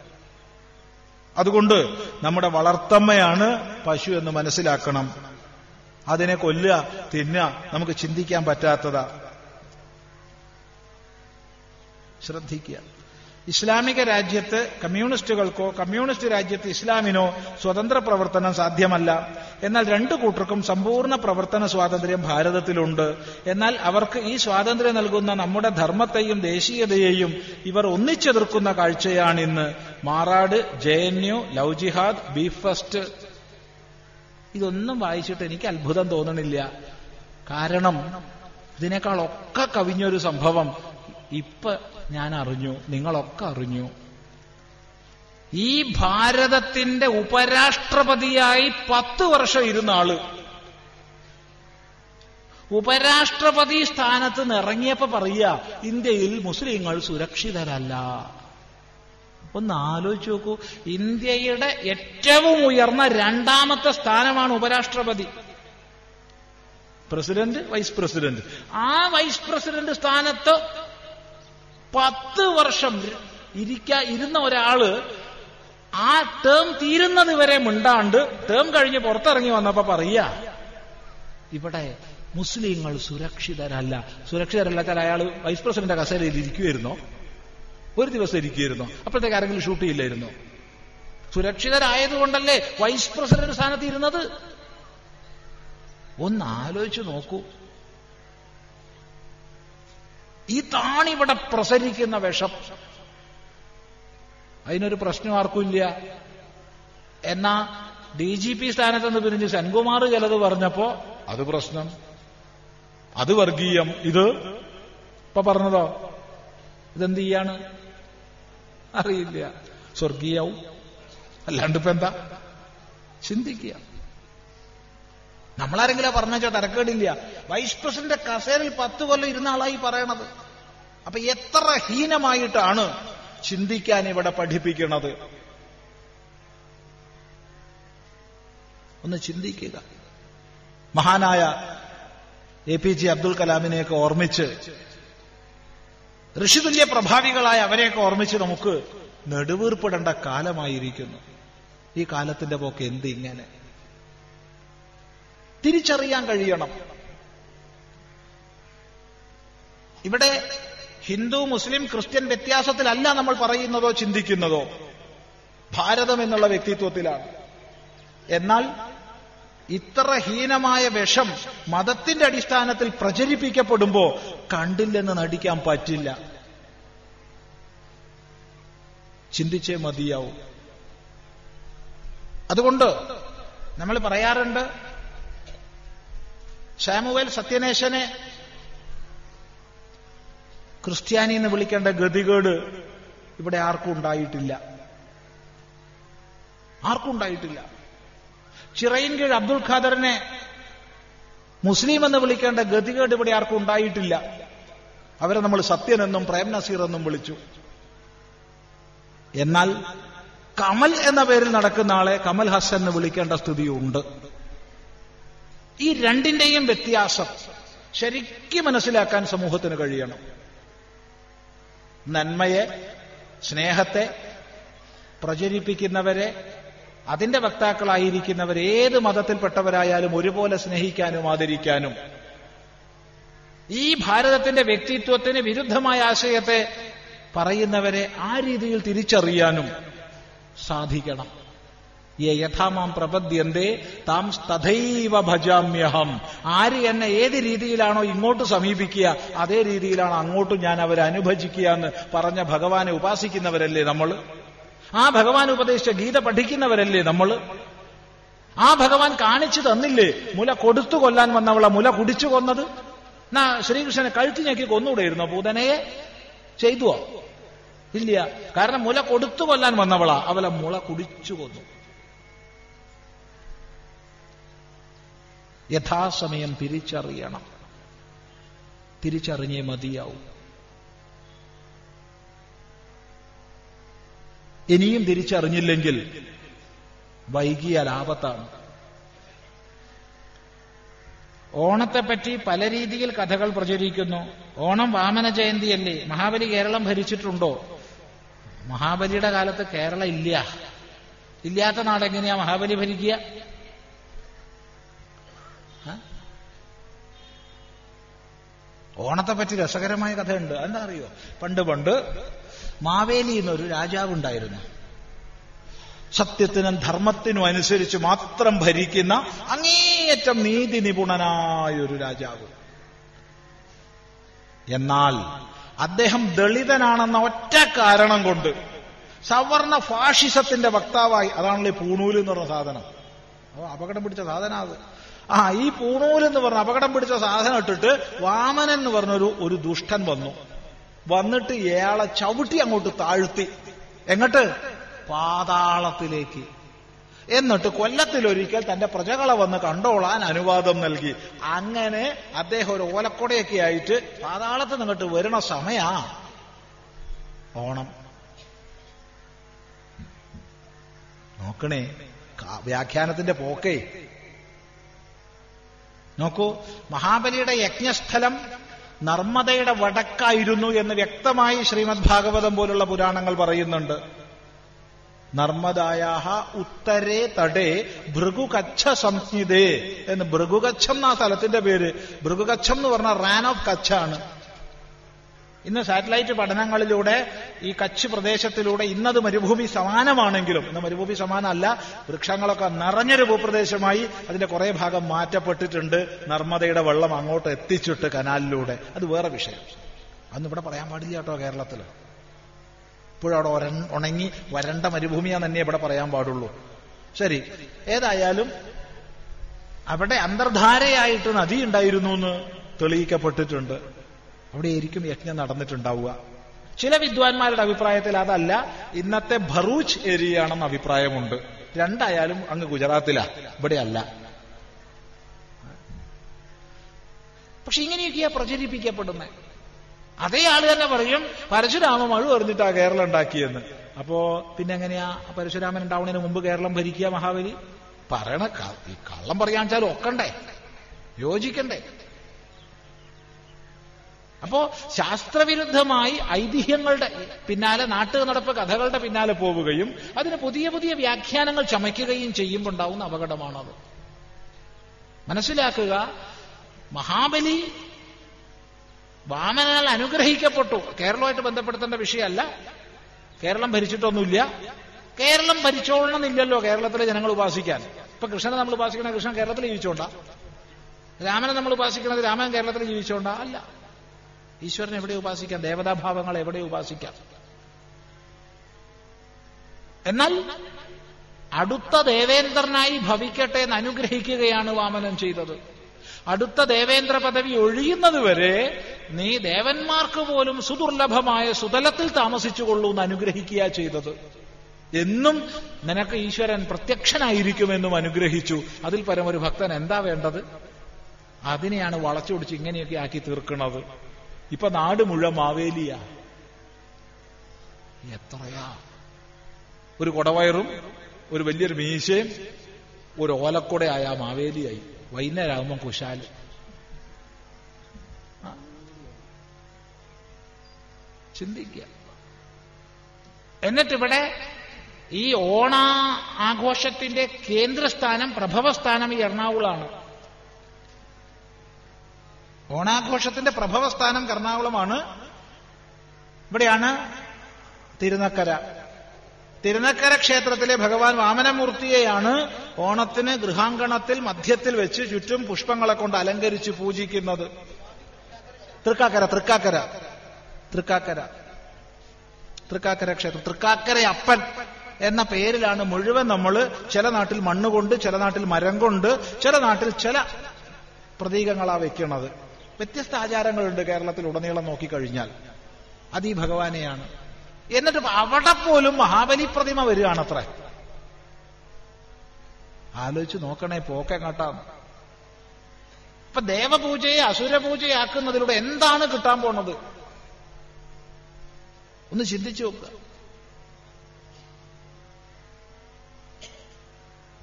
അതുകൊണ്ട് നമ്മുടെ വളർത്തമ്മയാണ് പശു എന്ന് മനസ്സിലാക്കണം. അതിനെ കൊല്ലുക തിന്നുക നമുക്ക് ചിന്തിക്കാൻ പറ്റാത്തതാ. ശ്രദ്ധിക്കുക. ഇസ്ലാമിക രാജ്യത്ത് കമ്മ്യൂണിസ്റ്റുകൾക്കോ കമ്മ്യൂണിസ്റ്റ് രാജ്യത്ത് ഇസ്ലാമിനോ സ്വതന്ത്ര പ്രവർത്തനം സാധ്യമല്ല. എന്നാൽ രണ്ടു കൂട്ടർക്കും സമ്പൂർണ പ്രവർത്തന സ്വാതന്ത്ര്യം ഭാരതത്തിലുണ്ട്. എന്നാൽ അവർക്ക് ഈ സ്വാതന്ത്ര്യം നൽകുന്ന നമ്മുടെ ധർമ്മത്തെയും ദേശീയതയെയും ഇവർ ഒന്നിച്ചെതിർക്കുന്ന കാഴ്ചയാണിന്ന്. Marad J N U love jihad beef fest. ഇതൊന്നും വായിച്ചിട്ട് എനിക്ക് അത്ഭുതം തോന്നണില്ല. കാരണം ഇതിനേക്കാളൊക്കെ കവിഞ്ഞൊരു സംഭവം ഇപ്പൊ ഞാൻ അറിഞ്ഞു നിങ്ങളൊക്കെ അറിഞ്ഞു. ഈ ഭാരതത്തിന്റെ ഉപരാഷ്ട്രപതിയായി പത്ത് വർഷം ഇരുന്ന ആൾ. ഉപരാഷ്ട്രപതി സ്ഥാനത്ത് നിറങ്ങിയപ്പോ പറയുക ഇന്ത്യയിൽ മുസ്ലിങ്ങൾ സുരക്ഷിതരല്ല. ഒന്ന് ആലോചിച്ച് നോക്കൂ ഇന്ത്യയുടെ ഏറ്റവും ഉയർന്ന രണ്ടാമത്തെ സ്ഥാനമാണ് ഉപരാഷ്ട്രപതി. President vice president. ആ വൈസ് പ്രസിഡന്റ് സ്ഥാനത്ത് പത്ത് വർഷം ഇരിക്ക ഇരുന്ന ഒരാൾ ആ ടേം തീരുന്നത് വരെ മിണ്ടാണ്ട് ടേം കഴിഞ്ഞ് പുറത്തിറങ്ങി വന്നപ്പോ പറയാ ഇവിടെ മുസ്ലിങ്ങൾ സുരക്ഷിതരല്ല. സുരക്ഷിതരല്ല വെച്ചാൽ അയാൾ വൈസ് പ്രസിഡന്റ് കസേരയിൽ ഇരിക്കുമായിരുന്നോ ഒരു ദിവസം ഇരിക്കുമായിരുന്നോ അപ്പോഴത്തേക്ക് ആരെങ്കിലും ഷൂട്ട് ചെയ്യില്ലായിരുന്നോ. സുരക്ഷിതരായതുകൊണ്ടല്ലേ വൈസ് പ്രസിഡന്റ് സ്ഥാനത്ത് ഇരുന്നത്? ഒന്ന് ആലോചിച്ച് നോക്കൂ. ഇതാണിവിടെ പ്രസരിക്കുന്ന വിഷം. അതിനൊരു പ്രശ്നം ആർക്കുമില്ല. എന്നാ ഡി ജി പി സ്ഥാനത്ത് നിന്ന് പിരിഞ്ഞ് സെൻകുമാർ ചിലത് പറഞ്ഞപ്പോ അത് പ്രശ്നം. അത് വർഗീയം. ഇത് ഇപ്പൊ പറഞ്ഞതോ? ഇതെന്ത് ചെയ്യാണ്? അറിയില്ല. സ്വർഗീയവും. അല്ലാണ്ട് ഇപ്പൊ എന്താ ചിന്തിക്കുക. നമ്മളാരെങ്കിലും പറഞ്ഞോ തരക്കേടില്ല. വൈസ് പ്രസിഡന്റ് കസേരയിൽ പത്ത് കൊല്ലം ഇരുന്ന ആളായി പറയണത്. അപ്പൊ എത്ര ഹീനമായിട്ടാണ് ചിന്തിക്കാൻ ഇവിടെ പഠിപ്പിക്കുന്നത് ഒന്ന് ചിന്തിക്കുക. മഹാനായ എ പി ജെ അബ്ദുൽ കലാമിനെയൊക്കെ ഓർമ്മിച്ച് ഋഷിതുല്യ പ്രഭാവികളായ അവരെയൊക്കെ ഓർമ്മിച്ച് നമുക്ക് നെടുവീർപ്പിടേണ്ട കാലമായിരിക്കുന്നു. ഈ കാലത്തിന്റെ പോക്ക് എന്ത് ഇങ്ങനെ തിരിച്ചറിയാൻ കഴിയണം. ഇവിടെ ഹിന്ദു മുസ്ലിം ക്രിസ്ത്യൻ വ്യത്യാസത്തിലല്ല നമ്മൾ പറയുന്നതോ ചിന്തിക്കുന്നതോ. ഭാരതം എന്നുള്ള വ്യക്തിത്വത്തിലാണ്. എന്നാൽ ഇത്ര ഹീനമായ വിഷം മതത്തിന്റെ അടിസ്ഥാനത്തിൽ പ്രചരിപ്പിക്കപ്പെടുമ്പോ കണ്ടില്ലെന്ന് നടിക്കാൻ പറ്റില്ല. ചിന്തിച്ചേ മതിയാവും. അതുകൊണ്ട് നമ്മൾ പറയാറുണ്ട് സാമുവേൽ സത്യനേശനെ ക്രിസ്ത്യാനി എന്ന് വിളിക്കേണ്ട ഗതികേട് ഇവിടെ ആർക്കും ഉണ്ടായിട്ടില്ല. ആർക്കും ഉണ്ടായിട്ടില്ല. ചിറയിൻകീഴ് അബ്ദുൽ ഖാദറിനെ മുസ്ലിം എന്ന് വിളിക്കേണ്ട ഗതികേട് ഇവിടെ ആർക്കും ഉണ്ടായിട്ടില്ല. അവരെ നമ്മൾ സത്യനെന്നും പ്രേം നസീർ എന്നും വിളിച്ചു. എന്നാൽ കമൽ എന്ന പേരിൽ നടക്കുന്ന ആളെ കമൽ ഹസൻ എന്ന് വിളിക്കേണ്ട സ്ഥിതിയുണ്ട്. ഈ രണ്ടിന്റെയും വ്യത്യാസം ശരിക്കും മനസ്സിലാക്കാൻ സമൂഹത്തിന് കഴിയണം. നന്മയെ സ്നേഹത്തെ പ്രചരിപ്പിക്കുന്നവരെ അതിന്റെ വക്താക്കളായിരിക്കുന്നവർ ഏത് മതത്തിൽപ്പെട്ടവരായാലും ഒരുപോലെ സ്നേഹിക്കാനും ആദരിക്കാനും. ഈ ഭാരതത്തിന്റെ വ്യക്തിത്വത്തിന് വിരുദ്ധമായ ആശയത്തെ പറയുന്നവരെ ആ രീതിയിൽ തിരിച്ചറിയാനും സാധിക്കണം. യേ യഥാമാം പ്രപദ്യന്തേ താം തഥൈവ ഭജാമ്യഹം. ആര് എന്നെ ഏത് രീതിയിലാണോ ഇങ്ങോട്ട് സമീപിക്കുക അതേ രീതിയിലാണ് അങ്ങോട്ടും ഞാൻ അവരെ അനുഭജിക്കുക എന്ന് പറഞ്ഞ ഭഗവാനെ ഉപാസിക്കുന്നവരല്ലേ നമ്മൾ? ആ ഭഗവാൻ ഉപദേശിച്ച ഗീത പഠിക്കുന്നവരല്ലേ നമ്മൾ? ആ ഭഗവാൻ കാണിച്ചു തന്നില്ലേ മുല കൊടുത്തു കൊല്ലാൻ വന്നവളെ മുല കുടിച്ചു കൊന്നത്? എന്നാ ശ്രീകൃഷ്ണനെ കഴുത്തി ഞെക്കി കൊന്നുകൂടെയിരുന്നോ പൂതനയെ ചെയ്തുവോ? ഇല്ല. കാരണം മുല കൊടുത്തു കൊല്ലാൻ വന്നവളാ അവളെ മുള കുടിച്ചു കൊന്നു. യഥാസമയം തിരിച്ചറിയണം. തിരിച്ചറിഞ്ഞേ മതിയാവും. ഇനിയും തിരിച്ചറിഞ്ഞില്ലെങ്കിൽ വൈകിയാൽ ആപത്താണ് ഓണത്തെപ്പറ്റി പല രീതിയിൽ കഥകൾ പ്രചരിക്കുന്നു. ഓണം വാമന ജയന്തിയല്ലേ? മഹാബലി കേരളം ഭരിച്ചിട്ടുണ്ടോ? മഹാബലിയുടെ കാലത്ത് കേരളം ഇല്ല. ഇല്ലാത്ത നാടെങ്ങനെയാ മഹാബലി ഭരിക്കുക? ഓണത്തെപ്പറ്റി രസകരമായ കഥയുണ്ട്. എന്താ അറിയോ? പണ്ട് പണ്ട് മാവേലി എന്നൊരു രാജാവുണ്ടായിരുന്നു. സത്യത്തിനും ധർമ്മത്തിനും അനുസരിച്ച് മാത്രം ഭരിക്കുന്ന അങ്ങേയറ്റം നീതി നിപുണനായ ഒരു രാജാവ്. എന്നാൽ അദ്ദേഹം ദളിതനാണെന്ന ഒറ്റ കാരണം കൊണ്ട് സവർണ ഫാഷിസത്തിന്റെ വക്താവായി അതാണല്ലോ പൂണൂൽ എന്ന് പറഞ്ഞ സാധനം. അപകടം പിടിച്ച സാധനം അത്. ആ ഈ പൂണൂൽ എന്ന് പറഞ്ഞ അപകടം പിടിച്ച സാധനം ഇട്ടിട്ട് വാമനൻ എന്ന് പറഞ്ഞൊരു ഒരു ദുഷ്ടൻ വന്നു. വന്നിട്ട് ഇയാളെ ചവിട്ടി അങ്ങോട്ട് താഴ്ത്തി. എങ്ങോട്ട്? പാതാളത്തിലേക്ക്. എന്നിട്ട് കൊല്ലത്തിലൊരിക്കൽ തന്റെ പ്രജകളെ വന്ന് കണ്ടോളാൻ അനുവാദം നൽകി. അങ്ങനെ അദ്ദേഹം ഒരു ഓലക്കൊടയൊക്കെ ആയിട്ട് പാതാളത്ത് നിന്നിട്ട് വരുന്ന സമയാ. ഓണം. നോക്കണേ വ്യാഖ്യാനത്തിന്റെ പോക്കേ. നോക്കൂ മഹാബലിയുടെ യജ്ഞസ്ഥലം നർമ്മദയുടെ വടക്കായിരുന്നു എന്ന് വ്യക്തമായി ശ്രീമദ് ഭാഗവതം പോലുള്ള പുരാണങ്ങൾ പറയുന്നുണ്ട്. നർമ്മദായാഹ ഉത്തരേ തടേ ഭൃഗുകച്ഛ സംജ്ഞിതേ എന്ന് ഭൃഗുകച്ഛം എന്ന സ്ഥലത്തിന്റെ പേര്. ഭൃഗുകച്ഛം എന്ന് പറഞ്ഞാൽ റാൻ ഓഫ് കച്ചാണ് ഇന്ന് സാറ്റലൈറ്റ് പഠനങ്ങളിലൂടെ ഈ കച്ച് പ്രദേശത്തിലൂടെ ഇന്നത് മരുഭൂമി സമാനമാണെങ്കിലും ഇന്ന് മരുഭൂമി സമാനമല്ല വൃക്ഷങ്ങളൊക്കെ നിറഞ്ഞൊരു ഭൂപ്രദേശമായി അതിന്റെ കുറെ ഭാഗം മാറ്റപ്പെട്ടിട്ടുണ്ട് നർമ്മദയുടെ വെള്ളം അങ്ങോട്ട് എത്തിച്ചിട്ട് കനാലിലൂടെ. അത് വേറെ വിഷയം. അന്ന് ഇവിടെ പറയാൻ പാടില്ല കേട്ടോ കേരളത്തിൽ ഇപ്പോഴും അവിടെ ഒര ഉണങ്ങി വരണ്ട മരുഭൂമിയാന്ന് തന്നെ ഇവിടെ പറയാൻ പാടുള്ളൂ. ശരി ഏതായാലും അവിടെ അന്തർധാരയായിട്ട് നദി ഉണ്ടായിരുന്നു എന്ന് തെളിയിക്കപ്പെട്ടിട്ടുണ്ട്. അവിടെയായിരിക്കും യജ്ഞം നടന്നിട്ടുണ്ടാവുക. ചില വിദ്വാൻമാരുടെ അഭിപ്രായത്തിൽ അതല്ല ഇന്നത്തെ ഭറൂച്ച് ഏരിയ ആണെന്ന് അഭിപ്രായമുണ്ട്. രണ്ടായാലും അങ്ങ് ഗുജറാത്തിലാ ഇവിടെയല്ല. പക്ഷെ ഇങ്ങനെയൊക്കെയാ പ്രചരിപ്പിക്കപ്പെടുന്നത് അതേ ആൾ തന്നെ പറയും പരശുരാമ മഴ എറിഞ്ഞിട്ടാ കേരളം ഉണ്ടാക്കിയെന്ന്. അപ്പോ പിന്നെ എങ്ങനെയാ പരശുരാമൻ ഉണ്ടാവുന്നതിന് മുമ്പ് കേരളം ഭരിക്കുക മഹാബലി? പറയണ കള്ളം പറയാൻ വെച്ചാൽ ഒക്കണ്ടേ? യോജിക്കണ്ടേ? അപ്പോ ശാസ്ത്രവിരുദ്ധമായി ഐതിഹ്യങ്ങളുടെ പിന്നാലെ നാട്ടു നടപ്പ് കഥകളുടെ പിന്നാലെ പോവുകയും അതിന് പുതിയ പുതിയ വ്യാഖ്യാനങ്ങൾ ചമയ്ക്കുകയും ചെയ്യുമ്പോൾ ഉണ്ടാവുന്ന അപകടമാണത്. മനസ്സിലാക്കുക മഹാബലി വാമനാൽ അനുഗ്രഹിക്കപ്പെട്ടു. കേരളമായിട്ട് ബന്ധപ്പെടുത്തേണ്ട വിഷയമല്ല. കേരളം ഭരിച്ചിട്ടൊന്നുമില്ല. കേരളം ഭരിച്ചോളണമെന്നില്ലല്ലോ കേരളത്തിലെ ജനങ്ങൾ ഉപാസിക്കാൻ. ഇപ്പൊ കൃഷ്ണനെ നമ്മൾ ഉപാസിക്കണ കൃഷ്ണൻ കേരളത്തിൽ ജീവിച്ചോണ്ട. രാമനെ നമ്മൾ ഉപാസിക്കുന്നത് രാമൻ കേരളത്തിൽ ജീവിച്ചോണ്ടാ? അല്ല. ഈശ്വരനെ എവിടെ ഉപാസിക്കാം? ദേവതാഭാവങ്ങൾ എവിടെ ഉപാസിക്കാം? എന്നാൽ അടുത്ത ദേവേന്ദ്രനായി ഭവിക്കട്ടെ എന്ന് അനുഗ്രഹിക്കുകയാണ് വാമനൻ ചെയ്തത്. അടുത്ത ദേവേന്ദ്ര പദവി ഒഴിയുന്നതുവരെ നീ ദേവന്മാർക്ക് പോലും സുദുർലഭമായ സുതലത്തിൽ താമസിച്ചുകൊള്ളൂ എന്ന് അനുഗ്രഹിക്കുക ചെയ്തത്. എന്നും നിനക്ക് ഈശ്വരൻ പ്രത്യക്ഷനായിരിക്കുമെന്നും അനുഗ്രഹിച്ചു. അതിൽ പരമൊരു ഭക്തൻ എന്താ വേണ്ടത്? അതിനെയാണ് വളച്ചൊടിച്ച് ഇങ്ങനെയൊക്കെ ആക്കി തീർക്കുന്നത്. ഇപ്പൊ നാട് മുഴുവൻ മാവേലിയ. എത്രയാ? ഒരു കൊടവയറും ഒരു വലിയൊരു മീശയും ഒരു ഓലക്കുടയായ മാവേലിയായി. വൈകുന്നേരമാകുമ്പം കുശാൽ. ചിന്തിക്കുക. എന്നിട്ടിവിടെ ഈ ഓണ ആഘോഷത്തിന്റെ കേന്ദ്രസ്ഥാനം പ്രഭവസ്ഥാനം ഈ എറണാകുളമാണ് ഓണാഘോഷത്തിന്റെ പ്രഭവസ്ഥാനം എറണാകുളമാണ് ഇവിടെയാണ് തിരുനക്കര. തിരുനക്കര ക്ഷേത്രത്തിലെ ഭഗവാൻ വാമനമൂർത്തിയെയാണ് ഓണത്തിന് ഗൃഹാങ്കണത്തിൽ മധ്യത്തിൽ വെച്ച് ചുറ്റും പുഷ്പങ്ങളെ കൊണ്ട് അലങ്കരിച്ച് പൂജിക്കുന്നത്. തൃക്കാക്കര തൃക്കാക്കര തൃക്കാക്കര തൃക്കാക്കര ക്ഷേത്രം. തൃക്കാക്കര അപ്പൻ എന്ന പേരിലാണ് മുഴുവൻ നമ്മൾ ചില നാട്ടിൽ മണ്ണുകൊണ്ട് ചില നാട്ടിൽ മരം കൊണ്ട് ചില നാട്ടിൽ ചില പ്രതീകങ്ങളാ വെക്കുന്നത്. വ്യത്യസ്ത ആചാരങ്ങളുണ്ട് കേരളത്തിൽ ഉടനീളം നോക്കിക്കഴിഞ്ഞാൽ. അത് ഈ ഭഗവാനെയാണ്. എന്നിട്ട് അവിടെ പോലും മഹാബലി പ്രതിമ വരികയാണത്രേ. ആലോചിച്ച് നോക്കണേ പോക്കെങ്ങാട്ടാന്ന് ഇപ്പൊ ദേവപൂജയെ അസുരപൂജയാക്കുന്നതിലൂടെ എന്താണ് കിട്ടാൻ പോണത്? ഒന്ന് ചിന്തിച്ചു നോക്കുക.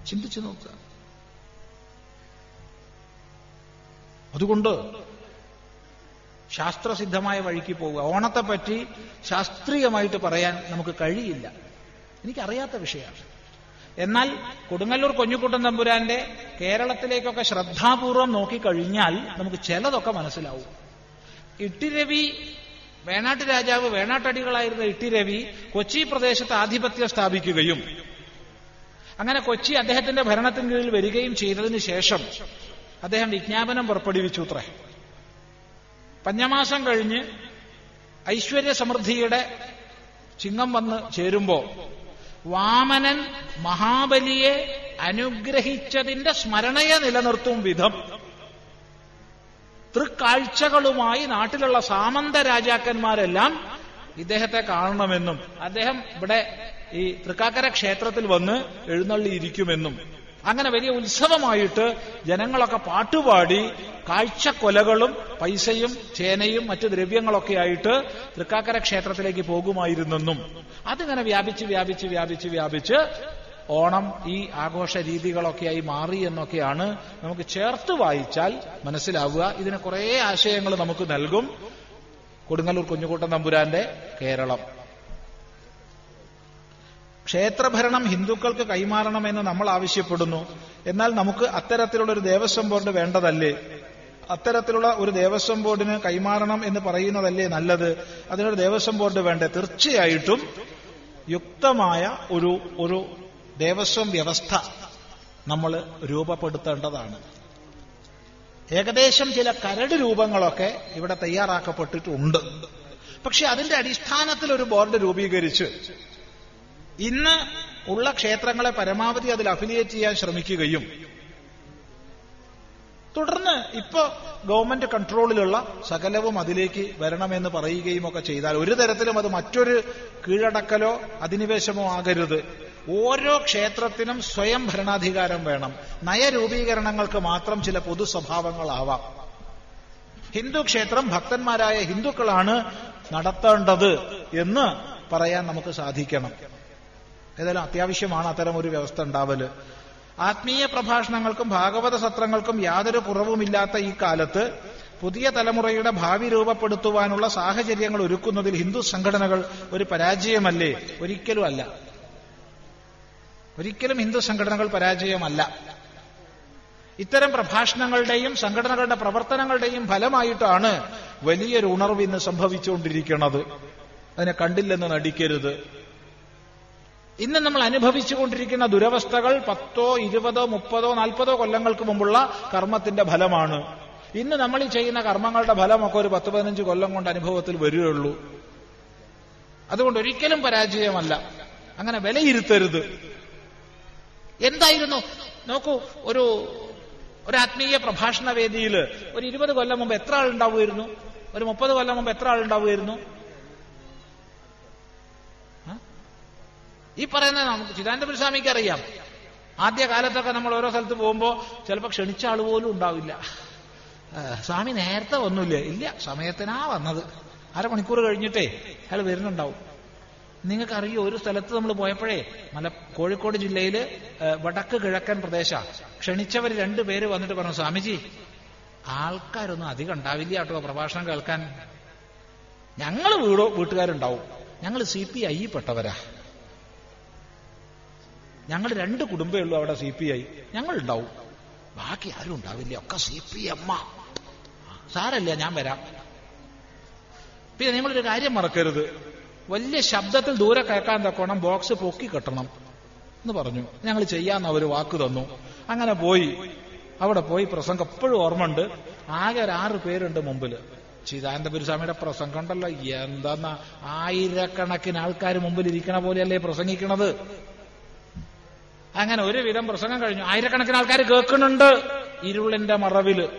ചിന്തിച്ചു നോക്കുക. അതുകൊണ്ട് ശാസ്ത്രസിദ്ധമായ വഴിക്ക് പോവുക. ഓണത്തെപ്പറ്റി ശാസ്ത്രീയമായിട്ട് പറയാൻ നമുക്ക് കഴിയില്ല. എനിക്കറിയാത്ത വിഷയമാണ്. എന്നാൽ കൊടുങ്ങല്ലൂർ കുഞ്ഞുകുട്ടൻ തമ്പുരാന്റെ കേരളത്തിലേക്കൊക്കെ ശ്രദ്ധാപൂർവം നോക്കിക്കഴിഞ്ഞാൽ നമുക്ക് ചിലതൊക്കെ മനസ്സിലാവും. ഇട്ടിരവി വേണാട്ട് രാജാവ് വേണാട്ടടികളായിരുന്ന ഇട്ടിരവി കൊച്ചി പ്രദേശത്ത് ആധിപത്യം സ്ഥാപിക്കുകയും അങ്ങനെ കൊച്ചി അദ്ദേഹത്തിന്റെ ഭരണത്തിന് കീഴിൽ വരികയും ചെയ്തതിനു ശേഷം അദ്ദേഹം വിജ്ഞാപനം പുറപ്പെടുവിച്ചു പഞ്ഞമാസം കഴിഞ്ഞ് ഐശ്വര്യ സമൃദ്ധിയുടെ ചിങ്ങം വന്ന് ചേരുമ്പോ വാമനൻ മഹാബലിയെ അനുഗ്രഹിച്ചതിന്റെ സ്മരണയെ നിലനിർത്തും വിധം തൃക്കാഴ്ചകളുമായി നാട്ടിലുള്ള സാമന്ത രാജാക്കന്മാരെല്ലാം ഇദ്ദേഹത്തെ കാണണമെന്നും അദ്ദേഹം ഇവിടെ ഈ തൃക്കാക്കര ക്ഷേത്രത്തിൽ വന്ന് എഴുന്നള്ളിയിരിക്കുമെന്നും അങ്ങനെ വലിയ ഉത്സവമായിട്ട് ജനങ്ങളൊക്കെ പാട്ടുപാടി കാഴ്ചക്കൊലകളും പൈസയും ചേനയും മറ്റു ദ്രവ്യങ്ങളൊക്കെ ആയിട്ട് തൃക്കാക്കര ക്ഷേത്രത്തിലേക്ക് പോകുമായിരുന്നെന്നും. അതിങ്ങനെ വ്യാപിച്ച് വ്യാപിച്ച് വ്യാപിച്ച് വ്യാപിച്ച് ഓണം ഈ ആഘോഷ രീതികളൊക്കെയായി മാറി എന്നൊക്കെയാണ് നമുക്ക് ചേർത്ത് വായിച്ചാൽ മനസ്സിലാവുക. ഇതിന് കുറേ ആശയങ്ങൾ നമുക്ക് നൽകും. കൊടുങ്ങല്ലൂർ കുഞ്ഞുകൂട്ടൻ തമ്പുരാന്റെ കേരളം. ക്ഷേത്രഭരണം ഹിന്ദുക്കൾക്ക് കൈമാറണമെന്ന് നമ്മൾ ആവശ്യപ്പെടുന്നു. എന്നാൽ നമുക്ക് അത്തരത്തിലുള്ള ഒരു ദേവസ്വം ബോർഡ് വേണ്ടതല്ലേ? അത്തരത്തിലുള്ള ഒരു ദേവസ്വം ബോർഡിന് കൈമാറണം എന്ന് പറയുന്നതല്ലേ നല്ലത്? അതിനൊരു ദേവസ്വം ബോർഡ് വേണ്ടേ? തീർച്ചയായിട്ടും യുക്തമായ ഒരു ഒരു ദേവസ്വം വ്യവസ്ഥ നമ്മൾ രൂപപ്പെടുത്തേണ്ടതാണ്. ഏകദേശം ചില കരട് രൂപങ്ങളൊക്കെ ഇവിടെ തയ്യാറാക്കപ്പെട്ടിട്ടുണ്ട്. പക്ഷെ അതിന്റെ അടിസ്ഥാനത്തിൽ ഒരു ബോർഡ് രൂപീകരിച്ച് ഇന്ന് ഉള്ള ക്ഷേത്രങ്ങളെ പരമാവധി അതിൽ അഫിലിയേറ്റ് ചെയ്യാൻ ശ്രമിക്കുകയും തുടർന്ന് ഇപ്പോ ഗവൺമെന്റ് കൺട്രോളിലുള്ള സകലവും അതിലേക്ക് വരണമെന്ന് പറയുകയും ഒക്കെ ചെയ്താൽ ഒരു തരത്തിലും അത് മറ്റൊരു കീഴടക്കലോ അധിനിവേശമോ ആകരുത്. ഓരോ ക്ഷേത്രത്തിനും സ്വയം ഭരണാധികാരം വേണം. നയരൂപീകരണങ്ങൾക്ക് മാത്രം ചില പൊതു സ്വഭാവങ്ങളാവാം. ഹിന്ദു ക്ഷേത്രം ഭക്തന്മാരായ ഹിന്ദുക്കളാണ് നടത്തേണ്ടത് എന്ന് പറയാൻ നമുക്ക് സാധിക്കണം. ഏതായാലും അത്യാവശ്യമാണ് അത്തരം ഒരു വ്യവസ്ഥ ഉണ്ടാവൽ. ആത്മീയ പ്രഭാഷണങ്ങൾക്കും ഭാഗവത സത്രങ്ങൾക്കും യാതൊരു കുറവുമില്ലാത്ത ഈ കാലത്ത് പുതിയ തലമുറയുടെ ഭാവി രൂപപ്പെടുത്തുവാനുള്ള സാഹചര്യങ്ങൾ ഒരുക്കുന്നതിൽ ഹിന്ദു സംഘടനകൾ ഒരു പരാജയമല്ലേ? ഒരിക്കലും അല്ല. ഒരിക്കലും ഹിന്ദു സംഘടനകൾ പരാജയമല്ല. ഇത്തരം പ്രഭാഷണങ്ങളുടെയും സംഘടനകളുടെ പ്രവർത്തനങ്ങളുടെയും ഫലമായിട്ടാണ് വലിയൊരു ഉണർവ് ഇന്ന് സംഭവിച്ചുകൊണ്ടിരിക്കുന്നത്. അതിനെ കണ്ടില്ലെന്ന് നടിക്കരുത്. ഇന്ന് നമ്മൾ അനുഭവിച്ചുകൊണ്ടിരിക്കുന്ന ദുരവസ്ഥകൾ പത്തോ ഇരുപതോ മുപ്പതോ നാൽപ്പതോ കൊല്ലങ്ങൾക്ക് മുമ്പുള്ള കർമ്മത്തിന്റെ ഫലമാണ്. ഇന്ന് നമ്മൾ ഈ ചെയ്യുന്ന കർമ്മങ്ങളുടെ ഫലമൊക്കെ ഒരു പത്ത് പതിനഞ്ച് കൊല്ലം കൊണ്ട് അനുഭവത്തിൽ വരികയുള്ളൂ. അതുകൊണ്ട് ഒരിക്കലും പരാജയമല്ല. അങ്ങനെ വിലയിരുത്തരുത്. എന്തായിരുന്നു? നോക്കൂ ഒരു ഒരു ആത്മീയ പ്രഭാഷണ വേദിയിൽ ഒരു ഇരുപത് കൊല്ലം മുമ്പ് എത്ര ആളുണ്ടാവുമായിരുന്നു? ഒരു മുപ്പത് കൊല്ലം മുമ്പ് എത്ര ആളുണ്ടാവുമായിരുന്നു? ഈ പറയുന്നത് നമുക്ക് ചിദാനന്ദപുര സ്വാമിക്ക് അറിയാം. ആദ്യ കാലത്തൊക്കെ നമ്മൾ ഓരോ സ്ഥലത്ത് പോകുമ്പോൾ ചിലപ്പോൾ ക്ഷണിച്ച ആൾ പോലും ഉണ്ടാവില്ല. സ്വാമി നേരത്തെ വന്നില്ലേ? ഇല്ല സമയത്തിനാ വന്നത്. അരമണിക്കൂർ കഴിഞ്ഞിട്ടേ അയാൾ വരുന്നുണ്ടാവും. നിങ്ങൾക്കറിയോ ഒരു സ്ഥലത്ത് നമ്മൾ പോയപ്പോഴേ മല കോഴിക്കോട് ജില്ലയിൽ വടക്ക് കിഴക്കൻ പ്രദേശ. ക്ഷണിച്ചവർ രണ്ടുപേര് വന്നിട്ട് പറഞ്ഞു സ്വാമിജി ആൾക്കാരൊന്നും അധികം ഉണ്ടാവില്ല കേട്ടോ പ്രഭാഷണം കേൾക്കാൻ. ഞങ്ങൾ വീടോ വീട്ടുകാരുണ്ടാവും. ഞങ്ങൾ സി പി ഐ പെട്ടവരാ. ഞങ്ങൾ രണ്ട് കുടുംബമേ ഉള്ളൂ അവിടെ സി പി ഐ ഞങ്ങൾ ഉണ്ടാവും ബാക്കി ആരും ഉണ്ടാവില്ല. ഒക്കെ സി പി എം സാരല്ല ഞാൻ വരാം. പിന്നെ നിങ്ങളൊരു കാര്യം മറക്കരുത്. വലിയ ശബ്ദത്തിൽ ദൂരെ കേൾക്കാൻ തക്കോണം ബോക്സ് പൊക്കി കെട്ടണം എന്ന് പറഞ്ഞു. ഞങ്ങൾ ചെയ്യാന്ന് അവർ വാക്ക് തന്നു. അങ്ങനെ പോയി. അവിടെ പോയി പ്രസംഗം എപ്പോഴും ഓർമ്മയുണ്ട്. ആകെ ഒരു ആറ് പേരുണ്ട് മുമ്പിൽ ചിദാനന്ദപുരി സ്വാമിയുടെ പ്രസംഗം ഉണ്ടല്ലോ. എന്താന്ന? ആയിരക്കണക്കിന് ആൾക്കാർ മുമ്പിൽ ഇരിക്കണ പോലെയല്ലേ പ്രസംഗിക്കണത്? അങ്ങനെ ഒരുവിധം പ്രസംഗം കഴിഞ്ഞു. ആയിരക്കണക്കിന് ആൾക്കാർ കേൾക്കുന്നുണ്ട് ഇരുളിന്റെ മറവിൽ.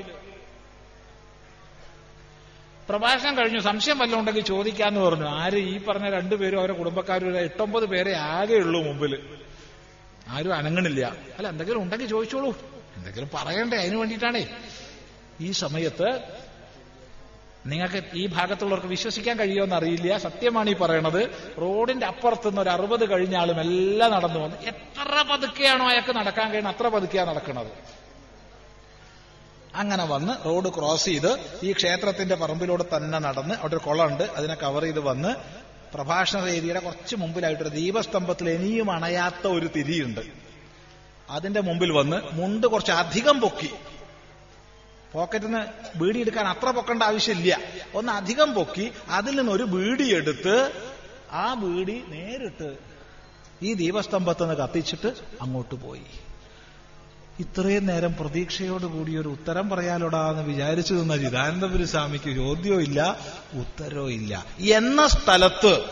പ്രഭാഷണം കഴിഞ്ഞു. സംശയം വല്ലതും ഉണ്ടെങ്കിൽ ചോദിക്കാന്ന് പറഞ്ഞു. ആര് ഈ പറഞ്ഞ രണ്ടുപേരും അവരെ കുടുംബക്കാരും എട്ടൊമ്പത് പേരെ ആകെ ഉള്ളൂ മുമ്പിൽ ആരും അനങ്ങണില്ല. അല്ല എന്തെങ്കിലും ഉണ്ടെങ്കിൽ ചോദിച്ചോളൂ. എന്തെങ്കിലും പറയണ്ടേ? അതിനു വേണ്ടിയിട്ടാണേ. ഈ സമയത്ത് നിങ്ങൾക്ക് ഈ ഭാഗത്തുള്ളവർക്ക് വിശ്വസിക്കാൻ കഴിയുമെന്ന് അറിയില്ല. സത്യമാണ് ഈ പറയണത്. റോഡിന്റെ അപ്പുറത്തുനിന്ന് ഒരു അറുപത് കഴിഞ്ഞാലും എല്ലാം നടന്നു വന്നു എത്ര പതുക്കെയാണോ അയാൾക്ക് നടക്കാൻ കഴിയുന്നത് അത്ര പതുക്കെയാണ് നടക്കുന്നത് അങ്ങനെ വന്ന് റോഡ് ക്രോസ് ചെയ്ത് ഈ ക്ഷേത്രത്തിന്റെ പറമ്പിലൂടെ തന്നെ നടന്ന് അവിടെ ഒരു കുളമുണ്ട്. അതിനെ കവർ ചെയ്ത് വന്ന് പ്രഭാഷണ രീതിയുടെ കുറച്ച് മുമ്പിലായിട്ടൊരു ദീപസ്തംഭത്തിൽ ഇനിയും അണയാത്ത ഒരു തിരിയുണ്ട്. അതിന്റെ മുമ്പിൽ വന്ന് മുണ്ട് കുറച്ച് അധികം പൊക്കി. പോക്കറ്റിൽ നിന്ന് ബീഡി എടുക്കാൻ അത്ര പൊക്കേണ്ട ആവശ്യമില്ല. ഒന്ന് അധികം പൊക്കി അതിൽ നിന്ന് ഒരു ബീഡി എടുത്ത് ആ ബീഡി നേരിട്ട് ഈ ദീപസ്തംഭത്തിൽ കത്തിച്ചിട്ട് അങ്ങോട്ട് പോയി. ഇത്രയും നേരം പ്രതീക്ഷയോടുകൂടി ഒരു ഉത്തരം പറയാലോടാ എന്ന് വിചാരിച്ചു നിന്ന ചിദാനന്ദപുരി സ്വാമിക്ക് ചോദ്യവും ഇല്ല ഉത്തരവും ഇല്ല. എന്ന സ്ഥലത്ത്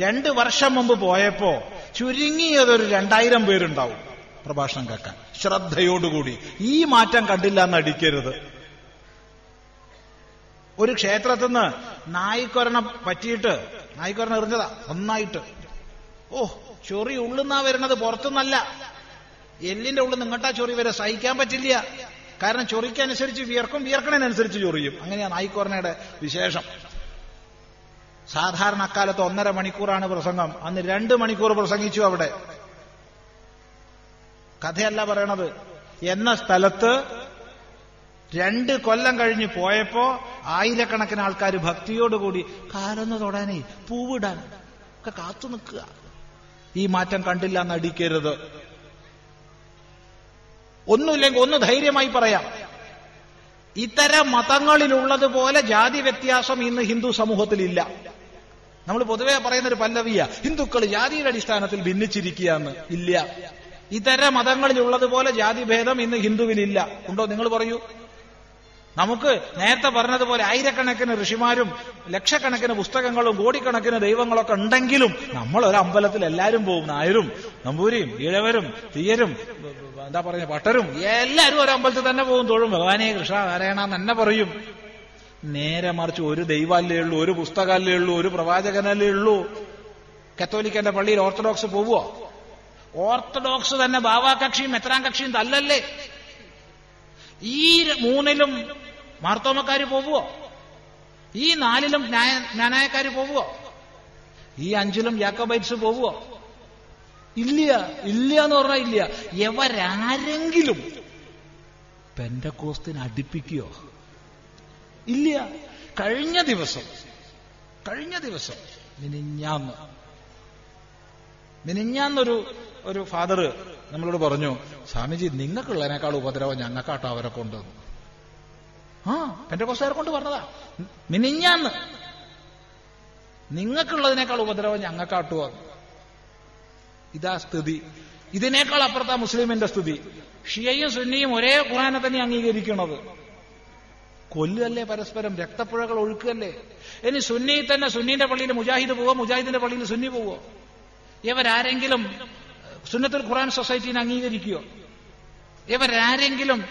രണ്ട് വർഷം മുമ്പ് പോയപ്പോ ചുരുങ്ങിയതൊരു രണ്ടായിരം പേരുണ്ടാവും. പ്രഭാഷണം കേൾക്കാൻ. ശ്രദ്ധയോടുകൂടി. ഈ മാറ്റം കണ്ടില്ല എന്ന് അടിക്കരുത്. ഒരു ക്ഷേത്രത്തിൽ നിന്ന് നായിക്കൊരണം പറ്റിയിട്ട് നായിക്കൊരണം എറിഞ്ഞതാ ഒന്നായിട്ട്. ഓ ചൊറി ഉള്ളുന്നാ വരുന്നത് പുറത്തുനിന്നല്ല എല്ലിന്റെ ഉള്ളിൽ നിങ്ങട്ടാ ചൊറി വരെ സഹിക്കാൻ പറ്റില്ല. കാരണം ചൊറിക്കനുസരിച്ച് വിയർക്കും വിയർക്കണതിനനുസരിച്ച് ചൊറിയും. അങ്ങനെയാണ് നായിക്കൊരണയുടെ വിശേഷം. സാധാരണ അക്കാലത്ത് ഒന്നര മണിക്കൂറാണ് പ്രസംഗം. അന്ന് രണ്ട് മണിക്കൂർ പ്രസംഗിച്ചു അവിടെ. കഥയല്ല പറയണത്. എന്ന സ്ഥലത്ത് രണ്ട് കൊല്ലം കഴിഞ്ഞ് പോയപ്പോ ആയിരക്കണക്കിന് ആൾക്കാർ ഭക്തിയോടുകൂടി കാലൊന്ന് തൊടാനേ പൂവിടാൻ ഒക്കെ കാത്തു നിൽക്കുക. ഈ മാറ്റം കണ്ടില്ല എന്ന് അടിക്കരുത്. ഒന്നുമില്ലെങ്കിൽ ഒന്ന് ധൈര്യമായി പറയാം. ഇത്തരം മതങ്ങളിലുള്ളതുപോലെ ജാതി വ്യത്യാസം ഇന്ന് ഹിന്ദു സമൂഹത്തിലില്ല. നമ്മൾ പൊതുവെ പറയുന്നൊരു പല്ലവിയ ഹിന്ദുക്കൾ ജാതിയുടെ അടിസ്ഥാനത്തിൽ ഭിന്നിച്ചിരിക്കുകയെന്ന്. ഇല്ല. ഇതര മതങ്ങളിലുള്ളതുപോലെ ജാതിഭേദം ഇന്ന് ഹിന്ദുവിലില്ല. ഉണ്ടോ? നിങ്ങൾ പറയൂ. നമുക്ക് നേരത്തെ പറഞ്ഞതുപോലെ ആയിരക്കണക്കിന് ഋഷിമാരും ലക്ഷക്കണക്കിന് പുസ്തകങ്ങളും കോടിക്കണക്കിന് ദൈവങ്ങളൊക്കെ ഉണ്ടെങ്കിലും നമ്മൾ ഒരു അമ്പലത്തിൽ എല്ലാവരും പോകും. നായരും നമ്പൂരിയും ഈഴവരും തീയരും എന്താ പറയുക പട്ടരും എല്ലാവരും ഒരു അമ്പലത്തിൽ തന്നെ പോകും. തോഴും. ഭഗവാനെ കൃഷ്ണ നാരായണ തന്നെ പറയും. നേരെ മറിച്ച് ഒരു ദൈവമല്ലേ ഉള്ളൂ ഒരു പുസ്തകമല്ലേ ഉള്ളൂ ഒരു പ്രവാചകനല്ലേ ഉള്ളൂ. കത്തോലിക്കന്റെ പള്ളിയിൽ ഓർത്തഡോക്സ് പോവുക ഓർത്തഡോക്സ് തന്നെ ബാവാ കക്ഷിയും എത്രാം കക്ഷിയും തല്ലല്ലേ? ഈ മൂന്നിലും മാർത്തോമക്കാര് പോവുമോ ഈ നാലിലും ജ്ഞാനായക്കാര് പോവുമോ ഈ അഞ്ചിലും യാക്കോബൈറ്റ്സ് പോവുമോ ഇല്ല ഇല്ല എന്ന് പറഞ്ഞാൽ ഇല്ല. എവരാരെങ്കിലും പെൻഡക്കോസ്തിന് അടുപ്പിക്കുകയോ ഇല്ല. കഴിഞ്ഞ ദിവസം കഴിഞ്ഞ ദിവസം മിനിഞ്ഞാന്ന് മിനിഞ്ഞാന്നൊരു ഒരു ഫാദർ നമ്മളോട് പറഞ്ഞു സ്വാമിജി നിങ്ങൾക്കുള്ളതിനേക്കാൾ ഉപദ്രവം ഞങ്ങൾക്കാട്ടോ അവരെ കൊണ്ട് ആ പെൻഡകോസ്തുകാരെ കൊണ്ട് പറഞ്ഞതാ. മിനിഞ്ഞാന്ന് നിങ്ങൾക്കുള്ളതിനേക്കാൾ ഉപദ്രവം ഞങ്ങൾക്കാട്ടുക ഇതാ സ്ഥിതി. ഇതിനേക്കാൾ അപ്പുറത്താ മുസ്ലിമിന്റെ സ്ഥിതി. ഷിയയും സുന്നിയും ഒരേ ഖുറാനെ തന്നെ അംഗീകരിക്കണത്. കൊല്ലുകല്ലേ പരസ്പരം? രക്തപ്പുഴകൾ ഒഴുക്കുകല്ലേ? ഇനി സുന്നി തന്നെ സുന്നിന്റെ പള്ളിയിൽ മുജാഹിദ് പോവോ? മുജാഹിദിന്റെ പള്ളിയിൽ സുന്നി പോവോ? ഇവരാരെങ്കിലും സുന്നത്തുൽ ഖുറാൻ സൊസൈറ്റീനെ അംഗീകരിക്കുകയോ ഇവരാരെങ്കിലും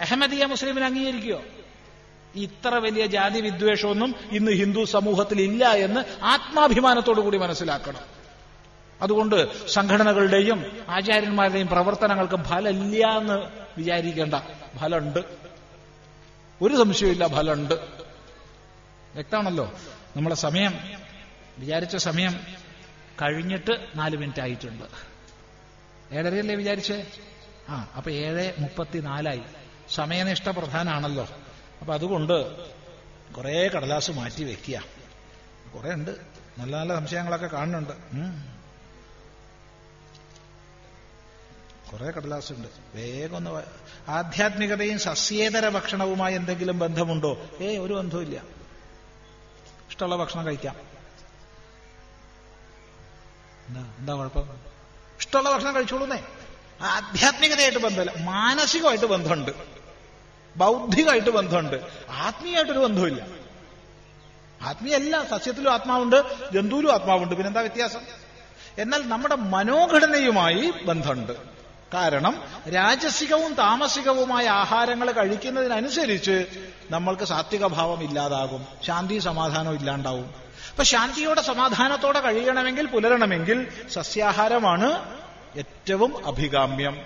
അഹമ്മദിയ മുസ്ലിമിനെ അംഗീകരിക്കുകയോ ഇത്ര വലിയ ജാതി വിദ്വേഷമൊന്നും ഇന്ന് ഹിന്ദു സമൂഹത്തിൽ ഇല്ല എന്ന് ആത്മാഭിമാനത്തോടു കൂടി മനസ്സിലാക്കണം. അതുകൊണ്ട് സംഘടനകളുടെയും ആചാര്യന്മാരുടെയും പ്രവർത്തനങ്ങൾക്ക് ഫലമില്ല എന്ന് വിചാരിക്കേണ്ട. ഫലമുണ്ട്. ഒരു സംശയമില്ല ഫലമുണ്ട്. വ്യക്തമാണല്ലോ. നമ്മളെ സമയം വിചാരിച്ച സമയം കഴിഞ്ഞിട്ട് നാല് മിനിറ്റ് ആയിട്ടുണ്ട്. ഏഴരയല്ലേ വിചാരിച്ചേ? ആ അപ്പൊ ഏഴ് മുപ്പത്തിനാലായി. സമയനിഷ്ഠ പ്രധാനാണല്ലോ. അപ്പൊ അതുകൊണ്ട് കുറെ കടലാസ് മാറ്റി വെക്കുക. കുറെ ഉണ്ട്. നല്ല നല്ല സംശയങ്ങളൊക്കെ കാണുന്നുണ്ട്. കുറെ കടലാസുണ്ട്. വേഗം ഒന്ന് ആധ്യാത്മികതയും സസ്യേതര ഭക്ഷണവുമായി എന്തെങ്കിലും ബന്ധമുണ്ടോ? ഏ ഒരു ബന്ധവുമില്ല. ഇഷ്ടമുള്ള ഭക്ഷണം കഴിക്കാം. എന്താ എന്താ കുഴപ്പം? ഇഷ്ടമുള്ള ഭക്ഷണം കഴിച്ചോളൂന്നേ. ആധ്യാത്മികതയായിട്ട് ബന്ധമല്ല. മാനസികമായിട്ട് ബന്ധമുണ്ട്. ബൗദ്ധികമായിട്ട് ബന്ധമുണ്ട്. ആത്മീയമായിട്ടൊരു ബന്ധമില്ല ആത്മീയല്ല സസ്യത്തിലും ആത്മാവുണ്ട് ജന്തുവിലും ആത്മാവുണ്ട്. പിന്നെന്താ വ്യത്യാസം? എന്നാൽ നമ്മുടെ മനോഘടനയുമായി ബന്ധമുണ്ട്. കാരണം രാജസികവും താമസികവുമായ ആഹാരങ്ങൾ കഴിക്കുന്നതിനനുസരിച്ച് നമ്മൾക്ക് സാത്വികഭാവം ഇല്ലാതാകും. ശാന്തി സമാധാനം ഇല്ലാണ്ടാവും. അപ്പൊ ശാന്തിയോടെ സമാധാനത്തോടെ കഴിയണമെങ്കിൽ പുലരണമെങ്കിൽ സസ്യാഹാരമാണ് ഏറ്റവും അഭികാമ്യം.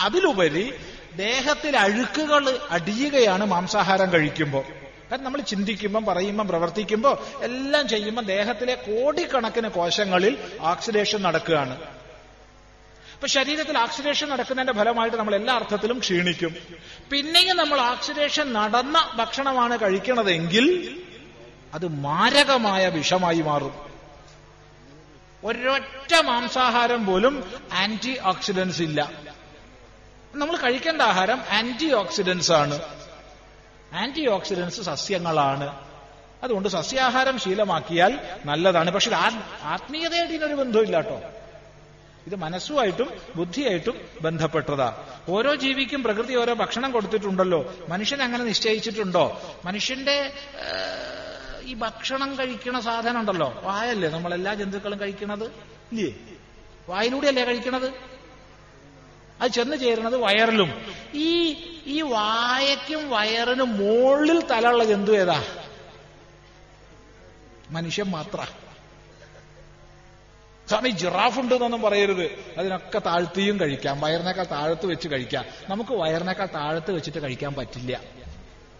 അതിലുപരി ദേഹത്തിൽ അഴുക്കുകൾ അടിയുകയാണ് മാംസാഹാരം കഴിക്കുമ്പോൾ കാരണം നമ്മൾ ചിന്തിക്കുമ്പം പറയുമ്പം പ്രവർത്തിക്കുമ്പോൾ എല്ലാം ചെയ്യുമ്പോൾ ദേഹത്തിലെ കോടിക്കണക്കിന് കോശങ്ങളിൽ ഓക്സിഡേഷൻ നടക്കുകയാണ്. അപ്പൊ ശരീരത്തിൽ ഓക്സിഡേഷൻ നടക്കുന്നതിന്റെ ഫലമായിട്ട് നമ്മൾ എല്ലാ അർത്ഥത്തിലും ക്ഷീണിക്കും. പിന്നെയും നമ്മൾ ഓക്സിഡേഷൻ നടന്ന ഭക്ഷണമാണ് കഴിക്കണതെങ്കിൽ അത് മാരകമായ വിഷമായി മാറും. ഒരൊറ്റ മാംസാഹാരം പോലും ആന്റി ഓക്സിഡൻസ് ഇല്ല. നമ്മൾ കഴിക്കേണ്ട ആഹാരം ആന്റി ഓക്സിഡൻസ് ആണ്. ആന്റി ഓക്സിഡൻസ് സസ്യങ്ങളാണ്. അതുകൊണ്ട് സസ്യാഹാരം ശീലമാക്കിയാൽ നല്ലതാണ്. പക്ഷെ ആത്മീയതയായിട്ട് ഇതിനൊരു ബന്ധമില്ല കേട്ടോ. ഇത് മനസ്സുമായിട്ടും ബുദ്ധിയായിട്ടും ബന്ധപ്പെട്ടതാ. ഓരോ ജീവിക്കും പ്രകൃതി ഓരോ ഭക്ഷണം കൊടുത്തിട്ടുണ്ടല്ലോ. മനുഷ്യൻ അങ്ങനെ നിശ്ചയിച്ചിട്ടുണ്ടോ? മനുഷ്യന്റെ ഈ ഭക്ഷണം കഴിക്കണ സാധനം ഉണ്ടല്ലോ വായല്ലേ നമ്മളെല്ലാ ജന്തുക്കളും കഴിക്കണത്? ഇല്ലേ? വായിലൂടെയല്ലേ കഴിക്കണത്? അത് ചെന്ന് ചേരുന്നത് വയറിലും. ഈ ഈ വായയ്ക്കും വയറിനും മുകളിൽ തലയുള്ള ജന്തു ഏതാ? മനുഷ്യൻ മാത്ര. സ്വാമി ജിറാഫ് ഉണ്ട് എന്നൊന്നും പറയരുത്. അതിനൊക്കെ താഴ്ത്തിയും കഴിക്കാം. വയറിനേക്കാൾ താഴത്ത് വെച്ച് കഴിക്കാം. നമുക്ക് വയറിനേക്കാൾ താഴത്ത് വെച്ചിട്ട് കഴിക്കാൻ പറ്റില്ല.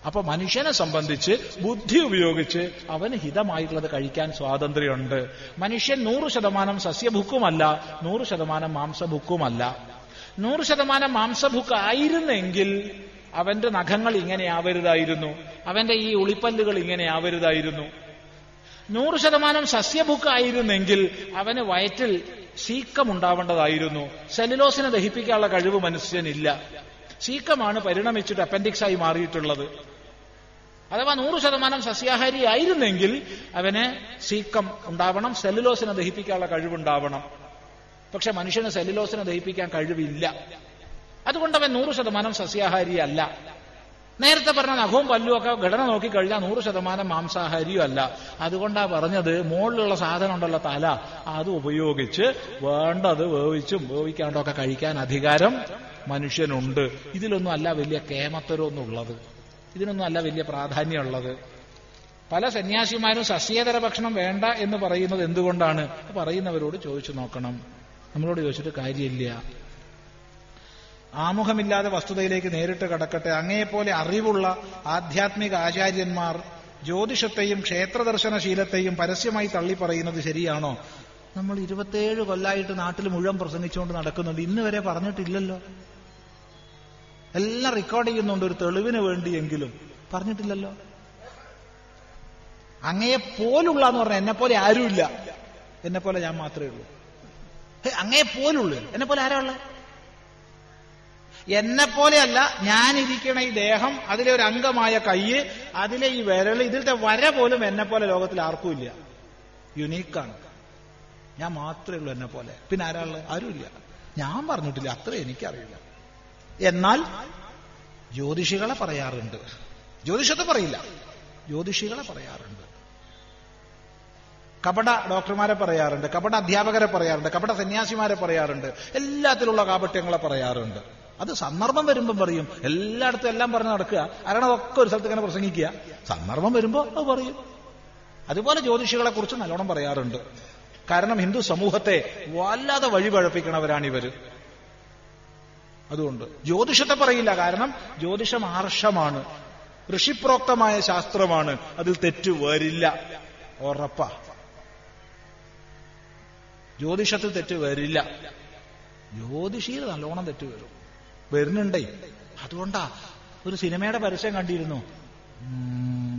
അപ്പൊ മനുഷ്യനെ സംബന്ധിച്ച് ബുദ്ധി ഉപയോഗിച്ച് അവന് ഹിതമായിട്ടുള്ളത് കഴിക്കാൻ സ്വാതന്ത്ര്യമുണ്ട്. മനുഷ്യൻ നൂറ് ശതമാനം സസ്യഭുക്കുമല്ല നൂറ് ശതമാനം മാംസഭുക്കുമല്ല. നൂറ് ശതമാനം മാംസഭുക്ക് ആയിരുന്നെങ്കിൽ അവന്റെ നഖങ്ങൾ ഇങ്ങനെയാവരുതായിരുന്നു. അവന്റെ ഈ ഉളിപ്പല്ലുകൾ ഇങ്ങനെയാവരുതായിരുന്നു. നൂറ് ശതമാനം സസ്യഭുക്കായിരുന്നെങ്കിൽ അവന് വയറ്റിൽ സീക്കമുണ്ടാവേണ്ടതായിരുന്നു. സെല്ലുലോസിനെ ദഹിപ്പിക്കാനുള്ള കഴിവ് മനുഷ്യനില്ല. സീക്കമാണ് പരിണമിച്ചിട്ട് അപ്പൻഡിക്സായി മാറിയിട്ടുള്ളത്. അഥവാ നൂറ് ശതമാനം സസ്യാഹാരി ആയിരുന്നെങ്കിൽ അവന് സീക്കം ഉണ്ടാവണം സെല്ലുലോസിനെ ദഹിപ്പിക്കാനുള്ള കഴിവുണ്ടാവണം. പക്ഷെ മനുഷ്യന് സെല്ലുലോസിനെ ദഹിപ്പിക്കാൻ കഴിവില്ല. അതുകൊണ്ട് അവൻ നൂറ് ശതമാനം സസ്യാഹാരി അല്ല നേരത്തെ പറഞ്ഞ നഖവും പല്ലും ഒക്കെ ഘടന നോക്കിക്കഴിഞ്ഞാൽ നൂറ് ശതമാനം മാംസാഹാരിയും അല്ല. അതുകൊണ്ടാ പറഞ്ഞത് മുകളിലുള്ള സാധനം ഉണ്ടല്ലോ തല അത് ഉപയോഗിച്ച് വേണ്ടത് വേവിച്ചും വേവിക്കാണ്ടൊക്കെ കഴിക്കാൻ അധികാരം മനുഷ്യനുണ്ട്. ഇതിലൊന്നും അല്ല വലിയ കേമത്തരമൊന്നും ഉള്ളത് ഇതിനൊന്നും അല്ല വലിയ പ്രാധാന്യമുള്ളത്. പല സന്യാസിമാരും സസ്യേതര ഭക്ഷണം വേണ്ട എന്ന് പറയുന്നത് എന്തുകൊണ്ടാണ്? പറയുന്നവരോട് ചോദിച്ചു നോക്കണം. നമ്മളോട് ചോദിച്ചിട്ട് കാര്യമില്ല. ആമുഖമില്ലാതെ വസ്തുതയിലേക്ക് നേരിട്ട് കടക്കട്ടെ. അങ്ങയെപ്പോലെ അറിവുള്ള ആധ്യാത്മിക ആചാര്യന്മാർ ജ്യോതിഷത്തെയും ക്ഷേത്രദർശനശീലത്തെയും പരസ്യമായി തള്ളിപ്പറയുന്നത് ശരിയാണോ? നമ്മൾ ഇരുപത്തേഴ് കൊല്ലായിട്ട് നാട്ടിൽ മുഴുവൻ പ്രസംഗിച്ചുകൊണ്ട് നടക്കുന്നുണ്ട് ഇന്ന് വരെ പറഞ്ഞിട്ടില്ലല്ലോ. എല്ലാം റെക്കോർഡ് ചെയ്യുന്നുണ്ട് ഒരു തെളിവിന് വേണ്ടിയെങ്കിലും. പറഞ്ഞിട്ടില്ലല്ലോ. അങ്ങയെ പോലുള്ള എന്ന് പറഞ്ഞാൽ എന്നെ പോലെ ആരുമില്ല. എന്നെ പോലെ ഞാൻ മാത്രമേ ഉള്ളൂ. അങ്ങയെ പോലുള്ളൂ. എന്നെ പോലെ ആരാ ഉള്ളത് എന്നെ പോലെയല്ല ഞാനിരിക്കണ ഈ ദേഹം അതിലെ ഒരു അംഗമായ കൈ അതിലെ ഈ വിരൽ ഇതിലത്തെ വര പോലും എന്നെ പോലെ ലോകത്തിൽ ആർക്കും ഇല്ല. യുണീക്കാണ് ഞാൻ മാത്രമേ ഉള്ളൂ എന്നെ പോലെ. പിന്നെ ആരാ ഉള്ളത് ആരുമില്ല. ഞാൻ പറഞ്ഞിട്ടില്ല. അത്ര എനിക്കറിയില്ല. എന്നാൽ ജ്യോതിഷികളെ പറയാറുണ്ട്. ജ്യോതിഷത്തെ പറയില്ല. ജ്യോതിഷികളെ പറയാറുണ്ട്. കപട ഡോക്ടർമാരെ പറയാറുണ്ട് കപട അധ്യാപകരെ പറയാറുണ്ട് കപട സന്യാസിമാരെ പറയാറുണ്ട് എല്ലാത്തിലുള്ള കാപട്യങ്ങളെ പറയാറുണ്ട്. അത് സന്ദർഭം വരുമ്പം പറയും. എല്ലായിടത്തും എല്ലാം പറഞ്ഞ് നടക്കുക. കാരണം ഒക്കെ ഒരു സ്ഥലത്ത് ഇങ്ങനെ പ്രസംഗിക്കുക. സന്ദർഭം വരുമ്പോ അത് പറയും. അതുപോലെ ജ്യോതിഷികളെ കുറിച്ച് നല്ലോണം പറയാറുണ്ട്. കാരണം ഹിന്ദു സമൂഹത്തെ വല്ലാതെ വഴിപഴപ്പിക്കണവരാണ് ഇവർ അതുകൊണ്ട്. ജ്യോതിഷത്തെ പറയില്ല. കാരണം ജ്യോതിഷം ആർഷമാണ് ഋഷിപ്രോക്തമായ ശാസ്ത്രമാണ്. അതിൽ തെറ്റ് വരില്ല. ഉറപ്പാ. ജ്യോതിഷത്തിൽ തെറ്റ് വരില്ല. ജ്യോതിഷിയിൽ നല്ലോണം തെറ്റ് വരും. വരുന്നുണ്ടേ. അതുകൊണ്ടാ ഒരു സിനിമയുടെ പരസ്യം കണ്ടിരുന്നു.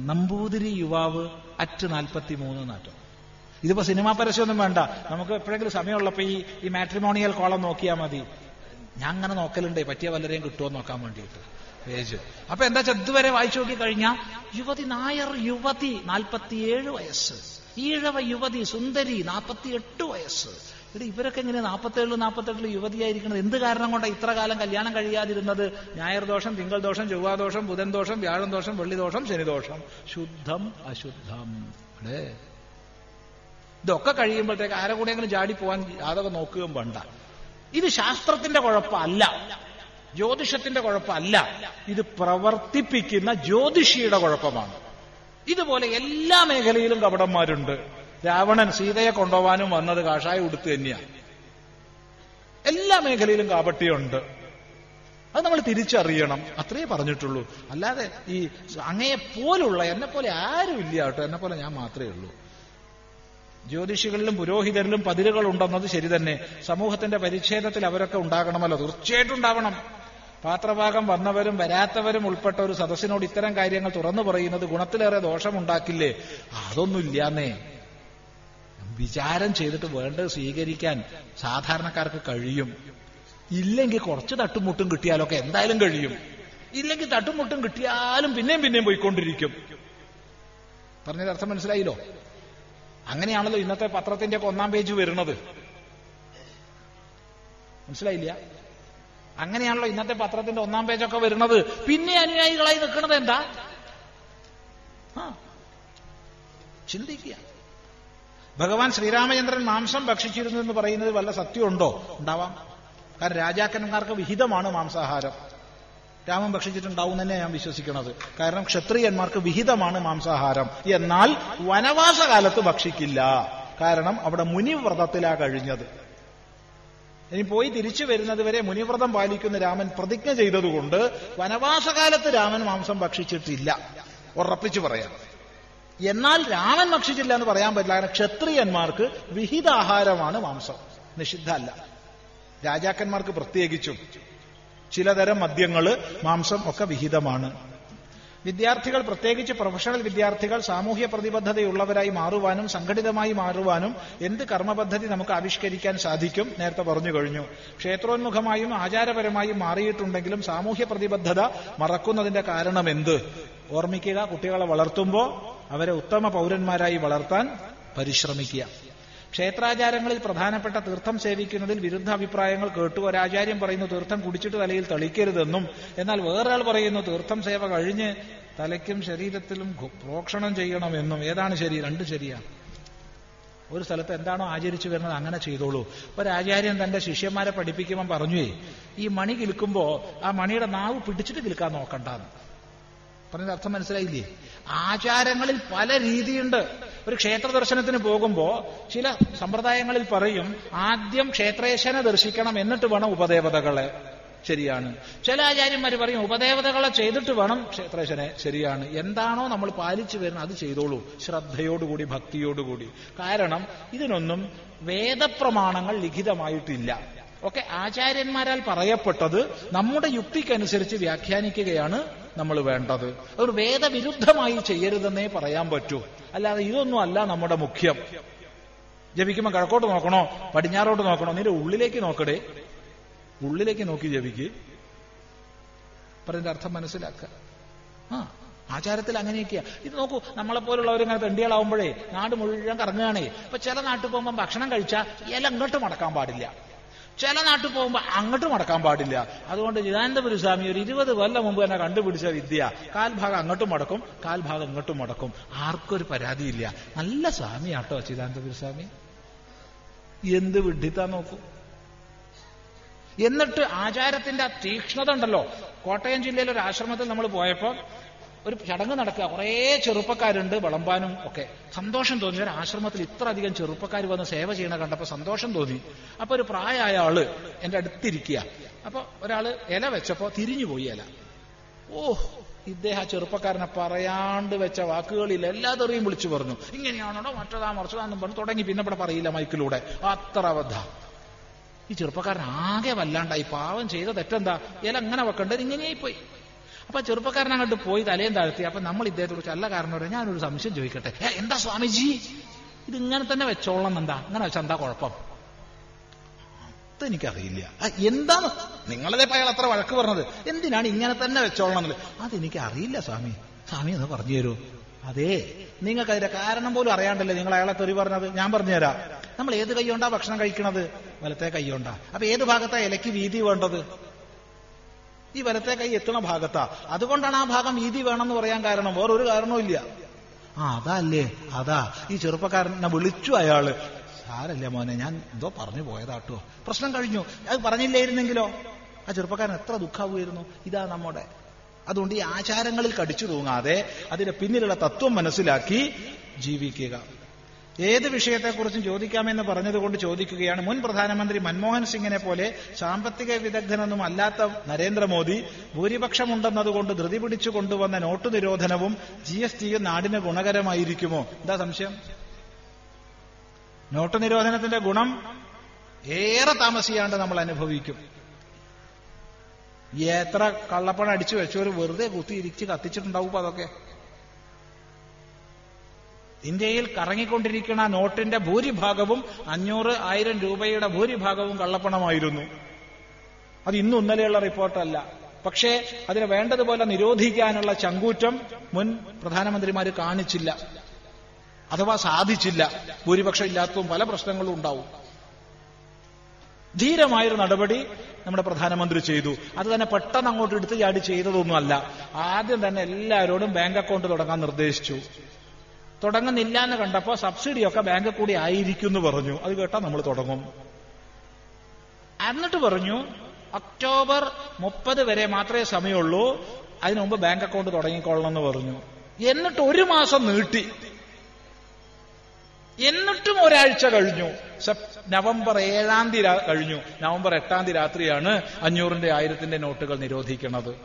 നമ്പൂതിരി യുവാവ് അറ്റ് നാൽപ്പത്തി മൂന്ന് നാറ്റം. ഇതിപ്പോ സിനിമാ പരസ്യമൊന്നും വേണ്ട. നമുക്ക് എപ്പോഴെങ്കിലും സമയമുള്ളപ്പോ ഈ ഈ മാട്രിമോണിയൽ കോളം നോക്കിയാൽ മതി. ഞാൻ അങ്ങനെ നോക്കലുണ്ടേ. പറ്റിയ വല്ലരെയും കിട്ടുമോ നോക്കാൻ വേണ്ടിയിട്ട്. പേജ്. അപ്പൊ എന്താ വെച്ചാൽ ഇതുവരെ വായിച്ചു നോക്കി കഴിഞ്ഞാൽ യുവതി നായർ യുവതി നാൽപ്പത്തിയേഴ് വയസ്സ്. ഈഴവ യുവതി സുന്ദരി നാൽപ്പത്തിയെട്ട് വയസ്സ്. ഇവിടെ ഇവരൊക്കെ എങ്ങനെ നാൽപ്പത്തേഴ് നാൽപ്പത്തെട്ടിൽ യുവതിയായിരിക്കുന്നത് എന്ത് കാരണം കൊണ്ടാണ് ഇത്ര കാലം കല്യാണം കഴിയാതിരുന്നത്? ഞായർ ദോഷം തിങ്കൾ ദോഷം ചൊവ്വാ ദോഷം ബുധൻ ദോഷം വ്യാഴം ദോഷം വെള്ളി ദോഷം ശനിദോഷം ശുദ്ധം അശുദ്ധം. ഇതൊക്കെ കഴിയുമ്പോഴത്തേക്ക് ആരെ കൂടെയെങ്കിലും ചാടി പോവാൻ യാതൊക്കെ നോക്കുകയും വേണ്ട. ഇത് ശാസ്ത്രത്തിന്റെ കുഴപ്പമല്ല. ജ്യോതിഷത്തിന്റെ കുഴപ്പമല്ല. ഇത് പ്രവർത്തിപ്പിക്കുന്ന ജ്യോതിഷിയുടെ കുഴപ്പമാണ്. ഇതുപോലെ എല്ലാ മേഖലയിലും കപടന്മാരുണ്ട്. രാവണൻ സീതയെ കൊണ്ടുപോകാനും വന്നത് കാഷായ ഉടുത്ത് തന്നെയാണ് എല്ലാ മേഖലയിലും കാപട്യമുണ്ട്. അത് നമ്മൾ തിരിച്ചറിയണം. അത്രേ പറഞ്ഞിട്ടുള്ളൂ. അല്ലാതെ ഈ അങ്ങയെ പോലുള്ള എന്നെ പോലെ ആരും ഇല്ല കേട്ടോ. എന്നെ പോലെ ഞാൻ മാത്രമേ ഉള്ളൂ. ജ്യോതിഷികളിലും പുരോഹിതരിലും പതിരുകൾ ഉണ്ടെന്നത് ശരി തന്നെ. സമൂഹത്തിന്റെ പരിച്ഛേദത്തിൽ അവരൊക്കെ ഉണ്ടാകണമല്ലോ. തീർച്ചയായിട്ടും ഉണ്ടാവണം. പാത്രഭാഗം വന്നവരും വരാത്തവരും ഉൾപ്പെട്ട ഒരു സദസ്സിനോട് ഇത്തരം കാര്യങ്ങൾ തുറന്നു പറയുന്നത് ഗുണത്തിലേറെ ദോഷമുണ്ടാക്കില്ലേ? അതൊന്നുമില്ലാന്നേ. വിചാരം ചെയ്തിട്ട് വേണ്ട സ്വീകരിക്കാൻ സാധാരണക്കാർക്ക് കഴിയും. ഇല്ലെങ്കിൽ കുറച്ച് തട്ടുമുട്ടും കിട്ടിയാലൊക്കെ എന്തായാലും കഴിയും. ഇല്ലെങ്കിൽ തട്ടുമുട്ടും കിട്ടിയാലും പിന്നെയും പിന്നെയും പോയിക്കൊണ്ടിരിക്കും. പറഞ്ഞത് അർത്ഥം മനസ്സിലായില്ലോ? അങ്ങനെയാണല്ലോ ഇന്നത്തെ പത്രത്തിന്റെ ഒക്കെ ഒന്നാം പേജ് വരുന്നത്. മനസ്സിലായില്ല? അങ്ങനെയാണല്ലോ ഇന്നത്തെ പത്രത്തിന്റെ ഒന്നാം പേജൊക്കെ വരുന്നത്. പിന്നെ അനുയായികളായി നിൽക്കുന്നത് എന്താ? ചിന്തിക്കുക. ഭഗവാൻ ശ്രീരാമചന്ദ്രൻ മാംസം ഭക്ഷിച്ചിരുന്നു എന്ന് പറയുന്നത് വല്ല സത്യമുണ്ടോ? ഉണ്ടാവാം. കാരണം രാജാക്കന്മാർക്ക് വിഹിതമാണ് മാംസാഹാരം. രാമൻ ഭക്ഷിച്ചിട്ടുണ്ടാവും തന്നെ ഞാൻ വിശ്വസിക്കുന്നത് കാരണം ക്ഷത്രിയന്മാർക്ക് വിഹിതമാണ് മാംസാഹാരം. എന്നാൽ വനവാസകാലത്ത് ഭക്ഷിക്കില്ല. കാരണം അവിടെ മുനിവ്രതത്തിലാ കഴിഞ്ഞത്. ഇനി പോയി തിരിച്ചു വരുന്നത് വരെ മുനിവ്രതം പാലിക്കുന്ന രാമൻ പ്രതിജ്ഞ ചെയ്തതുകൊണ്ട് വനവാസകാലത്ത് രാമൻ മാംസം ഭക്ഷിച്ചിട്ടില്ല. ഉറപ്പിച്ചു പറയാം. എന്നാൽ രാമൻ ഭക്ഷിച്ചില്ല എന്ന് പറയാൻ പറ്റില്ല. കാരണം ക്ഷത്രിയന്മാർക്ക് വിഹിതാഹാരമാണ് മാംസം. നിഷിദ്ധമല്ല രാജാക്കന്മാർക്ക് പ്രത്യേകിച്ചും. ചിലതരം മദ്യങ്ങൾ മാംസം ഒക്കെ വിഹിതമാണ്. വിദ്യാർത്ഥികൾ പ്രത്യേകിച്ച് പ്രൊഫഷണൽ വിദ്യാർത്ഥികൾ സാമൂഹ്യ പ്രതിബദ്ധതയുള്ളവരായി മാറുവാനും സംഘടിതമായി മാറുവാനും എന്ത് കർമ്മപദ്ധതി നമുക്ക് ആവിഷ്കരിക്കാൻ സാധിക്കും നേരത്തെ പറഞ്ഞു കഴിഞ്ഞു. ക്ഷേത്രോന്മുഖമായും ആചാരപരമായും മാറിയിട്ടുണ്ടെങ്കിലും സാമൂഹ്യ പ്രതിബദ്ധത മറക്കുന്നതിന്റെ കാരണം എന്ത് ഓർമ്മിക്കുക കുട്ടികളെ വളർത്തുമ്പോൾ അവരെ ഉത്തമ പൗരന്മാരായി വളർത്താൻ പരിശ്രമിക്കുക. ക്ഷേത്രാചാരങ്ങളിൽ പ്രധാനപ്പെട്ട തീർത്ഥം സേവിക്കുന്നതിൽ വിരുദ്ധ അഭിപ്രായങ്ങൾ കേട്ടു. ഒരാചാര്യം പറയുന്നു തീർത്ഥം കുടിച്ചിട്ട് തലയിൽ തളിക്കരുതെന്നും എന്നാൽ വേറൊരാൾ പറയുന്നു തീർത്ഥം സേവ കഴിഞ്ഞ് തലയ്ക്കും ശരീരത്തിലും പ്രോക്ഷണം ചെയ്യണമെന്നും. ഏതാണ് ശരി? രണ്ട് ശരിയാണ് ഒരു സ്ഥലത്ത് എന്താണോ ആചരിച്ചു വരുന്നത് അങ്ങനെ ചെയ്തോളൂ. ഒരാചാര്യൻ തന്റെ ശിഷ്യന്മാരെ പഠിപ്പിക്കുമ്പോൾ പറഞ്ഞുവേ ഈ മണി കിൽക്കുമ്പോ ആ മണിയുടെ നാവ് പിടിച്ചിട്ട് കിൽക്കാൻ നോക്കണ്ടെന്ന്. പറഞ്ഞത് അർത്ഥം മനസ്സിലായില്ലേ? ആചാരങ്ങളിൽ പല രീതിയുണ്ട്. ഒരു ക്ഷേത്ര ദർശനത്തിന് പോകുമ്പോ ചില സമ്പ്രദായങ്ങളിൽ പറയും ആദ്യം ക്ഷേത്രേശനെ ദർശിക്കണം എന്നിട്ട് വേണം ഉപദേവതകളെ. ശരിയാണ്. ചില ആചാര്യന്മാർ പറയും ഉപദേവതകളെ ചെയ്തിട്ട് വേണം ക്ഷേത്രേശനെ ശരിയാണ്. എന്താണോ നമ്മൾ പാലിച്ചു വരുന്നത് അത് ചെയ്തോളൂ. ശ്രദ്ധയോടുകൂടി ഭക്തിയോടുകൂടി. കാരണം ഇതിനൊന്നും വേദപ്രമാണങ്ങൾ ലിഖിതമായിട്ടില്ല. ഒക്കെ ആചാര്യന്മാരാൽ പറയപ്പെട്ടത് നമ്മുടെ യുക്തിക്കനുസരിച്ച് വ്യാഖ്യാനിക്കുകയാണ് നമ്മൾ വേണ്ടത്. അതൊരു വേദവിരുദ്ധമായി ചെയ്യരുതെന്നേ പറയാൻ പറ്റൂ. അല്ലാതെ ഇതൊന്നും അല്ല നമ്മുടെ മുഖ്യം. ജപിക്കുമ്പോൾ കിഴക്കോട്ട് നോക്കണോ? പടിഞ്ഞാറോട്ട് നോക്കണോ? നിന്റെ ഉള്ളിലേക്ക് നോക്കടേ. ഉള്ളിലേക്ക് നോക്കി ജപിക്ക്. പറഞ്ഞതിന്റെ അർത്ഥം മനസ്സിലാക്കുക. ആ ആചാരത്തിൽ അങ്ങനെയൊക്കെയാ. ഇത് നോക്കൂ നമ്മളെ നമ്മളെപ്പോലുള്ളവർ ഇങ്ങനെ തെണ്ടികളാവുമ്പോഴേ നാട് മുഴുവൻ കറങ്ങുകയാണേ. ഇപ്പൊ ചില നാട്ടിൽ പോകുമ്പോൾ ഭക്ഷണം കഴിച്ചാൽ ഇല ഇങ്ങോട്ട് മടക്കാൻ പാടില്ല. ചില നാട്ടിൽ പോകുമ്പോൾ അങ്ങോട്ട് മടക്കാൻ പാടില്ല. അതുകൊണ്ട് ചിദാനന്ദപുരി സ്വാമി ഒരു ഇരുപത് കൊല്ലം മുമ്പ് തന്നെ കണ്ടുപിടിച്ച വിദ്യ. കാൽഭാഗം അങ്ങോട്ടും മടക്കും കാൽഭാഗം ഇങ്ങോട്ടും മടക്കും. ആർക്കൊരു പരാതിയില്ല. നല്ല സ്വാമിയാട്ടോ ചിദാനന്ദപുരി സ്വാമി. എന്ത് വിഡ്ഢിത്താ നോക്കൂ. എന്നിട്ട് ആചാരത്തിന്റെ ആ തീക്ഷ്ണത ഉണ്ടല്ലോ. കോട്ടയം ജില്ലയിലെ ഒരു ആശ്രമത്തിൽ നമ്മൾ പോയപ്പോൾ ഒരു ചടങ്ങ് നടക്കുക. കുറേ ചെറുപ്പക്കാരുണ്ട് വിളമ്പാനും ഒക്കെ. സന്തോഷം തോന്നി. ഒരു ആശ്രമത്തിൽ ഇത്ര അധികം ചെറുപ്പക്കാർ വന്ന് സേവ ചെയ്യണ കണ്ടപ്പോൾ സന്തോഷം തോന്നി. അപ്പൊ ഒരു പ്രായമായ ആൾ എന്റെ അടുത്തിരിക്കുക. അപ്പൊ ഒരാൾ ഇല വെച്ചപ്പോ തിരിഞ്ഞുപോയി ഇല. ഓ ഇദ്ദേഹം ആ ചെറുപ്പക്കാരനെ പറയാണ്ട് വെച്ച വാക്കുകളിൽ എല്ലാതെറിയും വിളിച്ചു പറഞ്ഞു. ഇങ്ങനെയാണോ മറ്റതാ മറിച്ചതാന്നും പറഞ്ഞു തുടങ്ങി. പിന്നെ ഇവിടെ പറയില്ല മൈക്കിലൂടെ. അത്ര അബദ്ധ ഈ ചെറുപ്പക്കാരൻ ആകെ വല്ലാണ്ടായി. പാവം ചെയ്ത തെറ്റെന്താ? ഇല അങ്ങനെ വെക്കേണ്ടത് ഇങ്ങനെയായി പോയി അപ്പൊ ചെറുപ്പക്കാരൻ അങ്ങോട്ട് പോയി തലയും താഴ്ത്തി. അപ്പൊ നമ്മൾ ഇദ്ദേഹത്തെ കുറിച്ച് അല്ല കാരണം കാരണവരെ ഞാനൊരു സംശയം ചോദിക്കട്ടെ? "ഏ, എന്താ സ്വാമിജി? ഇങ്ങനെ തന്നെ വെച്ചോളണം എന്താ? ഇങ്ങനെ വെച്ചാൽ എന്താ കുഴപ്പം? അതെനിക്കറിയില്ല. എന്താണ്? നിങ്ങളെ അയാൾ അത്ര വഴക്ക് പറഞ്ഞത്? എന്തിനാണ് ഇങ്ങനെ തന്നെ വെച്ചോളണം എന്നുള്ളത് അതെനിക്ക് അറിയില്ല സ്വാമി. സ്വാമി ഒന്ന് പറഞ്ഞു തരൂ. അതെ നിങ്ങൾക്ക് അതിന്റെ കാരണം പോലും അറിയാണ്ടല്ലേ നിങ്ങൾ അയാളെ തെറി പറഞ്ഞത്? ഞാൻ പറഞ്ഞുതരാം നമ്മൾ ഏത് കൈ കൊണ്ടാ ഭക്ഷണം കഴിക്കണത്? വലത്തെ കൈ കൊണ്ടാ അപ്പൊ ഏത് ഭാഗത്താ ഇലക്ക് വീതി വേണ്ടത്? ഈ വലത്തെ കൈ എത്തുന്ന ഭാഗത്താ. അതുകൊണ്ടാണ് ആ ഭാഗം വീതി വേണമെന്ന് പറയാൻ കാരണം. വേറൊരു കാരണവും ഇല്ല. ആ അതല്ലേ. അതാ. ഈ ചെറുപ്പക്കാരനെ വിളിച്ചു അയാൾ. സാരല്ല മോനെ ഞാൻ എന്തോ പറഞ്ഞു പോയതാട്ടോ പ്രശ്നം കഴിഞ്ഞു. അത് പറഞ്ഞില്ലായിരുന്നെങ്കിലോ? ആ ചെറുപ്പക്കാരൻ എത്ര ദുഃഖാവുമായിരുന്നു ഇതാ നമ്മുടെ. അതുകൊണ്ട് ഈ ആചാരങ്ങളിൽ കടിച്ചു തൂങ്ങാതെ അതിന്റെ പിന്നിലുള്ള തത്വം മനസ്സിലാക്കി ജീവിക്കുക. ഏത് വിഷയത്തെക്കുറിച്ചും ചോദിക്കാമെന്ന് പറഞ്ഞതുകൊണ്ട് ചോദിക്കുകയാണ്. മുൻ പ്രധാനമന്ത്രി മൻമോഹൻ സിംഗിനെ പോലെ സാമ്പത്തിക വിദഗ്ധനൊന്നും അല്ലാത്ത നരേന്ദ്രമോദി ഭൂരിപക്ഷമുണ്ടെന്നതുകൊണ്ട് ധൃതി പിടിച്ചു കൊണ്ടുവന്ന നോട്ടു നിരോധനവും ജി എസ് ടിയും നാടിന് ഗുണകരമായിരിക്കുമോ? എന്താ സംശയം? നോട്ട് നിരോധനത്തിന്റെ ഗുണം ഏറെ താമസിയാണ്ട് നമ്മൾ അനുഭവിക്കും. എത്ര കള്ളപ്പണം അടിച്ചു വെച്ചവർ വെറുതെ കുത്തിയിരിച്ച് കത്തിച്ചിട്ടുണ്ടാവും അതൊക്കെ. ഇന്ത്യയിൽ കറങ്ങിക്കൊണ്ടിരിക്കുന്ന നോട്ടിന്റെ ഭൂരിഭാഗവും അഞ്ഞൂറ് ആയിരം രൂപയുടെ ഭൂരിഭാഗവും കള്ളപ്പണമായിരുന്നു. അത് ഇന്നും ഇന്നലെയുള്ള റിപ്പോർട്ടല്ല. പക്ഷേ അതിനെ വേണ്ടതുപോലെ നിരോധിക്കാനുള്ള ചങ്കൂറ്റം മുൻ പ്രധാനമന്ത്രിമാർ കാണിച്ചില്ല. അഥവാ സാധിച്ചില്ല. ഭൂരിപക്ഷം ഇല്ലാത്തതും പല പ്രശ്നങ്ങളും ഉണ്ടാവും. ധീരമായൊരു നടപടി നമ്മുടെ പ്രധാനമന്ത്രി ചെയ്തു. അത് തന്നെ പെട്ടെന്ന് അങ്ങോട്ട് എടുത്ത് ചാടി ചെയ്തതൊന്നുമല്ല. ആദ്യം തന്നെ എല്ലാവരോടും ബാങ്ക് അക്കൗണ്ട് തുടങ്ങാൻ നിർദ്ദേശിച്ചു. തുടങ്ങുന്നില്ല എന്ന് കണ്ടപ്പോ സബ്സിഡിയൊക്കെ ബാങ്കിൽ കൂടി ആയിരിക്കും എന്ന് പറഞ്ഞു. അത് കേട്ടാ നമ്മൾ തുടങ്ങും. എന്നിട്ട് പറഞ്ഞു ഒക്ടോബർ മുപ്പത് വരെ മാത്രമേ സമയമുള്ളൂ അതിനു മുമ്പ് ബാങ്ക് അക്കൗണ്ട് തുടങ്ങിക്കൊള്ളണം എന്ന് പറഞ്ഞു. എന്നിട്ട് ഒരു മാസം നീട്ടി. എന്നിട്ടും ഒരാഴ്ച കഴിഞ്ഞു. നവംബർ ഏഴാം തീയതി കഴിഞ്ഞു. നവംബർ എട്ടാം തീയതി രാത്രിയാണ് അഞ്ഞൂറിന്റെ ആയിരത്തിന്റെ നോട്ടുകൾ നിരോധിക്കുന്നത്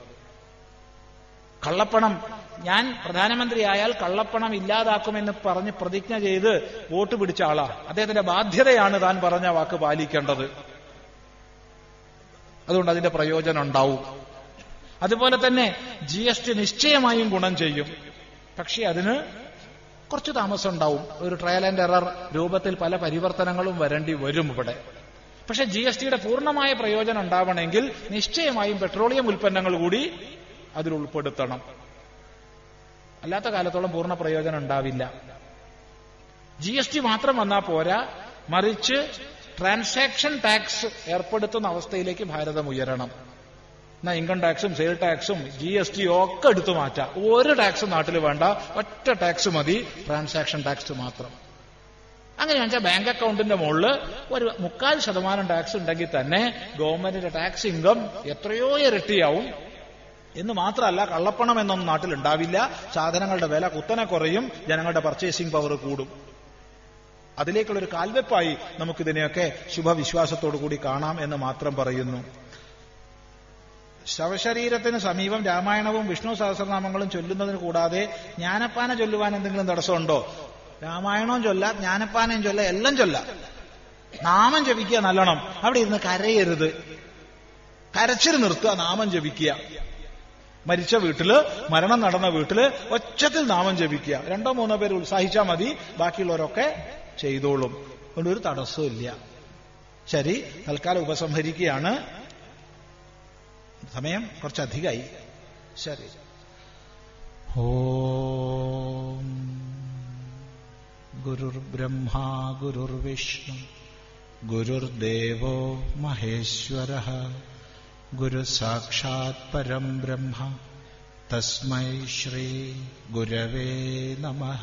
കള്ളപ്പണം ഞാൻ പ്രധാനമന്ത്രിയായാൽ കള്ളപ്പണം ഇല്ലാതാക്കുമെന്ന് പറഞ്ഞ് പ്രതിജ്ഞ ചെയ്ത് വോട്ട് പിടിച്ച ആളാ. അദ്ദേഹത്തിന്റെ ബാധ്യതയാണ് താൻ പറഞ്ഞ വാക്ക് പാലിക്കേണ്ടത്. അതുകൊണ്ട് അതിന്റെ പ്രയോജനം ഉണ്ടാവും. അതുപോലെ തന്നെ ജി എസ് ടി നിശ്ചയമായും ഗുണം ചെയ്യും. പക്ഷെ അതിന് കുറച്ച് താമസം ഉണ്ടാവും. ഒരു ട്രയൽ ആൻഡ് എറർ രൂപത്തിൽ പല പരിവർത്തനങ്ങളും വരേണ്ടി വരും ഇവിടെ. പക്ഷെ ജി എസ് ടിയുടെ പൂർണമായ പ്രയോജനം ഉണ്ടാവണമെങ്കിൽ നിശ്ചയമായും പെട്രോളിയം ഉൽപ്പന്നങ്ങൾ കൂടി അതിൽ ഉൾപ്പെടുത്തണം. അല്ലാത്ത കാലത്തോളം പൂർണ പ്രയോജനം ഉണ്ടാവില്ല. ജി എസ് ടി മാത്രം വന്നാൽ പോരാ. മറിച്ച് ട്രാൻസാക്ഷൻ ടാക്സ് ഏർപ്പെടുത്തുന്ന അവസ്ഥയിലേക്ക് ഭാരതം ഉയരണം. എന്നാ ഇൻകം ടാക്സും സെയിൽ ടാക്സും ജി എസ് ടി ഒക്കെ എടുത്തു മാറ്റാം. ഒരു ടാക്സും നാട്ടിൽ വേണ്ട. ഒറ്റ ടാക്സ് മതി. ട്രാൻസാക്ഷൻ ടാക്സ് മാത്രം. അങ്ങനെയാണെന്ന് വെച്ചാൽ ബാങ്ക് അക്കൗണ്ടിന്റെ മുകളിൽ ഒരു മുക്കാൽ ശതമാനം ടാക്സ് ഉണ്ടെങ്കിൽ തന്നെ ഗവൺമെന്റിന്റെ ടാക്സ് ഇൻകം എത്രയോ ഇരട്ടിയാവും. എന്ന് മാത്രമല്ല കള്ളപ്പണം എന്നൊന്നും നാട്ടിൽ ഉണ്ടാവില്ല സാധനങ്ങളുടെ വില കുത്തനെ കുറയും ജനങ്ങളുടെ പർച്ചേസിംഗ് പവർ കൂടും. അതിലേക്കുള്ള ഒരു കാൽവെപ്പായി നമുക്കിതിനെയൊക്കെ ശുഭവിശ്വാസത്തോടു കൂടി കാണാം എന്ന് മാത്രം പറയുന്നു. ശവശരീരത്തിന് സമീപം രാമായണവും വിഷ്ണു സഹസ്രനാമങ്ങളും ചൊല്ലുന്നതിന് കൂടാതെ ജ്ഞാനപ്പാന ചൊല്ലുവാൻ എന്തെങ്കിലും തടസ്സമുണ്ടോ? രാമായണവും ചൊല്ല ജ്ഞാനപ്പാനയും ചൊല്ല എല്ലാം ചൊല്ല. നാമം ജപിക്കുക നല്ലോണം. അവിടെ ഇരുന്ന് കരയരുത്. കരച്ചിൽ നിർത്തുക നാമം ജപിക്കുക. മരിച്ച വീട്ടിൽ മരണം നടന്ന വീട്ടിൽ ഒച്ചത്തിൽ നാമം ജപിക്കുക. രണ്ടോ മൂന്നോ പേര് ഉത്സാഹിച്ചാൽ മതി. ബാക്കിയുള്ളവരൊക്കെ ചെയ്തോളും. അതുകൊണ്ട് ഒരു തടസ്സവും ഇല്ല. ശരി തൽക്കാലം ഉപസംഹരിക്കുകയാണ്. സമയം കുറച്ചധികമായി. ശരി. ഓ ഗുരുർബ്രഹ്മാ ഗുരുർവിഷ്ണു ഗുരുർദേവോ മഹേശ്വര गुरुसाक्षात्परम् ब्रह्म। तस्मै श्री गुरवे नमः।